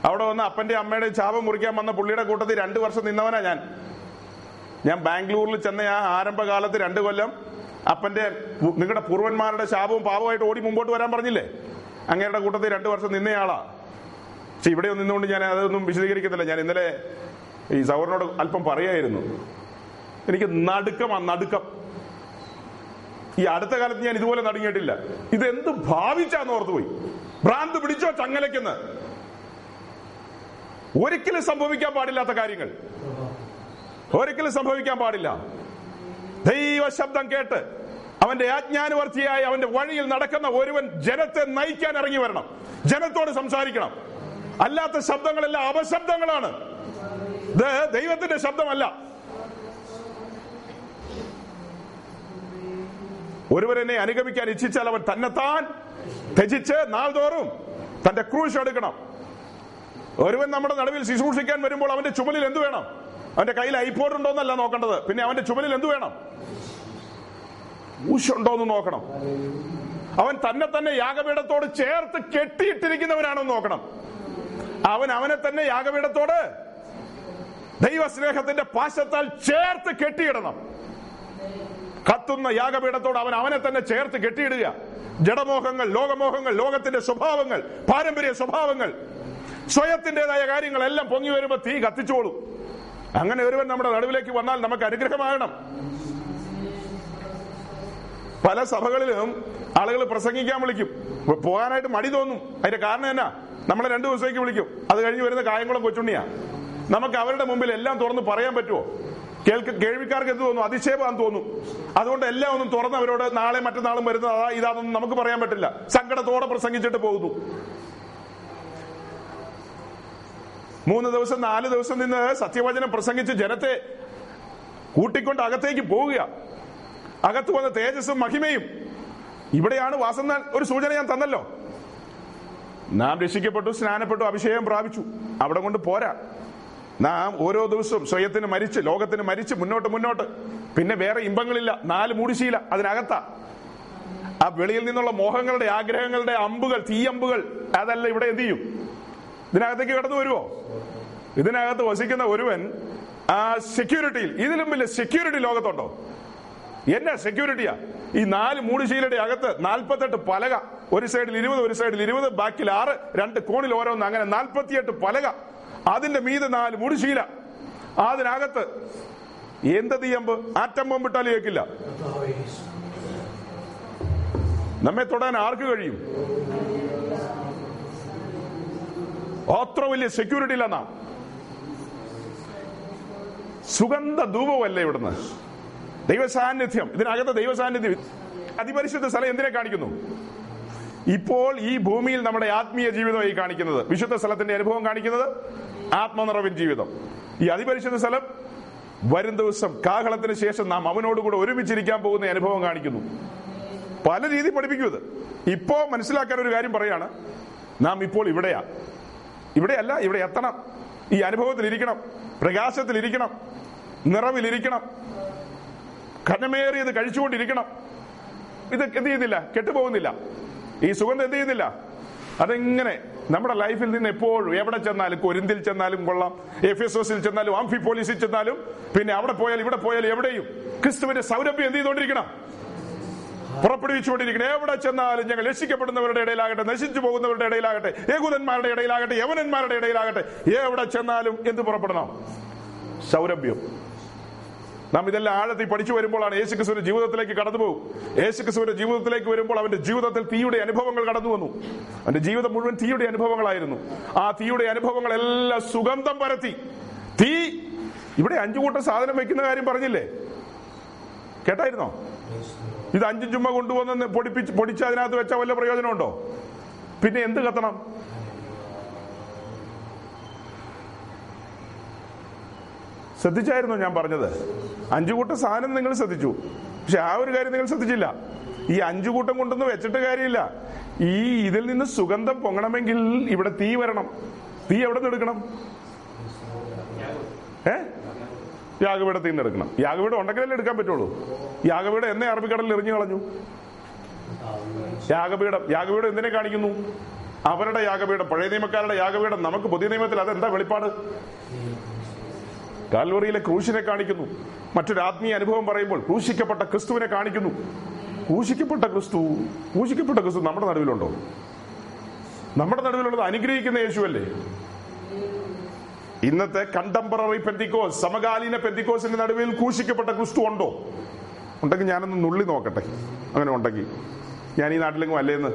A: അവിടെ വന്ന് അപ്പന്റെ അമ്മയുടെ ചാപം മുറിക്കാൻ വന്ന പുള്ളിയുടെ കൂട്ടത്തിൽ രണ്ടു വർഷം നിന്നവനാ ഞാൻ. ഞാൻ ബാംഗ്ലൂരിൽ ചെന്ന ആ ആരംഭകാലത്ത് രണ്ടു കൊല്ലം അപ്പന്റെ നിങ്ങളുടെ പൂർവന്മാരുടെ ശാപവും പാപമായിട്ട് ഓടി മുമ്പോട്ട് വരാൻ പറഞ്ഞില്ലേ? അങ്ങയുടെ കൂട്ടത്തിൽ രണ്ടു വർഷം നിന്നയാളാ. പക്ഷെ ഇവിടെ നിന്നുകൊണ്ട് ഞാൻ അതൊന്നും വിശദീകരിക്കുന്നില്ല ഞാൻ ഇന്നലെ ഈ സൗറിനോട് അല്പം പറയായിരുന്നു. എനിക്ക് നടുക്കം ആ നടുക്കം. ഈ അടുത്ത കാലത്ത് ഞാൻ ഇതുപോലെ നടുങ്ങിയിട്ടില്ല. ഇത് എന്ത് ഭാവിച്ചാന്ന് ഓർത്തുപോയി ഭ്രാന്ത് പിടിച്ചോ ചങ്ങലയ്ക്കെന്ന്. ഒരിക്കലും സംഭവിക്കാൻ പാടില്ലാത്ത കാര്യങ്ങൾ. ഒരിക്കലും സംഭവിക്കാൻ പാടില്ല. ദൈവ ശബ്ദം കേട്ട് അവന്റെ ആജ്ഞാനുവർത്തിയായി അവന്റെ വഴിയിൽ നടക്കുന്ന ഒരുവൻ ജനത്തെ നയിക്കാൻ ഇറങ്ങി വരണം. ജനത്തോട് സംസാരിക്കണം. അല്ലാത്ത ശബ്ദങ്ങളെല്ലാം അപശബ്ദങ്ങളാണ്. ഇത് ദൈവത്തിന്റെ ശബ്ദമല്ല. ഒരുവരെന്നെ അനുഗമിക്കാൻ ഇച്ഛിച്ചാൽ അവൻ തന്നെത്താൻ ത്യജിച്ച് നാൾതോറും തന്റെ ക്രൂശ് എടുക്കണം. ഒരുവൻ നമ്മുടെ നടുവിൽ ശുശ്രൂഷിക്കാൻ വരുമ്പോൾ അവന്റെ ചുമലിൽ എന്ത് വേണം? അവന്റെ കയ്യിൽ ഐപോഡ് ഉണ്ടോന്നല്ല നോക്കേണ്ടത്. പിന്നെ അവന്റെ ചുമലിൽ എന്ത് വേണം? ഊശുണ്ടോന്ന് നോക്കണം. അവൻ തന്നെ തന്നെ യാഗപീഠത്തോട് ചേർത്ത് കെട്ടിയിട്ടിരിക്കുന്നവനാണെന്ന് നോക്കണം. അവൻ അവനെ തന്നെ യാഗപീഠത്തോട് ദൈവസ്നേഹത്തിന്റെ പാശത്താൽ ചേർത്ത് കെട്ടിയിടണം. കത്തുന്ന യാഗപീഠത്തോട് അവൻ അവനെ തന്നെ ചേർത്ത് കെട്ടിയിടുക. ജഡമോഹങ്ങൾ ലോകമോഹങ്ങൾ ലോകത്തിന്റെ സ്വഭാവങ്ങൾ പാരമ്പര്യ സ്വഭാവങ്ങൾ സ്വയത്തിന്റേതായ കാര്യങ്ങളെല്ലാം പൊങ്ങി വരുമ്പോൾ തീ കത്തിച്ചോളും. അങ്ങനെ ഒരുവൻ നമ്മുടെ നടുവിലേക്ക് വന്നാൽ നമുക്ക് അനുഗ്രഹമാകണം. പല സഭകളിലും ആളുകൾ പ്രസംഗിക്കാൻ വിളിക്കും. പോകാനായിട്ട് മടി തോന്നും. അതിന്റെ കാരണം എന്നാ? നമ്മളെ രണ്ടു ദിവസത്തേക്ക് വിളിക്കും. അത് കഴിഞ്ഞ് വരുന്ന കായംകുളം കൊച്ചുണ്ണിയാ. നമുക്ക് അവരുടെ മുമ്പിൽ എല്ലാം തുറന്ന് പറയാൻ പറ്റുമോ കേൾക്ക കേൾവിക്കാർക്ക് എന്ത് തോന്നും അതിശയമാണെന്ന് തോന്നും അതുകൊണ്ട് എല്ലാം ഒന്നും തുറന്ന് അവരോട് നാളെ മറ്റന്നാളും വരുന്നത് അതാ ഇതാണെന്ന് നമുക്ക് പറയാൻ പറ്റില്ല. സങ്കടത്തോടെ പ്രസംഗിച്ചിട്ട് പോകുന്നു. മൂന്ന് ദിവസം നാല് ദിവസം നിന്ന് സത്യവചനം പ്രസംഗിച്ച് ജനത്തെ കൂട്ടിക്കൊണ്ട് അകത്തേക്ക് പോവുക അകത്ത് വന്ന തേജസ്സും മഹിമയും. ഇവിടെയാണ് വാസം ഒരു സൂചന ഞാൻ തന്നല്ലോ. നാം രക്ഷിക്കപ്പെട്ടു സ്നാനപ്പെട്ടു അഭിഷേകം പ്രാപിച്ചു. അവിടെ കൊണ്ട് പോരാ. നാം ഓരോ ദിവസവും സ്വയത്തിന് മരിച്ച് ലോകത്തിന് മരിച്ച് മുന്നോട്ട് മുന്നോട്ട്. പിന്നെ വേറെ ഇമ്പങ്ങളില്ല. നാല് മൂടിശീല അതിനകത്താ. ആ വെളിയിൽ നിന്നുള്ള മോഹങ്ങളുടെ ആഗ്രഹങ്ങളുടെ അമ്പുകൾ തീയമ്പുകൾ അതല്ല ഇവിടെ എന്ത് ചെയ്യും? ഇതിനകത്തേക്ക് കടന്നു വരുമോ ഇതിനകത്ത് വസിക്കുന്ന ഒരുവൻ ആ സെക്യൂരിറ്റിയിൽ ഇതിലും വലിയ സെക്യൂരിറ്റി ലോകത്തുണ്ടോ? എന്നാ സെക്യൂരിറ്റിയാ ഈ നാല് മൂടിശീലയുടെ അകത്ത് നാൽപ്പത്തെട്ട് പലക. ഒരു സൈഡിൽ ഇരുപത് ഒരു സൈഡിൽ ഇരുപത് ബാക്കിൽ ആറ് രണ്ട് കോണിൽ ഓരോന്ന്. അങ്ങനെ നാൽപ്പത്തിയെട്ട് പലക. അതിന്റെ മീതെ നാല് മുടിശീല അതിനകത്ത് എന്ത് തീയമ്പ്? ആറ്റം ബോംബിട്ടാലും കേൾക്കില്ല നമ്മെ തൊടാൻ ആർക്ക് കഴിയും? അത്ര വലിയ സെക്യൂരിറ്റി ഇല്ല സുഗന്ധ ധൂപമല്ലേ ഇവിടുന്ന്? ദൈവസാന്നിധ്യം. ഇതിനകത്ത് ദൈവസാന്നിധ്യം. അതിപരിശുദ്ധ സ്ഥലം എന്തിനെ കാണിക്കുന്നു? ഇപ്പോൾ ഈ ഭൂമിയിൽ നമ്മുടെ ആത്മീയ ജീവിതമായി കാണിക്കുന്നത്. വിശുദ്ധ സ്ഥലത്തിന്റെ അനുഭവം കാണിക്കുന്നത് ആത്മനിറവിൻ ജീവിതം. ഈ അതിപരിശുദ്ധ സ്ഥലം വരും ദിവസം കാഹളത്തിന് ശേഷം നാം അവനോടുകൂടെ ഒരുമിച്ചിരിക്കാൻ പോകുന്ന അനുഭവം കാണിക്കുന്നു. പല രീതി പഠിപ്പിക്കും ഇത്. ഇപ്പോ മനസ്സിലാക്കാൻ ഒരു കാര്യം പറയാണ്. നാം ഇപ്പോൾ ഇവിടെയാ. ഇവിടെയല്ല ഇവിടെ എത്തണം. ഈ അനുഭവത്തിൽ ഇരിക്കണം. പ്രകാശത്തിൽ ഇരിക്കണം. നിറവിലിരിക്കണം. ഘനമേറിയത് കഴിച്ചുകൊണ്ടിരിക്കണം. ഇത് എന്ത് ചെയ്യുന്നില്ല? കെട്ടുപോകുന്നില്ല. ഈ സുഗന്ധം എന്ത് ചെയ്യുന്നില്ല? അതെങ്ങനെ നമ്മുടെ ലൈഫിൽ നിന്ന് എപ്പോഴും എവിടെ ചെന്നാലും കൊരിന്തിൽ ചെന്നാലും കൊള്ളാം എഫ് എസ് എസിൽ ചെന്നാലും ആംഫി പോലീസിൽ ചെന്നാലും പിന്നെ അവിടെ പോയാലും ഇവിടെ പോയാലും എവിടെയും ക്രിസ്തുവിന്റെ സൗരഭ്യം എന്ത് ചെയ്തുകൊണ്ടിരിക്കണം? പുറപ്പെടുവിച്ചുകൊണ്ടിരിക്കണം. എവിടെ ചെന്നാലും ഞങ്ങൾ രക്ഷിക്കപ്പെടുന്നവരുടെ ഇടയിലാകട്ടെ നശിച്ചു പോകുന്നവരുടെ ഇടയിലാകട്ടെ ഏകുതന്മാരുടെ ഇടയിലാകട്ടെ യവനന്മാരുടെ ഇടയിലാകട്ടെ എവിടെ ചെന്നാലും എന്ത് പുറപ്പെടണം? സൗരഭ്യം. നാം ഇതെല്ലാം ആഴത്തിൽ പഠിച്ചു വരുമ്പോഴാണ് യേശുക്രിസ്തുവിന്റെ ജീവിതത്തിലേക്ക് കടന്നു പോകും യേശുക്രിസ്തുവിന്റെ ജീവിതത്തിലേക്ക് വരുമ്പോൾ അവന്റെ ജീവിതത്തിൽ തീയുടെ അനുഭവങ്ങൾ കടന്നു വന്നു. അവന്റെ ജീവിതം മുഴുവൻ തീയുടെ അനുഭവങ്ങളായിരുന്നു. ആ തീയുടെ അനുഭവങ്ങളെല്ലാം സുഗന്ധം പരത്തി. തീ ഇവിടെ അഞ്ചു കൂട്ടം സാധനം വെക്കുന്ന കാര്യം പറഞ്ഞില്ലേ? കേട്ടായിരുന്നോ? ഇത് അഞ്ചും ചുമ്മാ കൊണ്ടുവന്ന് പൊടിപ്പിച്ച് പൊടിച്ച് അതിനകത്ത് വെച്ചാൽ വല്ല പ്രയോജനമുണ്ടോ? പിന്നെ എന്ത് കത്തണം? ശ്രദ്ധിച്ചായിരുന്നോ ഞാൻ പറഞ്ഞത്? അഞ്ചു കൂട്ടം സാധനം നിങ്ങൾ ശ്രദ്ധിച്ചു. പക്ഷെ ആ ഒരു കാര്യം നിങ്ങൾ ശ്രദ്ധിച്ചില്ല. ഈ അഞ്ചു കൂട്ടം കൊണ്ടൊന്നും വെച്ചിട്ട് കാര്യമില്ല. ഈ ഇതിൽ നിന്ന് സുഗന്ധം പൊങ്ങണമെങ്കിൽ ഇവിടെ തീ വരണം. തീ എവിടെ നിന്ന് എടുക്കണം? ഏ? തീ നിന്ന് എടുക്കണം. യാഗവീട് ഉണ്ടെങ്കിലല്ലേ എടുക്കാൻ പറ്റുള്ളൂ. യാഗവീട് എന്നെ അറബിക്കടലിൽ എറിഞ്ഞു കളഞ്ഞു. യാഗപീഠം. യാഗപീഠം എന്തിനെ കാണിക്കുന്നു? അവരുടെ യാഗപീഠം. പഴയ നിയമക്കാരുടെ യാഗപീഠം. നമുക്ക് പുതിയ നിയമത്തിൽ അതെന്താ വെളിപ്പാട്? കാൽവറിയിലെ ക്രൂശിനെ കാണിക്കുന്നു. മറ്റൊരു ആത്മീയ അനുഭവം പറയുമ്പോൾ ക്രൂശിക്കപ്പെട്ട ക്രിസ്തുവിനെ കാണിക്കുന്നു. ക്രൂശിക്കപ്പെട്ട ക്രിസ്തു ക്രൂശിക്കപ്പെട്ട ക്രിസ്തു നമ്മുടെ നടുവിലുണ്ടോ? നമ്മുടെ നടുവിലുള്ളത് അനുഗ്രഹിക്കുന്ന യേശുവല്ലേ? ഇന്നത്തെ കണ്ടംപററി പെന്തിക്കോസ് സമകാലീന പെന്തിക്കോസിന്റെ നടുവിൽ ക്രൂശിക്കപ്പെട്ട ക്രിസ്തു ഉണ്ടോ? ഉണ്ടെങ്കിൽ ഞാനൊന്ന് നുള്ളി നോക്കട്ടെ. അങ്ങനെ ഉണ്ടെങ്കിൽ. ഞാൻ ഈ നാട്ടിലെങ്കിലും അല്ലേന്ന്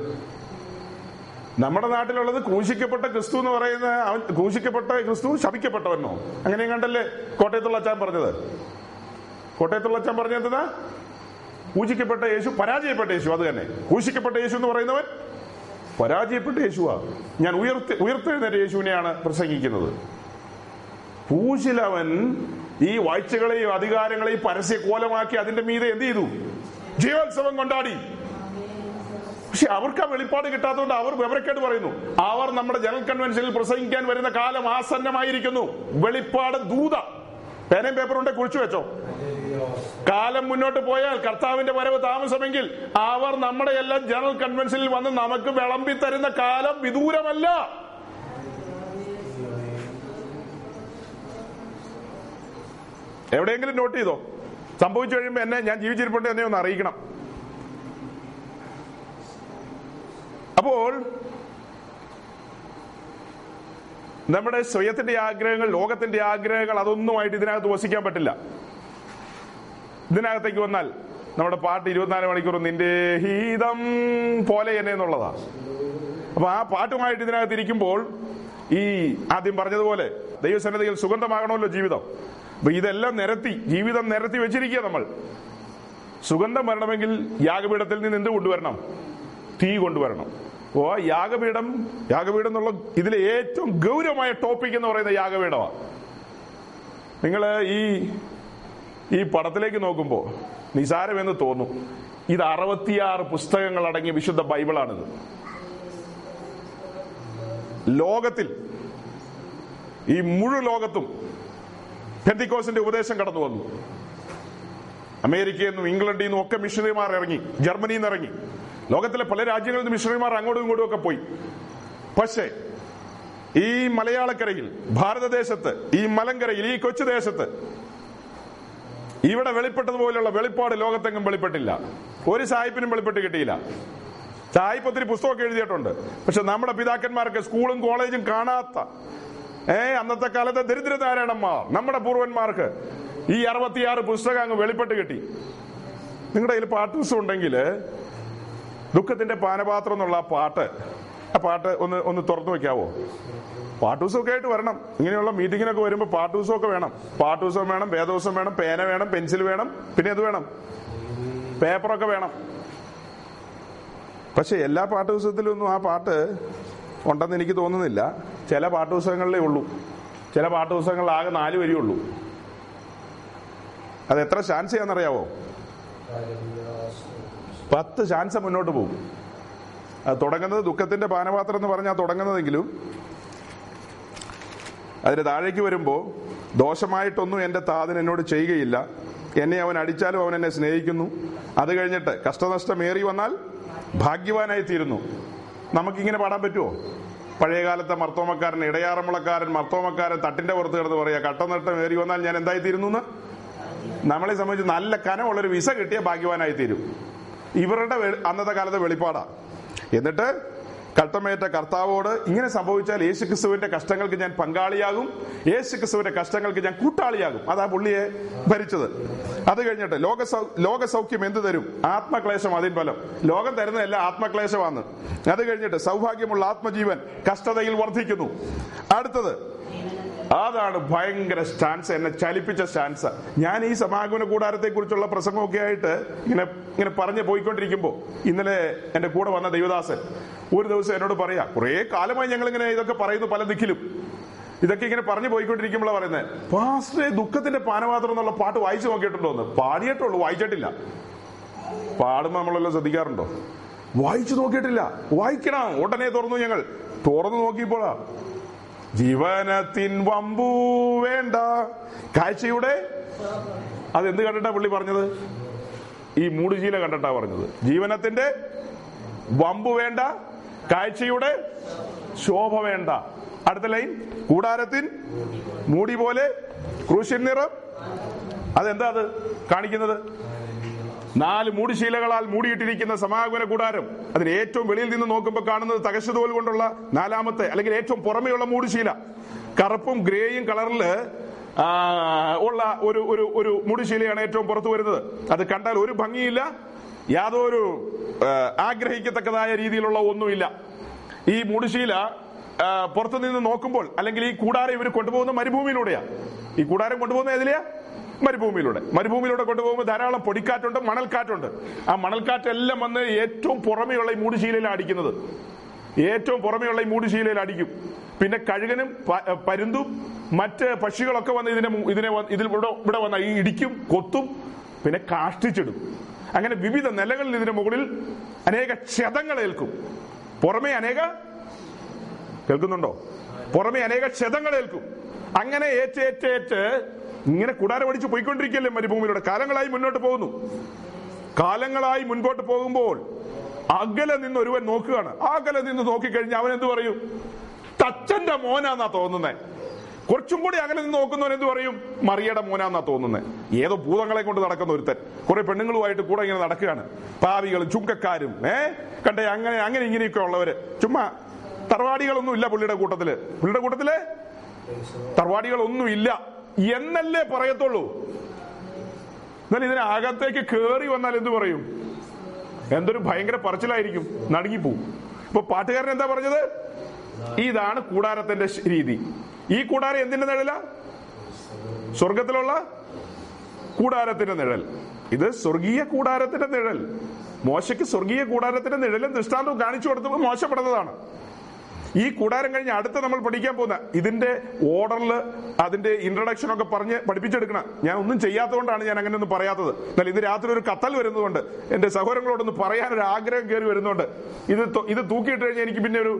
A: നമ്മുടെ നാട്ടിലുള്ളത് ക്രൂശിക്കപ്പെട്ട ക്രിസ്തു എന്ന് പറയുന്ന അവൻ ക്രൂശിക്കപ്പെട്ട ക്രിസ്തു ശപിക്കപ്പെട്ടവനോ? അങ്ങനെയും കണ്ടല്ലേ കോട്ടയത്തുള്ള അച്ഛൻ പറഞ്ഞത്? കോട്ടയത്തുള്ള അച്ഛൻ പറഞ്ഞത് എന്താ പൂജിക്കപ്പെട്ട യേശു പരാജയപ്പെട്ട യേശു അത് തന്നെ. ക്രൂശിക്കപ്പെട്ട യേശു എന്ന് പറയുന്നവൻ പരാജയപ്പെട്ട യേശുവാ. ഞാൻ ഉയർത്തി ഉയർത്തെഴുന്നേറ്റ യേശുവിനെയാണ് പ്രസംഗിക്കുന്നത്. പൂശിലവൻ ഈ വാഴ്ചകളെയും അധികാരങ്ങളെയും പരസ്യ കോലമാക്കി അതിന്റെ മീതെ എന്ത് ചെയ്തു? ജീവോത്സവം കൊണ്ടാടി. പക്ഷെ അവർക്ക് ആ വെളിപ്പാട് കിട്ടാത്തതുകൊണ്ട് അവർ വിവരക്കേട് പറയുന്നു. അവർ നമ്മുടെ ജനറൽ കൺവെൻഷനിൽ പ്രസംഗിക്കാൻ വരുന്ന കാലം ആസന്നമായിരിക്കുന്നു. വെളിപ്പാട് ദൂത. പേനയും പേപ്പറും ഉണ്ടെ കുറിച്ചു വെച്ചോ? കാലം മുന്നോട്ട് പോയാൽ കർത്താവിന്റെ വരവ് താമസമെങ്കിൽ അവർ നമ്മുടെ എല്ലാം ജനറൽ കൺവെൻഷനിൽ വന്ന് നമുക്ക് വിളമ്പി തരുന്ന കാലം വിദൂരമല്ല. എവിടെയെങ്കിലും നോട്ട് ചെയ്തോ? സംഭവിച്ചു കഴിയുമ്പോ എന്നെ ഞാൻ ജീവിച്ചിരിപ്പുണ്ട് എന്നെ ഒന്ന് അറിയിക്കണം. അപ്പോൾ നമ്മുടെ സ്വയത്തിന്റെ ആഗ്രഹങ്ങൾ ലോകത്തിന്റെ ആഗ്രഹങ്ങൾ അതൊന്നുമായിട്ട് ഇതിനകത്ത് വസിക്കാൻ പറ്റില്ല. ഇതിനകത്തേക്ക് വന്നാൽ നമ്മുടെ പാട്ട് ഇരുപത്തിനാല് മണിക്കൂർ നിന്റെ ഹീതം പോലെ എന്നെ എന്നുള്ളതാ. അപ്പൊ ആ പാട്ടുമായിട്ട് ഇതിനകത്ത് ഇരിക്കുമ്പോൾ ഈ ആദ്യം പറഞ്ഞതുപോലെ ദൈവസന്നതിയിൽ സുഗന്ധമാകണമല്ലോ ജീവിതം. അപ്പൊ ഇതെല്ലാം നിരത്തി ജീവിതം നിരത്തി വെച്ചിരിക്കുക നമ്മൾ. സുഗന്ധം വരണമെങ്കിൽ യാഗപീഠത്തിൽ നിന്ന് എന്ത് കൊണ്ടുവരണം? തീ കൊണ്ടുവരണം. ഓ യാഗപീഠം യാഗപീഠം എന്നുള്ള ഇതിലെ ഏറ്റവും ഗൗരവമായ ടോപ്പിക് എന്ന് പറയുന്ന യാഗപീഠമാണ് നിങ്ങൾ ഈ ഈ പടത്തിലേക്ക് നോക്കുമ്പോൾ നിസാരമെന്ന് തോന്നും. ഇത് അറുപത്തിയാറ് പുസ്തകങ്ങൾ അടങ്ങിയ വിശുദ്ധ ബൈബിളാണിത്. ലോകത്തിൽ ഈ മുഴു ലോകത്തും പെന്തിക്കോസിന്റെ ഉപദേശം കടന്നു വന്നു. അമേരിക്കയിൽ നിന്നും ഇംഗ്ലണ്ടിൽ നിന്നും ഒക്കെ മിഷണറിമാർ ഇറങ്ങി ജർമ്മനിയിൽ നിന്ന് ഇറങ്ങി ലോകത്തിലെ പല രാജ്യങ്ങളിൽ നിന്ന് മിഷണറിമാർ അങ്ങോട്ടും ഇങ്ങോട്ടും ഒക്കെ പോയി. പക്ഷേ ഈ മലയാളക്കരയിൽ ഭാരതദേശത്ത് ഈ മലങ്കരയിൽ ഈ കൊച്ചു ദേശത്ത് ഇവിടെ വെളിപ്പെട്ടതുപോലെയുള്ള വെളിപ്പാട് ലോകത്തെങ്ങും വെളിപ്പെട്ടില്ല. ഒരു സായിപ്പിനും വെളിപ്പെട്ട് കിട്ടിയില്ല. സായിപ്പ് ഒത്തിരി പുസ്തകമൊക്കെ എഴുതിയിട്ടുണ്ട്. പക്ഷെ നമ്മുടെ പിതാക്കന്മാർക്ക് സ്കൂളും കോളേജും കാണാത്ത ഏ അന്നത്തെ കാലത്തെ ദരിദ്രനാരായണന്മാർ നമ്മുടെ പൂർവന്മാർക്ക് ഈ അറുപത്തിയാറ് പുസ്തകം അങ്ങ് വെളിപ്പെട്ട് കിട്ടി. നിങ്ങളുടെ കയ്യിൽ പാട്ട് ഉണ്ടെങ്കിൽ ദുഃഖത്തിന്റെ പാനപാത്രം എന്നുള്ള ആ പാട്ട് ആ പാട്ട് ഒന്ന് ഒന്ന് തുറന്നു വെക്കാവോ? പാട്ടുത്സവമൊക്കെ ആയിട്ട് വരണം. ഇങ്ങനെയുള്ള മീറ്റിങ്ങിനൊക്കെ വരുമ്പോൾ പാട്ടുത്സവമൊക്കെ വേണം. പാട്ടുത്സവം വേണം വേദോസം വേണം പേന വേണം പെൻസിൽ വേണം പിന്നെ അത് വേണം. പേപ്പറൊക്കെ വേണം. പക്ഷെ എല്ലാ പാട്ടുത്സവത്തിലൊന്നും ആ പാട്ട് ഉണ്ടെന്ന് എനിക്ക് തോന്നുന്നില്ല. ചില പാട്ടുത്സവങ്ങളിലേ ഉള്ളൂ. ചില പാട്ടുത്സവങ്ങളിൽ ആകെ നാല് വരിയേ ഉള്ളൂ. അത് എത്ര ചാൻസ് ചെയ്യാന്നറിയാവോ പത്ത് ചാൻസ് മുന്നോട്ട് പോകും. തുടങ്ങുന്നത് ദുഃഖത്തിന്റെ പാനപാത്രം എന്ന് പറഞ്ഞാൽ തുടങ്ങുന്നതെങ്കിലും അതിന് താഴേക്ക് വരുമ്പോൾ ദോഷമായിട്ടൊന്നും എന്റെ താതൻ എന്നോട് ചെയ്യുകയില്ല. എന്നെ അവൻ അടിച്ചാലും അവൻ എന്നെ സ്നേഹിക്കുന്നു. അത് കഴിഞ്ഞിട്ട് കഷ്ടനഷ്ടം ഏറി വന്നാൽ ഭാഗ്യവാനായി തീരുന്നു നമുക്കിങ്ങനെ പാടാൻ പറ്റുമോ പഴയകാലത്തെ മർത്തോമക്കാരൻ ഇടയാറമുളക്കാരൻ മർത്തോമക്കാരൻ തട്ടിന്റെ പുറത്ത് കിടന്ന് പറയാ കട്ടനഷ്ടം ഏറി വന്നാൽ ഞാൻ എന്തായി തീരുന്നു നമ്മളെ സംബന്ധിച്ച് നല്ല കനമുള്ളൊരു വിസ കിട്ടിയ ഭാഗ്യവാനായി തീരും ഇവരുടെ അന്നത്തെ കാലത്തെ വെളിപ്പാടാ. എന്നിട്ട് കട്ടമേറ്റ കർത്താവോട് ഇങ്ങനെ സംഭവിച്ചാൽ യേശു ക്രിസ്തുവിന്റെ കഷ്ടങ്ങൾക്ക് ഞാൻ പങ്കാളിയാകും യേശു ക്രിസ്തുവിന്റെ കഷ്ടങ്ങൾക്ക് ഞാൻ കൂട്ടാളിയാകും. അതാ പുള്ളിയെ ഭരിച്ചത്. അത് കഴിഞ്ഞിട്ട് ലോക ലോകസൗഖ്യം ലോക സൗഖ്യം എന്ത് തരും? ആത്മക്ലേശം അതിൻ ഫലം. ലോകം തരുന്നതല്ല ആത്മക്ലേശമാണ്. അത് കഴിഞ്ഞിട്ട് സൗഭാഗ്യമുള്ള ആത്മജീവൻ കഷ്ടതയിൽ വർദ്ധിക്കുന്നു. അടുത്തത് അതാണ് ഭയങ്കര സ്റ്റാൻസ് എന്നെ ചലിപ്പിച്ച സ്റ്റാൻസ് ഞാൻ ഈ സമാഗമന കൂടാരത്തെ കുറിച്ചുള്ള പ്രസംഗമൊക്കെ ആയിട്ട് ഇങ്ങനെ ഇങ്ങനെ പറഞ്ഞു പോയിക്കൊണ്ടിരിക്കുമ്പോ ഇന്നലെ എന്റെ കൂടെ വന്ന ദൈവദാസൻ ഒരു ദിവസം എന്നോട് പറയാ കുറെ കാലമായി ഞങ്ങൾ ഇങ്ങനെ ഇതൊക്കെ പറയുന്നു പല ദിക്കിലും. ഇതൊക്കെ ഇങ്ങനെ പറഞ്ഞു പോയിക്കൊണ്ടിരിക്കുമ്പോഴാണ് പറയുന്നത് പാസ്റ്ററെ ദുഃഖത്തിന്റെ പാനപാത്രം എന്നുള്ള പാട്ട് വായിച്ചു നോക്കിയിട്ടുണ്ടോ എന്ന്? പാടിയിട്ടുള്ളൂ വായിച്ചിട്ടില്ല. പാടുമ്പോ നമ്മളെല്ലാം ശ്രദ്ധിക്കാറുണ്ടോ? വായിച്ചു നോക്കിയിട്ടില്ല. വായിക്കണം ഉടനെ തുറന്നു ഞങ്ങൾ. തുറന്നു നോക്കിയപ്പോഴാ ജീവനത്തിൻ വമ്പു വേണ്ട. കാഴ്ചയുടെ? അതെന്ത് കണ്ടിട്ടാ പുള്ളി പറഞ്ഞത്? ഈ മൂടുശീല കണ്ടിട്ടാ പറഞ്ഞത്. ജീവനത്തിന്റെ വമ്പു വേണ്ട കാഴ്ചയുടെ ശോഭ വേണ്ട. അടുത്ത ലൈൻ. കൂടാരത്തിൻ മൂടി പോലെ ക്രൂശ്യൻ നിറം. അതെന്താ അത്? കാണിക്കുന്നത്? നാല് മൂടിശീലകളാൽ മൂടിയിട്ടിരിക്കുന്ന സമാഗമന കൂടാരം അതിന് ഏറ്റവും വെളിയിൽ നിന്ന് നോക്കുമ്പോൾ കാണുന്നത് തകശതോൽ കൊണ്ടുള്ള നാലാമത്തെ അല്ലെങ്കിൽ ഏറ്റവും പുറമെയുള്ള മൂടിശീല. കറുപ്പും ഗ്രേയും കളറിൽ ഉള്ള ഒരു ഒരു ഒരു മൂടിശീലയാണ് ഏറ്റവും പുറത്തു വരുന്നത്. അത് കണ്ടാൽ ഒരു ഭംഗിയില്ല യാതൊരു ആഗ്രഹിക്കത്തക്കതായ രീതിയിലുള്ള ഒന്നുമില്ല. ഈ മൂടിശീല പുറത്തു നിന്ന് നോക്കുമ്പോൾ അല്ലെങ്കിൽ ഈ കൂടാരം ഇവർ കൊണ്ടുപോകുന്ന മരുഭൂമിയിലൂടെയാ. ഈ കൂടാരം കൊണ്ടുപോകുന്ന ഏതിലെയാ? മരുഭൂമിയിലൂടെ. മരുഭൂമിയിലൂടെ കൊണ്ടുപോകുമ്പോൾ ധാരാളം പൊടിക്കാറ്റുണ്ട് മണൽക്കാറ്റുണ്ട്. ആ മണൽക്കാറ്റെല്ലാം വന്ന് ഏറ്റവും പുറമെയുള്ള ഈ മൂടുശീലയിലാണ് അടിക്കുന്നത്. ഏറ്റവും പുറമെയുള്ള ഈ മൂടുശീലയിൽ അടിക്കും. പിന്നെ കഴുകനും പരുന്തും മറ്റ് പക്ഷികളൊക്കെ വന്ന് ഇതിനെ ഇതിനെ ഇതിൽ ഇവിടെ ഇവിടെ വന്ന ഈ ഇടിക്കും കൊത്തും പിന്നെ കാഷ്ടിച്ചിടും. അങ്ങനെ വിവിധ നിലകളിൽ ഇതിന്റെ മുകളിൽ അനേക ക്ഷതങ്ങൾ ഏൽക്കും. പുറമെ അനേക കേൾക്കുന്നുണ്ടോ? പുറമെ അനേക ക്ഷതങ്ങൾ ഏൽക്കും. അങ്ങനെ ഏറ്റേറ്റേറ്റ് ഏറ്റ് ഏറ്റ് ഇങ്ങനെ കുടാരം അടിച്ച് പോയിക്കൊണ്ടിരിക്കല്ലേ മരുഭൂമിയിലൂടെ? കാലങ്ങളായി മുന്നോട്ട് പോകുന്നു. കാലങ്ങളായി മുൻപോട്ട് പോകുമ്പോൾ അകലെ നിന്ന് ഒരുവൻ നോക്കുകയാണ്. അകലെ നിന്ന് നോക്കിക്കഴിഞ്ഞാൽ അവൻ എന്ത് പറയും? തച്ചന്റെ മോനാന്നാ തോന്നുന്നേ. കുറച്ചും കൂടി അകലെ നിന്ന് നോക്കുന്നവൻ എന്ത് പറയും? മറിയയുടെ മോനാന്നാ തോന്നുന്നത് ഏതോ ഭൂതങ്ങളെ കൊണ്ട് നടക്കുന്ന ഒരുത്തൻ. കുറെ പെണ്ണുങ്ങളുമായിട്ട് കൂടെ ഇങ്ങനെ നടക്കുകയാണ്. പാവികളും ചുങ്കക്കാരും ഏ? കണ്ടേ അങ്ങനെ അങ്ങനെ ഇങ്ങനെയൊക്കെ ഉള്ളവര്. ചുമ്മാ തറവാടികളൊന്നും ഇല്ല പുള്ളിയുടെ കൂട്ടത്തിൽ. പുള്ളിയുടെ കൂട്ടത്തിൽ തറവാടികളൊന്നും ഇല്ല. എന്നല്ലേ പറയത്തുള്ളൂ? എന്നാൽ ഇതിന് അകത്തേക്ക് കേറി വന്നാൽ എന്തു പറയും? എന്തൊരു ഭയങ്കര പറച്ചിലായിരിക്കും. നടുങ്ങിപ്പോവും. ഇപ്പൊ പാട്ടുകാരൻ എന്താ പറഞ്ഞത്? ഇതാണ് കൂടാരത്തിന്റെ രീതി. ഈ കൂടാരം എന്തിന്റെ നിഴല? സ്വർഗത്തിലുള്ള കൂടാരത്തിന്റെ നിഴൽ. ഇത് സ്വർഗീയ കൂടാരത്തിന്റെ നിഴൽ. മോശയ്ക്ക് സ്വർഗീയ കൂടാരത്തിന്റെ നിഴലും ദൃഷ്ടാന്തവും കാണിച്ചു കൊടുത്തപ്പോൾ മോശപ്പെടുന്നതാണ്. ഈ കൂടാരം കഴിഞ്ഞ് അടുത്ത നമ്മൾ പഠിക്കാൻ പോകുന്ന ഇതിന്റെ ഓർഡറിൽ അതിന്റെ ഇൻട്രഡക്ഷൻ ഒക്കെ പറഞ്ഞ് പഠിപ്പിച്ചെടുക്കണം. ഞാൻ ഒന്നും ചെയ്യാത്തതുകൊണ്ടാണ് ഞാൻ അങ്ങനെ ഒന്നും പറയാത്തത്. എന്നാൽ ഇന്ന് രാത്രി ഒരു കത്തൽ വരുന്നതുകൊണ്ട് എന്റെ സഹോദരങ്ങളോടൊന്ന് പറയാൻ ഒരു ആഗ്രഹം കയറി വരുന്നുണ്ട് ഇത് ഇത് തൂക്കിയിട്ട് കഴിഞ്ഞാൽ എനിക്ക് പിന്നെ ഒരു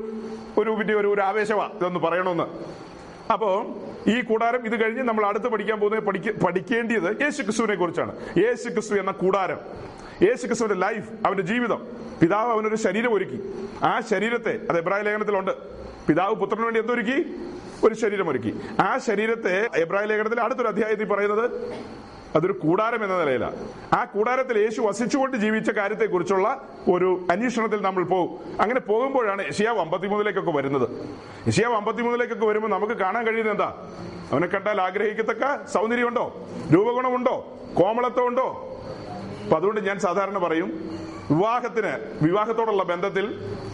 A: ഒരു പിന്നെ ഒരു ആവേശമാ ഇതൊന്ന് പറയണമെന്ന്. അപ്പോ ഈ കൂടാരം ഇത് കഴിഞ്ഞ് നമ്മൾ അടുത്ത് പഠിക്കാൻ പോകുന്നത് പഠിക്കേണ്ടിയത് യേശു ക്രിസ്തുവിനെ കുറിച്ചാണ്. യേശു ക്രിസ്തു എന്ന കൂടാരം. യേശു ക്രിസ്തുവിന്റെ ലൈഫ് അവന്റെ ജീവിതം. പിതാവ് അവനൊരു ശരീരം ഒരുക്കി. ആ ശരീരത്തെ അത് എബ്രായ ലേഖനത്തിലുണ്ട്. പിതാവ് പുത്രന് വേണ്ടി എന്തൊരുക്കി? ഒരു ശരീരം ഒരുക്കി. ആ ശരീരത്തെ എബ്രായ ലേഖനത്തിൽ അടുത്തൊരു അധ്യായത്തിൽ പറയുന്നത് അതൊരു കൂടാരം എന്ന നിലയിലാണ് ആ കൂടാരത്തിൽ യേശു വസിച്ചുകൊണ്ട് ജീവിച്ച കാര്യത്തെക്കുറിച്ചുള്ള ഒരു അന്വേഷണത്തിൽ നമ്മൾ പോകും. അങ്ങനെ പോകുമ്പോഴാണ് യഷിയാവ് അമ്പത്തിമൂന്നിലേക്കൊക്കെ വരുന്നത്. യഷിയാവ് അമ്പത്തിമൂന്നിലേക്കൊക്കെ വരുമ്പോൾ നമുക്ക് കാണാൻ കഴിയുന്നത് എന്താ? അവനെ കണ്ടാൽ ആഗ്രഹിക്കത്തക്ക സൗന്ദര്യമുണ്ടോ? രൂപഗുണമുണ്ടോ? കോമളത്വമുണ്ടോ? അപ്പൊ അതുകൊണ്ട് ഞാൻ സാധാരണ പറയും വിവാഹത്തിന് വിവാഹത്തോടുള്ള ബന്ധത്തിൽ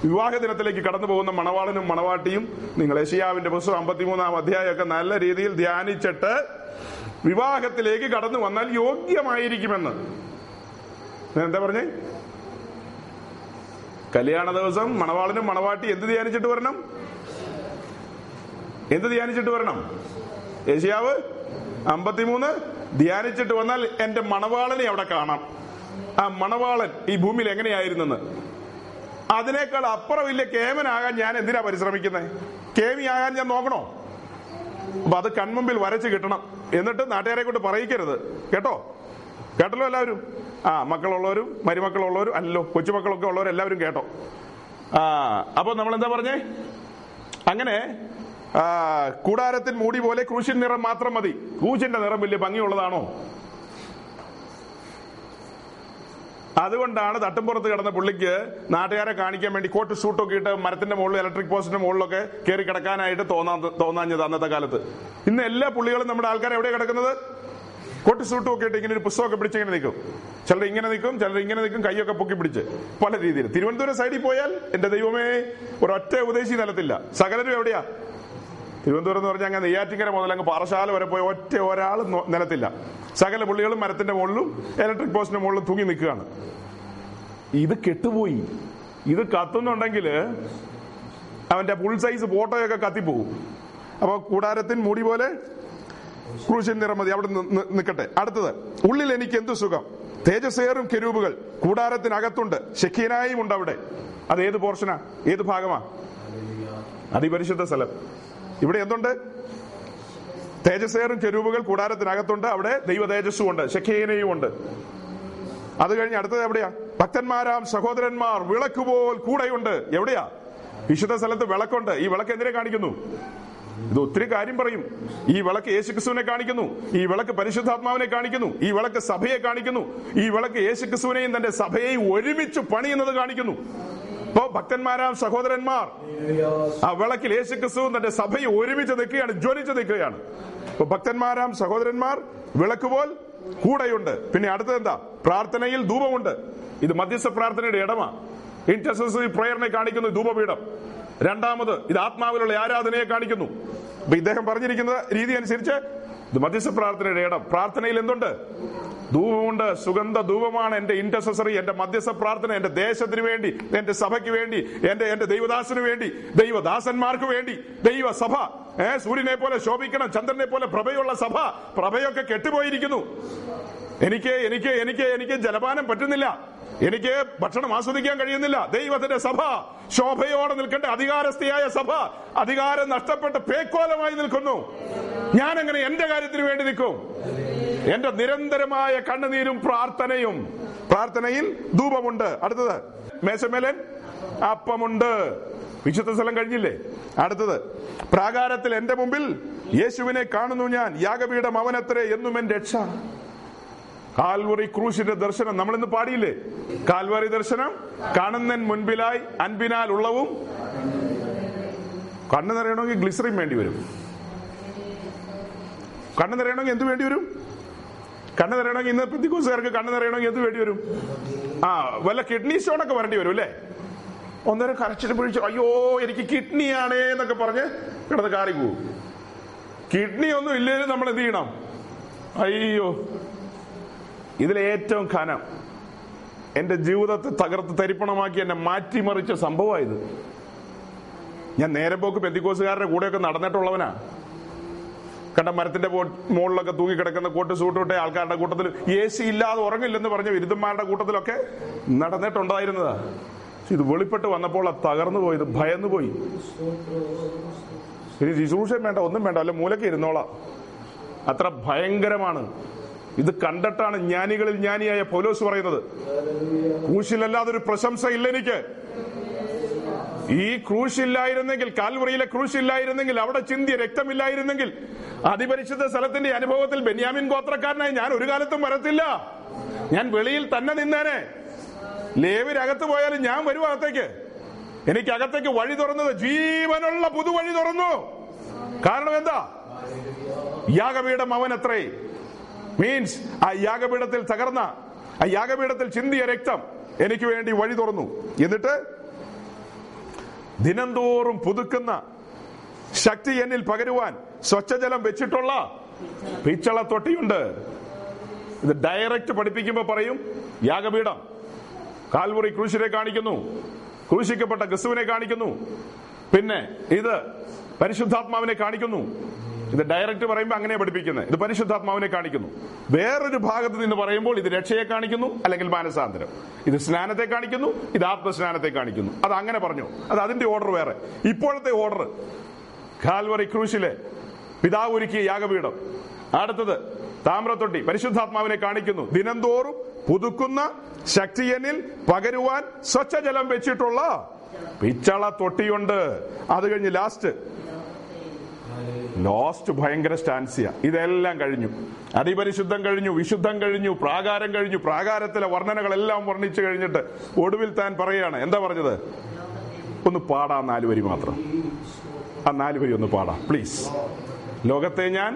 A: വിവാഹ ദിനത്തിലേക്ക് കടന്നു പോകുന്ന മണവാളനും മണവാട്ടിയും നിങ്ങൾ ഏഷ്യാവിന്റെ പുസ്തകം അമ്പത്തിമൂന്നാം അധ്യായമൊക്കെ നല്ല രീതിയിൽ ധ്യാനിച്ചിട്ട് വിവാഹത്തിലേക്ക് കടന്നു വന്നാൽ യോഗ്യമായിരിക്കുമെന്ന്. ഞാൻ എന്താ പറഞ്ഞേ? കല്യാണ ദിവസം മണവാളനും മണവാട്ടി എന്ത് ധ്യാനിച്ചിട്ട് വരണം? എന്ത് ധ്യാനിച്ചിട്ട് വരണം? ഏഷ്യാവ് അമ്പത്തിമൂന്ന് ധ്യാനിച്ചിട്ട് വന്നാൽ എന്റെ മണവാളനെ അവിടെ കാണാം. ആ മണവാളൻ ഈ ഭൂമിയിൽ എങ്ങനെയായിരുന്നെന്ന്? അതിനേക്കാൾ അപ്പുറം ഇല്ല കേമനാകാൻ ഞാൻ എന്തിനാ പരിശ്രമിക്കുന്നത് കേമിയാകാൻ ഞാൻ നോക്കണോ? അപ്പൊ അത് കൺമുമ്പിൽ വരച്ച് കിട്ടണം. എന്നിട്ട് നാട്ടുകാരെ കൊണ്ട് പറയിക്കരുത്. കേട്ടോ? കേട്ടല്ലോ എല്ലാവരും? ആ മക്കളുള്ളവരും മരുമക്കളുള്ളവരും അല്ലല്ലോ കൊച്ചുമക്കളൊക്കെ ഉള്ളവരും എല്ലാവരും കേട്ടോ. ആ അപ്പൊ നമ്മൾ എന്താ പറഞ്ഞേ? അങ്ങനെ കൂടാരത്തിൽ മൂടി പോലെ ക്രൂശിൻ നിറം മാത്രം മതി. ക്രൂശിന്റെ നിറം വലിയ ഭംഗിയുള്ളതാണോ? അതുകൊണ്ടാണ് തട്ടുംപുറത്ത് കിടന്ന പുള്ളിക്ക് നാട്ടുകാരെ കാണിക്കാൻ വേണ്ടി കോട്ട് സൂട്ടൊക്കെ ഇട്ട് മരത്തിന്റെ മുകളിൽ ഇലക്ട്രിക് പോസ്റ്റിന്റെ മുകളിലൊക്കെ കയറി കിടക്കാനായിട്ട് തോന്നാ തോന്നാഞ്ഞത് അന്നത്തെ കാലത്ത്. ഇന്ന് എല്ലാ പുള്ളികളും നമ്മുടെ ആൾക്കാർ എവിടെ കിടക്കുന്നത്? കോട്ട് സൂട്ട് ഒക്കെ ഇട്ട് ഇങ്ങനെ ഒരു പുസ്തകമൊക്കെ പിടിച്ച് ഇങ്ങനെ നിൽക്കും. ചിലർ ഇങ്ങനെ നിൽക്കും ചിലർ ഇങ്ങനെ നിൽക്കും കൈയൊക്കെ പൊക്കി പിടിച്ച്. പല രീതിയിൽ തിരുവനന്തപുരം സൈഡിൽ പോയാൽ എന്റെ ദൈവമേ ഒരൊറ്റ ഉപദേശി നിലത്തില്ല. സകലരും എവിടെയാ? തിരുവനന്തപുരം എന്ന് പറഞ്ഞാൽ അങ്ങ് നെയ്യാറ്റിക്കര മുതൽ അങ്ങ് പാറശാല വരെ പോയി ഒറ്റ ഒരാൾ നിലത്തില്ല. സകല പുള്ളികളും മരത്തിന്റെ മുകളിലും ഇലക്ട്രിക് പോസ്റ്റിന്റെ മുകളിലും തൂങ്ങി നിൽക്കുകയാണ്. ഇത് കെട്ടുപോയി. ഇത് കത്തുന്നുണ്ടെങ്കിൽ അവന്റെ ഫുൾ സൈസ് ഫോട്ടോയൊക്കെ കത്തിപ്പോകും. അപ്പൊ കൂടാരത്തിൻ മുടി പോലെ ക്രൂശൻ നിറം മതി അവിടെ നിൽക്കട്ടെ അടുത്തത് ഉള്ളിൽ എനിക്ക് എന്തു സുഖം? തേജസ്സേറും കെരൂപുകൾ കൂടാരത്തിനകത്തുണ്ട്. ഷെഖീനായും ഉണ്ട് അവിടെ. അത് ഏത് പോർഷനാ ഏത് ഭാഗമാ? അതിപരിശുദ്ധ സ്ഥലം. ഇവിടെ എന്തുണ്ട്? തേജസ്സേറും കെരൂപുകൾ കൂടാരത്തിനകത്തുണ്ട്. അവിടെ ദൈവ തേജസ്സും ഉണ്ട് ശഖീനയും ഉണ്ട് അത് കഴിഞ്ഞ് അടുത്തത് എവിടെയാ? ഭക്തന്മാരാം സഹോദരന്മാർ വിളക്ക് പോൽ കൂടെയുണ്ട്. എവിടെയാ? വിശുദ്ധ സ്ഥലത്ത് വിളക്കുണ്ട്. ഈ വിളക്ക് എന്തിനെ കാണിക്കുന്നു? ഇത് ഒത്തിരി കാര്യം പറയും. ഈ വിളക്ക് യേശുക്രിസ്തുവിനെ കാണിക്കുന്നു. ഈ വിളക്ക് പരിശുദ്ധാത്മാവിനെ കാണിക്കുന്നു. ഈ വിളക്ക് സഭയെ കാണിക്കുന്നു. ഈ വിളക്ക് യേശുക്രിസ്തുവിനെയും തന്റെ സഭയെയും ഒരുമിച്ച് പണിയുന്നത് കാണിക്കുന്നു. ഇപ്പോ ഭക്തന്മാരാം സഹോദരന്മാർ. ആ വിളക്കിൽ യേശു ക്രിസ്തു തന്റെ സഭയെ ഒരുമിച്ച് നിൽക്കുകയാണ് ജ്വലിച്ച് നിൽക്കുകയാണ്. ഇപ്പൊ ഭക്തന്മാരാം സഹോദരന്മാർ വിളക്ക് പോൽ കൂടെയുണ്ട്. പിന്നെ അടുത്തത് എന്താ? പ്രാർത്ഥനയിൽ ധൂപമുണ്ട്. ഇത് മധ്യസ്ഥ പ്രാർത്ഥനയുടെ ഇടമാ. ഇന്റർസസറി പ്രയറിനെ കാണിക്കുന്നു ധൂപപീഠം. രണ്ടാമത് ഇത് ആത്മാവിലുള്ള ആരാധനയെ കാണിക്കുന്നു. അപ്പൊ ഇദ്ദേഹം പറഞ്ഞിരിക്കുന്ന രീതി അനുസരിച്ച് ഇത് മധ്യസ്ഥ പ്രാർത്ഥനയുടെ ഇടം. പ്രാർത്ഥനയിൽ എന്തുണ്ട്? ധൂപമുണ്ട്. സുഗന്ധ ധൂപമാണ് എന്റെ ഇന്റർസസറി എന്റെ മധ്യസ്ഥ പ്രാർത്ഥന എന്റെ ദേശത്തിന് വേണ്ടി എന്റെ സഭയ്ക്ക് വേണ്ടി എന്റെ എന്റെ ദൈവദാസന് വേണ്ടി ദൈവദാസന്മാർക്ക് വേണ്ടി ദൈവസഭ. ഏ സൂര്യനെ പോലെ ശോഭിക്കണം ചന്ദ്രനെ പോലെ പ്രഭയുള്ള സഭ. പ്രഭയൊക്കെ കെട്ടുപോയിരിക്കുന്നു. എനിക്ക് എനിക്ക് എനിക്ക് എനിക്ക് ജലപാനം പറ്റുന്നില്ല. എനിക്ക് ഭക്ഷണം ആസ്വദിക്കാൻ കഴിയുന്നില്ല. ദൈവത്തിന്റെ സഭ ശോഭയോടെ നിൽക്കേണ്ട അധികാരസ്ഥയായ സഭ അധികാരം നഷ്ടപ്പെട്ട് പേക്കോലമായി നിൽക്കുന്നു. ഞാൻ എങ്ങനെ എന്റെ കാര്യത്തിന് വേണ്ടി നിൽക്കും. എന്റെ നിരന്തരമായ കണ്ണുനീരും പ്രാർത്ഥനയും പ്രാർത്ഥനയിൽ ധൂപമുണ്ട്. അടുത്തത് മേശമേലൻ അപ്പമുണ്ട്. വിശുദ്ധ സ്ഥലം കഴിഞ്ഞില്ലേ? അടുത്തത് പ്രാകാരത്തിൽ എന്റെ മുമ്പിൽ യേശുവിനെ കാണുന്നു ഞാൻ. യാഗപീഠം അവനത്രേ എന്നും എൻ രക്ഷ. കാൽവറി ക്രൂശിന്റെ ദർശനം. നമ്മൾ ഇന്ന് പാടിയില്ലേ? കാൽവറി ദർശനം. കാണുന്നൻ മുൻപിലായി അൻപിനാൽ ഉള്ളവും കണ്ണു നിറയണമെങ്കിൽ ഗ്ലിസറിൻ വേണ്ടി വരും. കണ്ണു നിറയണമെങ്കിൽ എന്ത് വേണ്ടി വരും? കണ്ണു നിറയണമെങ്കിൽ ഇന്ന് പെത്തിക്കോസുകാർക്ക് കണ്ണു നിറയണമെങ്കിൽ എന്ത് വേണ്ടി വരും? ആ വല്ല കിഡ്നി സ്റ്റോണൊക്കെ വരേണ്ടി വരും അല്ലേ? ഒന്നേരം കരച്ചിട്ട് പിടിച്ചു അയ്യോ എനിക്ക് കിഡ്നിയാണേ എന്നൊക്കെ പറഞ്ഞ് കിടന്ന് കാറി പോവും. കിഡ്നി ഒന്നും ഇല്ലെങ്കിൽ നമ്മൾ എന്ത് ചെയ്യണം? അയ്യോ ഇതിലേറ്റവും ഖനം എന്റെ ജീവിതത്തെ തകർത്ത് തരിപ്പണമാക്കി എന്നെ മാറ്റിമറിച്ച സംഭവമായത് ഞാൻ നേരെ പോക്ക് പെന്തിക്കോസുകാരുടെ കൂടെയൊക്കെ നടന്നിട്ടുള്ളവനാ. കണ്ട മരത്തിന്റെ മുകളിലൊക്കെ തൂങ്ങിക്കിടക്കുന്ന കോട്ട് സൂട്ടിട്ട ആൾക്കാരുടെ കൂട്ടത്തിൽ എ സി ഇല്ലാതെ ഉറങ്ങില്ലെന്ന് പറഞ്ഞ വിരുദ്ധന്മാരുടെ കൂട്ടത്തിലൊക്കെ നടന്നിട്ടുണ്ടായിരുന്നതാ. ഇത് വെളിപ്പെട്ട് വന്നപ്പോൾ തകർന്നു പോയത് ഭയന്നു പോയി. ഇനി ശുശ്രൂഷയും വേണ്ട ഒന്നും വേണ്ട അല്ല മൂലക്ക് ഇരുന്നോളാം. അത്ര ഭയങ്കരമാണ്. ഇത് കണ്ടിട്ടാണ് ജ്ഞാനികളിൽ ജ്ഞാനിയായ പോലോസ് പറയുന്നത്. ക്രൂശിലല്ലാതെ ഒരു പ്രശംസ ഇല്ല എനിക്ക്. ഈ ക്രൂശില്ലായിരുന്നെങ്കിൽ കാൽവറിയിലെ ക്രൂശില്ലായിരുന്നെങ്കിൽ അവിടെ ചിന്തിയ രക്തമില്ലായിരുന്നെങ്കിൽ അതിപരിശുദ്ധ സ്ഥലത്തിന്റെ അനുഭവത്തിൽ ബെന്യാമിൻ ഗോത്രക്കാരനായി ഞാൻ ഒരു കാലത്തും വരത്തില്ല. ഞാൻ വെളിയിൽ തന്നെ നിന്നേനെ. ലേവിനകത്ത് പോയാലും ഞാൻ വരും അകത്തേക്ക്. എനിക്ക് അകത്തേക്ക് വഴി തുറന്നത് ജീവനുള്ള പുതുവഴി തുറന്നു. കാരണം എന്താ? യാഗപീഠം അവൻ അത്രേ മീൻസ് ആ യാഗപീഠത്തിൽ തകർന്ന ആ യാഗപീഠത്തിൽ ചിന്തിയ രക്തം എനിക്ക് വേണ്ടി വഴി തുറന്നു. എന്നിട്ട് ദിനംതോറും പുതുക്കുന്ന ശക്തി എന്നിൽ പകരുവാൻ സ്വച്ഛജലം വെച്ചിട്ടുള്ള പിച്ചള തൊട്ടിയുണ്ട് ഇത് ഡയറക്റ്റ് പഠിപ്പിക്കുമ്പോ പറയും യാഗപീഠം. കാൽമുറി ക്രൂശിനെ കാണിക്കുന്നു. ക്രൂശിക്കപ്പെട്ട ക്രിസ്തുവിനെ കാണിക്കുന്നു. പിന്നെ ഇത് പരിശുദ്ധാത്മാവിനെ കാണിക്കുന്നു. ഇത് ഡയറക്റ്റ് പറയുമ്പോൾ അങ്ങനെ പഠിപ്പിക്കുന്നത് ഇത് പരിശുദ്ധാത്മാവിനെ കാണിക്കുന്നു. വേറൊരു ഭാഗത്ത് നിന്ന് പറയുമ്പോൾ ഇത് രക്ഷയെ കാണിക്കുന്നു അല്ലെങ്കിൽ മാനസാന്തരം. ഇത് സ്നാനത്തെ കാണിക്കുന്നു ഇത് ആത്മസ്നാനത്തെ കാണിക്കുന്നു. അത് അങ്ങനെ പറഞ്ഞു. അത് അതിന്റെ ഓർഡർ വേറെ. ഇപ്പോഴത്തെ ഓർഡർ കാൽവറി ക്രൂശിലെ പിതാവ് ഒരുക്കിയ യാഗപീഠം. അടുത്തത് താമ്രത്തൊട്ടി. പരിശുദ്ധാത്മാവിനെ കാണിക്കുന്നു. ദിനംതോറും പുതുക്കുന്ന ശക്തിയനിൽ പകരുവാൻ സ്വച്ഛജലം വെച്ചിട്ടുള്ള പിച്ചള തൊട്ടിയുണ്ട്. അത് കഴിഞ്ഞ് ലാസ്റ്റ് ലോസ്റ്റ് ഭയങ്കര സ്റ്റാൻസിയ ഇതെല്ലാം കഴിഞ്ഞു. അതിപരിശുദ്ധം കഴിഞ്ഞു വിശുദ്ധം കഴിഞ്ഞു പ്രാകാരം കഴിഞ്ഞു പ്രാകാരത്തിലെ വർണനകളെല്ലാം വർണിച്ചു കഴിഞ്ഞിട്ട് ഒടുവിൽ താൻ പറയാണ് എന്താ പറഞ്ഞത്? ഒന്ന് പാടാ നാല് വരി മാത്രം. ആ നാല് വരി ഒന്ന് പാടാം പ്ലീസ് ലോകത്തെ ഞാൻ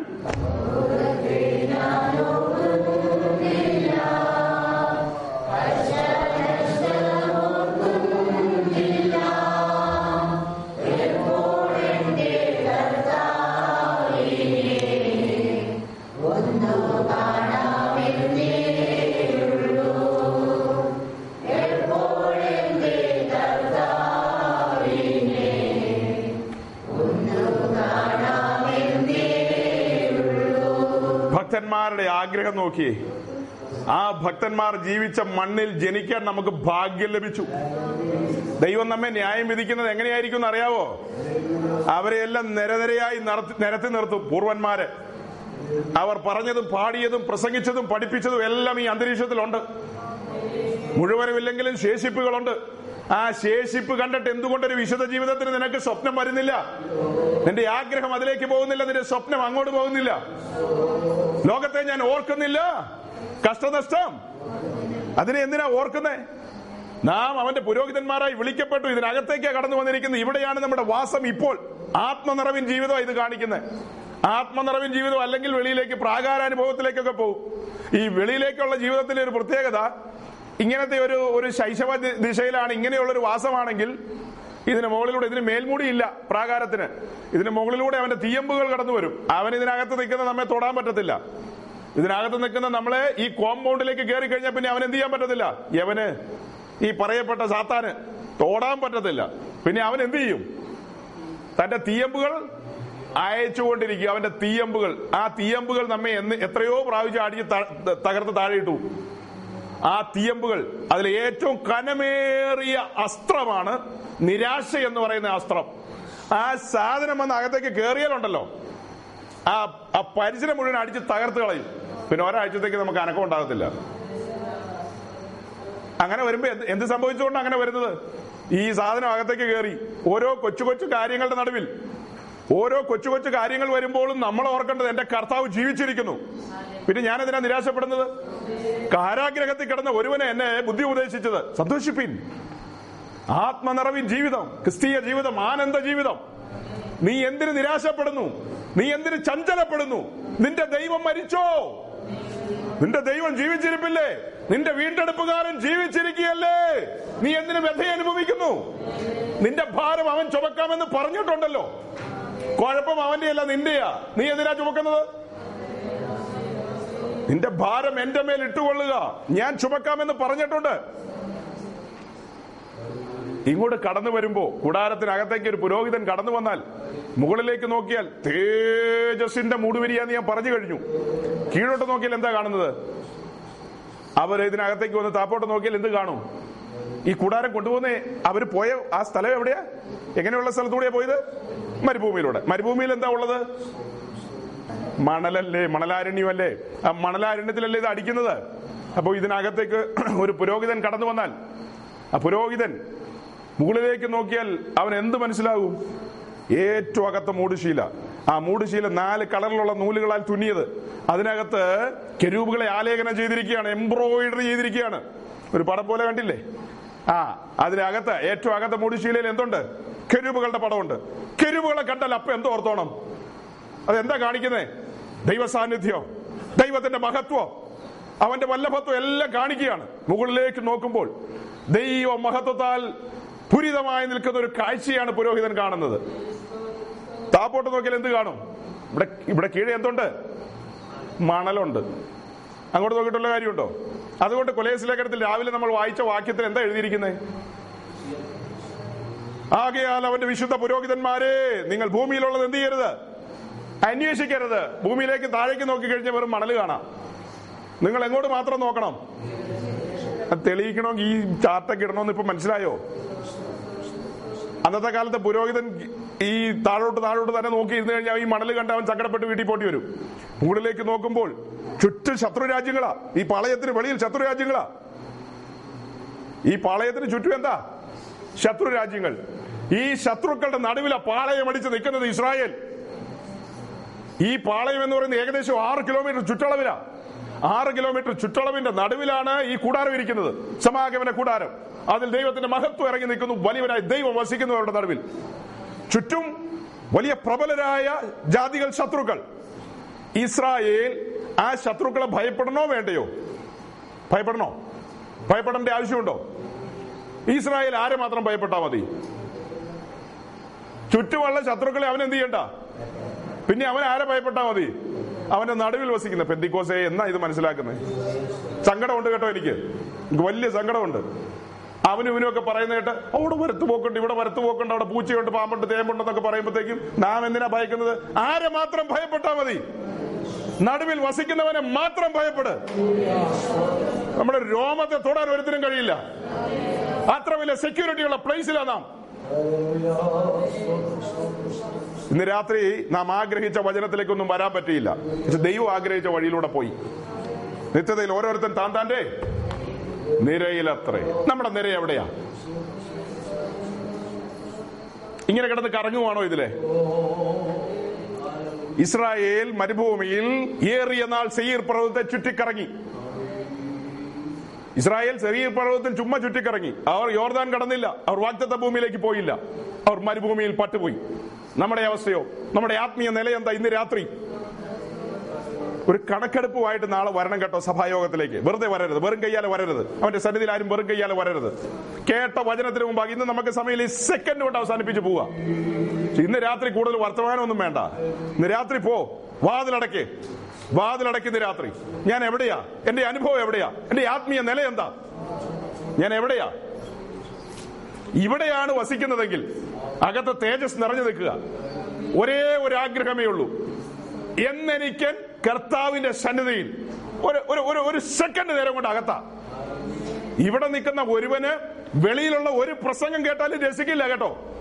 A: ഭക്തന്മാരുടെ ആഗ്രഹം നോക്കി. ആ ഭക്തന്മാർ ജീവിച്ച മണ്ണിൽ ജനിക്കാൻ നമുക്ക് ഭാഗ്യം ലഭിച്ചു. ദൈവം നമ്മെ ന്യായം വിധിക്കുന്നത് എങ്ങനെയായിരിക്കും എന്ന് അറിയാവോ? അവരെയെല്ലാം നിരനിരയായി നിരത്തി നിർത്തും പൂർവന്മാരെ. അവർ പറഞ്ഞതും പാടിയതും പ്രസംഗിച്ചതും പഠിപ്പിച്ചതും എല്ലാം ഈ അന്തരീക്ഷത്തിലുണ്ട്. മുഴുവനുമില്ലെങ്കിലും ശേഷിപ്പുകളുണ്ട്. ആ ശേഷിപ്പ് കണ്ടിട്ട് എന്തുകൊണ്ടൊരു വിശുദ്ധ ജീവിതത്തിന് നിനക്ക് സ്വപ്നം വരുന്നില്ല? നിന്റെ ആഗ്രഹം അതിലേക്ക് പോകുന്നില്ല നിന്റെ സ്വപ്നം അങ്ങോട്ട് പോകുന്നില്ല. ലോകത്തെ ഞാൻ ഓർക്കുന്നില്ല. കഷ്ടനഷ്ടം. അതിനെ എന്തിനാ ഓർക്കുന്നേ? നാം അവന്റെ പുരോഹിതന്മാരായി വിളിക്കപ്പെട്ടു ഇതിനകത്തേക്കാ കടന്നു വന്നിരിക്കുന്നത്. ഇവിടെയാണ് നമ്മുടെ വാസം ഇപ്പോൾ. ആത്മനിറവിൻ ജീവിതം ഇത് കാണിക്കുന്നത് ആത്മനിറവിൻ ജീവിതം അല്ലെങ്കിൽ വെളിയിലേക്ക് പ്രാകാരാനുഭവത്തിലേക്കൊക്കെ പോകും ഈ വെളിയിലേക്കുള്ള ജീവിതത്തിന്റെ ഒരു പ്രത്യേകത ഇങ്ങനത്തെ ഒരു ഒരു ശൈശവ ദിശയിലാണ് ഇങ്ങനെയുള്ള ഒരു വാസമാണെങ്കിൽ ഇതിന് മുകളിലൂടെ ഇതിന് മേൽമൂടിയില്ല പ്രാകാരത്തിന്. ഇതിന് മുകളിലൂടെ അവന്റെ തീയമ്പുകൾ കടന്നു വരും അവൻ ഇതിനകത്ത് നിൽക്കുന്ന നമ്മെ തൊടാൻ പറ്റത്തില്ല. ഇതിനകത്ത് നിൽക്കുന്ന നമ്മളെ ഈ കോമ്പൗണ്ടിലേക്ക് കയറി കഴിഞ്ഞാൽ പിന്നെ അവൻ എന്ത് ചെയ്യാൻ പറ്റത്തില്ല? യവന് ഈ പറയപ്പെട്ട സാത്താന് തോടാൻ പറ്റത്തില്ല. പിന്നെ അവൻ എന്ത് ചെയ്യും? തന്റെ തീയമ്പുകൾ അയച്ചുകൊണ്ടിരിക്കുക അവന്റെ തീയമ്പുകൾ. ആ തീയമ്പുകൾ നമ്മെ എന്ന് എത്രയോ പ്രാവശ്യം അടിച്ച് തകർത്ത് താഴെയിട്ടു. ആ തീയമ്പുകൾ അതിലെ ഏറ്റവും കനമേറിയ അസ്ത്രമാണ് നിരാശ എന്ന് പറയുന്ന അസ്ത്രം. ആ സാധനം വന്ന് അകത്തേക്ക് കയറിയാലുണ്ടല്ലോ ആ ആ പരിസരം മുഴുവൻ അടിച്ച് തകർത്ത് കളയും. പിന്നെ ഒരാഴ്ചത്തേക്ക് നമുക്ക് അനക്കം ഉണ്ടാകത്തില്ല. അങ്ങനെ വരുമ്പോ എന്ത് എന്ത് സംഭവിച്ചുകൊണ്ട് അങ്ങനെ വരുന്നത്? ഈ സാധനം അകത്തേക്ക് കയറി ഓരോ കൊച്ചു കൊച്ചു കാര്യങ്ങളുടെ നടുവിൽ. ഓരോ കൊച്ചു കൊച്ചു കാര്യങ്ങൾ വരുമ്പോഴും നമ്മൾ ഓർക്കേണ്ടത് എന്റെ കർത്താവ് ജീവിച്ചിരിക്കുന്നു. പിന്നെ ഞാൻ എന്തിനാ നിരാശപ്പെടുന്നത്? കാരാഗ്രഹത്തിൽ കിടന്ന ഒരുവനെ എന്നെ ബുദ്ധി ഉപദേശിച്ചത്. സന്തോഷിപ്പിൻ. ആത്മനിറവിൻ ജീവിതം. ക്രിസ്തീയ ജീവിതം. ആനന്ദ ജീവിതം. നീ എന്തിന് നിരാശപ്പെടുന്നു? നീ എന്തിന് ചഞ്ചലപ്പെടുന്നു? നിന്റെ ദൈവം മരിച്ചോ? നിന്റെ ദൈവം ജീവിച്ചിരിപ്പില്ലേ? നിന്റെ വീണ്ടെടുപ്പുകാരൻ ജീവിച്ചിരിക്കുകയല്ലേ? നീ എന്തിനു വ്യഥ അനുഭവിക്കുന്നു? നിന്റെ ഭാരം അവൻ ചുമക്കാമെന്ന് പറഞ്ഞിട്ടുണ്ടല്ലോ. കുഴപ്പം അവന്റെ അല്ല നിന്റെയാ. നീ എന്തിനാ ചുമക്കുന്നത്? നിന്റെ ഭാരം എന്റെ മേൽ ഇട്ടുകൊള്ളുക. ഞാൻ ചുമക്കാമെന്ന് പറഞ്ഞിട്ടുണ്ട്. ഇങ്ങോട്ട് കടന്നു വരുമ്പോ കൂടാരത്തിനകത്തേക്ക് ഒരു പുരോഹിതൻ കടന്നു വന്നാൽ മുകളിലേക്ക് നോക്കിയാൽ തേജസിന്റെ മൂടുവരിയാന്ന് ഞാൻ പറഞ്ഞു കഴിഞ്ഞു. കീഴോട്ട് നോക്കിയാൽ എന്താ കാണുന്നത്? അവർ ഇതിനകത്തേക്ക് വന്ന് താപ്പോട്ട് നോക്കിയാൽ എന്ത് കാണും? ഈ കൂടാരം കൊണ്ടുപോകുന്നേ അവർ പോയ ആ സ്ഥലം എവിടെയാ? എങ്ങനെയുള്ള സ്ഥലത്തൂടെയാ പോയത്? മരുഭൂമിയിലൂടെ. മരുഭൂമിയിൽ എന്താ ഉള്ളത്? മണലല്ലേ? മണലാരണ്യമല്ലേ? ആ മണലാരണ്യത്തിലല്ലേ ഇത് അടിക്കുന്നത്? അപ്പൊ ഇതിനകത്തേക്ക് ഒരു പുരോഹിതൻ കടന്നു വന്നാൽ ആ പുരോഹിതൻ മുകളിലേക്ക് നോക്കിയാൽ അവൻ എന്ത് മനസ്സിലാകും? ഏറ്റവും അകത്ത മൂടുശീല. ആ മൂടുശീല നാല് കളറിലുള്ള നൂലുകളാൽ തുന്നിയത്. അതിനകത്ത് കെരൂബുകളെ ആലേഖനം ചെയ്തിരിക്കുകയാണ് എംബ്രോയിഡറി ചെയ്തിരിക്കുകയാണ്. ഒരു പടം പോലെ കണ്ടില്ലേ? ആ അതിനകത്ത് ഏറ്റവും അകത്ത മൂടുശീലയിൽ എന്തുണ്ട്? കെരൂബുകളുടെ പടമുണ്ട്. കെരൂബുകളെ കണ്ടാൽ അപ്പൊ എന്തോർത്തോണം? അതെന്താ കാണിക്കുന്നേ? ദൈവ സാന്നിധ്യം ദൈവത്തിന്റെ മഹത്വം അവന്റെ വല്ലഭത്വം എല്ലാം കാണിക്കുകയാണ്. മുകളിലേക്ക് നോക്കുമ്പോൾ ദൈവ മഹത്വത്താൽ പുരിതമായി നിൽക്കുന്ന ഒരു കാഴ്ചയാണ് പുരോഹിതൻ കാണുന്നത്. താപ്പോട്ട് നോക്കിയാൽ എന്ത് കാണും? ഇവിടെ ഇവിടെ കീഴേ എന്തുണ്ട്? മണലുണ്ട്. അങ്ങോട്ട് നോക്കിയിട്ടുള്ള കാര്യമുണ്ടോ? അതുകൊണ്ട് കൊലേസ് ലേഖനത്തിൽ രാവിലെ നമ്മൾ വായിച്ച വാക്യത്തിൽ എന്താ എഴുതിയിരിക്കുന്നത് ആകയാൽ അവന്റെ വിശുദ്ധ പുരോഹിതന്മാരെ നിങ്ങൾ ഭൂമിയിലുള്ളത് എന്ത് ചെയ്യരുത്? അന്വേഷിക്കരുത്. ഭൂമിയിലേക്ക് താഴേക്ക് നോക്കി കഴിഞ്ഞാൽ വെറും മണൽ കാണാം. നിങ്ങൾ എങ്ങോട്ട് മാത്രം നോക്കണം? തെളിയിക്കണമെങ്കിൽ ഈ ചാർട്ടൊക്കെ ഇടണമെന്ന് ഇപ്പൊ മനസ്സിലായോ? അന്നത്തെ കാലത്ത് പുരോഹിതൻ ഈ താഴോട്ട് താഴോട്ട് തന്നെ നോക്കി ഇരുന്ന് കഴിഞ്ഞാൽ ഈ മണൽ കണ്ട് അവൻ സങ്കടപ്പെട്ട് വീട്ടിൽ പോട്ടി വരും. മുകളിലേക്ക് നോക്കുമ്പോൾ ചുറ്റും ശത്രു രാജ്യങ്ങളാ. ഈ പാളയത്തിന് വെളിയിൽ ശത്രു രാജ്യങ്ങളാ. ഈ പാളയത്തിന് ചുറ്റും എന്താ? ശത്രു രാജ്യങ്ങൾ. ഈ ശത്രുക്കളുടെ നടുവിലെ പാളയം അടിച്ച് നിൽക്കുന്നത് ഇസ്രായേൽ. ഈ പാളയം എന്ന് പറയുന്നത് ഏകദേശം ആറ് കിലോമീറ്റർ ചുറ്റളവിലാ. ആറ് കിലോമീറ്റർ ചുറ്റളവിന്റെ നടുവിലാണ് ഈ കൂടാരം ഇരിക്കുന്നത്. സമാഗമന കൂടാരം. അതിൽ ദൈവത്തിന്റെ മഹത്വം ഇറങ്ങി നിൽക്കുന്നു. വലിയവരായി ദൈവം വസിക്കുന്നവരുടെ നടുവിൽ. ചുറ്റും വലിയ പ്രബലരായ ജാതികൾ ശത്രുക്കൾ. ഇസ്രായേൽ ആ ശത്രുക്കളെ ഭയപ്പെടണോ വേണ്ടയോ? ഭയപ്പെടണോ? ഭയപ്പെടേണ്ട ആവശ്യമുണ്ടോ? ഇസ്രായേൽ ആരെ മാത്രം ഭയപ്പെട്ടാ മതി? ചുറ്റുമുള്ള ശത്രുക്കളെ അവൻ എന്ത് ചെയ്യണ്ട? പിന്നെ അവൻ ആരെ ഭയപ്പെട്ടാ മതി? അവന്റെ നടുവിൽ വസിക്കുന്ന പെന്തിക്കോസേ എന്നാ ഇത് മനസ്സിലാക്കുന്നത് സങ്കടമുണ്ട് കേട്ടോ എനിക്ക്. എനിക്ക് വലിയ സങ്കടമുണ്ട്. അവനും ഇവനും ഒക്കെ പറയുന്ന കേട്ട് അവിടെ വരത്ത് പോക്കുണ്ട് ഇവിടെ വരത്ത് പോക്കുണ്ട് അവിടെ പൂച്ചയുണ്ട് പാമ്പുണ്ട് തേമ്പുണ്ടെന്നൊക്കെ പറയുമ്പോഴത്തേക്കും നാം എന്തിനാ ഭയക്കുന്നത്? ആരെ മാത്രം ഭയപ്പെട്ടാ മതി? നടുവിൽ വസിക്കുന്നവനെ മാത്രം ഭയപ്പെട്. നമ്മുടെ രോമത്തെ തൊടാൻ ഒരുത്തിനും കഴിയില്ല. അത്ര വലിയ സെക്യൂരിറ്റിയുള്ള പ്ലേസിലാണ് നാം. ഇന്ന് രാത്രി നാം ആഗ്രഹിച്ച വചനത്തിലേക്കൊന്നും വരാൻ പറ്റിയില്ല. പക്ഷെ ദൈവം ആഗ്രഹിച്ച വഴിയിലൂടെ പോയി. നിത്യതയിൽ ഓരോരുത്തൻ താൻ താന്റെ നിരയിലത്രേ. നമ്മുടെ നിര എവിടെയാ? ഇങ്ങനെ കിടന്ന് കറങ്ങുവാണോ ഇതിലെ? ഇസ്രായേൽ മരുഭൂമിയിൽ ഏറിയ നാൾ സെയ്യർ പർവതത്തെ ചുറ്റിക്കറങ്ങി. ഇസ്രായേൽ ചെറിയ പർവതത്തിൽ ചുമ്മാ ചുറ്റിക്കറങ്ങി. അവർ യോർദാൻ കടന്നില്ല. അവർ വാഗ്ദത്ത ഭൂമിയിലേക്ക് പോയില്ല. അവർ മരുഭൂമിയിൽ പട്ടുപോയി. നമ്മുടെ അവസ്ഥയോ? നമ്മുടെ ആത്മീയ നില എന്താ ഇന്ന് രാത്രി? ഒരു കണക്കെടുപ്പുമായിട്ട് നാളെ വരണം കേട്ടോ സഭായോഗത്തിലേക്ക്. വെറുതെ വരരുത്. വെറും കയ്യാലെ വരരുത്. അവന്റെ സന്നിധിയിൽ ആരും വെറും കയ്യാലെ വരരുത്. കേട്ട വചനത്തിന് മുമ്പ് ഇന്ന് നമുക്ക് സമയം ഈ സെക്കൻഡ് കൊണ്ട് അവസാനിപ്പിച്ച് പോവാ ഇന്ന് രാത്രി കൂടുതൽ വർത്തമാനമൊന്നും വേണ്ട. ഇന്ന് രാത്രി പോ. വാതിലടക്ക്. വാതിലടക്ക് ഇന്ന് രാത്രി. ഞാൻ എവിടെയാ? എന്റെ അനുഭവം എവിടെയാ? എന്റെ ആത്മീയ നില എന്താ? ഞാൻ എവിടെയാ? ഇവിടെയാണ് വസിക്കുന്നതെങ്കിൽ അകത്ത് തേജസ് നിറഞ്ഞു നിൽക്കുക. ഒരേ ഒരു ആഗ്രഹമേ ഉള്ളൂ. എന്നെനിക്ക് കർത്താവിന്റെ സന്നിധിയിൽ ഒരു ഒരു ഒരു സെക്കൻഡ് നേരം കൊണ്ട് അകത്താ. ഇവിടെ നിൽക്കുന്ന ഒരുവന് വെളിയിലുള്ള ഒരു പ്രസംഗം കേട്ടാലും രസിക്കില്ല കേട്ടോ.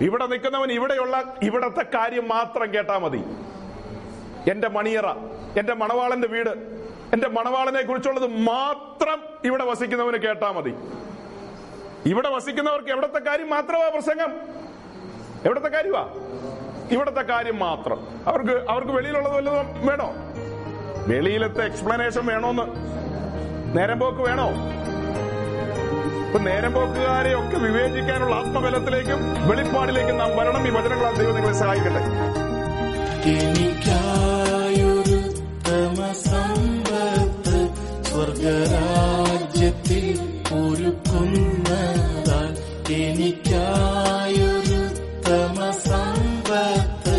A: ഇവിടെ നിൽക്കുന്നവൻ ഇവിടെയുള്ള ഇവിടത്തെ കാര്യം മാത്രം കേട്ടാ മതി. എന്റെ മണിയറ എന്റെ മണവാളന്റെ വീട് എന്റെ മണവാളനെ കുറിച്ചുള്ളത് മാത്രം ഇവിടെ വസിക്കുന്നവന് കേട്ടാ മതി. ഇവിടെ വസിക്കുന്നവർക്ക് എവിടത്തെ കാര്യം മാത്രമാ പ്രസംഗം? എവിടത്തെ കാര്യമാ? ഇവിടത്തെ കാര്യം മാത്രം. അവർക്ക് അവർക്ക് വെളിയിലുള്ളത് വല്ലതും വേണോ? വെളിയിലത്തെ എക്സ്പ്ലനേഷൻ വേണോന്ന്? നേരം പോക്ക് വേണോ? ഇപ്പൊ നേരം പോക്കുകാരെ ഒക്കെ വിവേചിക്കാനുള്ള ആത്മബലത്തിലേക്കും വെളിപ്പാടിലേക്കും നാം വരണം. ഈ വചനങ്ങളാൽ ദൈവം നിങ്ങളെ സഹായിക്കട്ടെ.
D: സ്വർഗരാജ്യത്തിൽ ഒരുക്കുന്നതാൽ എനിക്കായൊരു തമ സമ്പത്ത്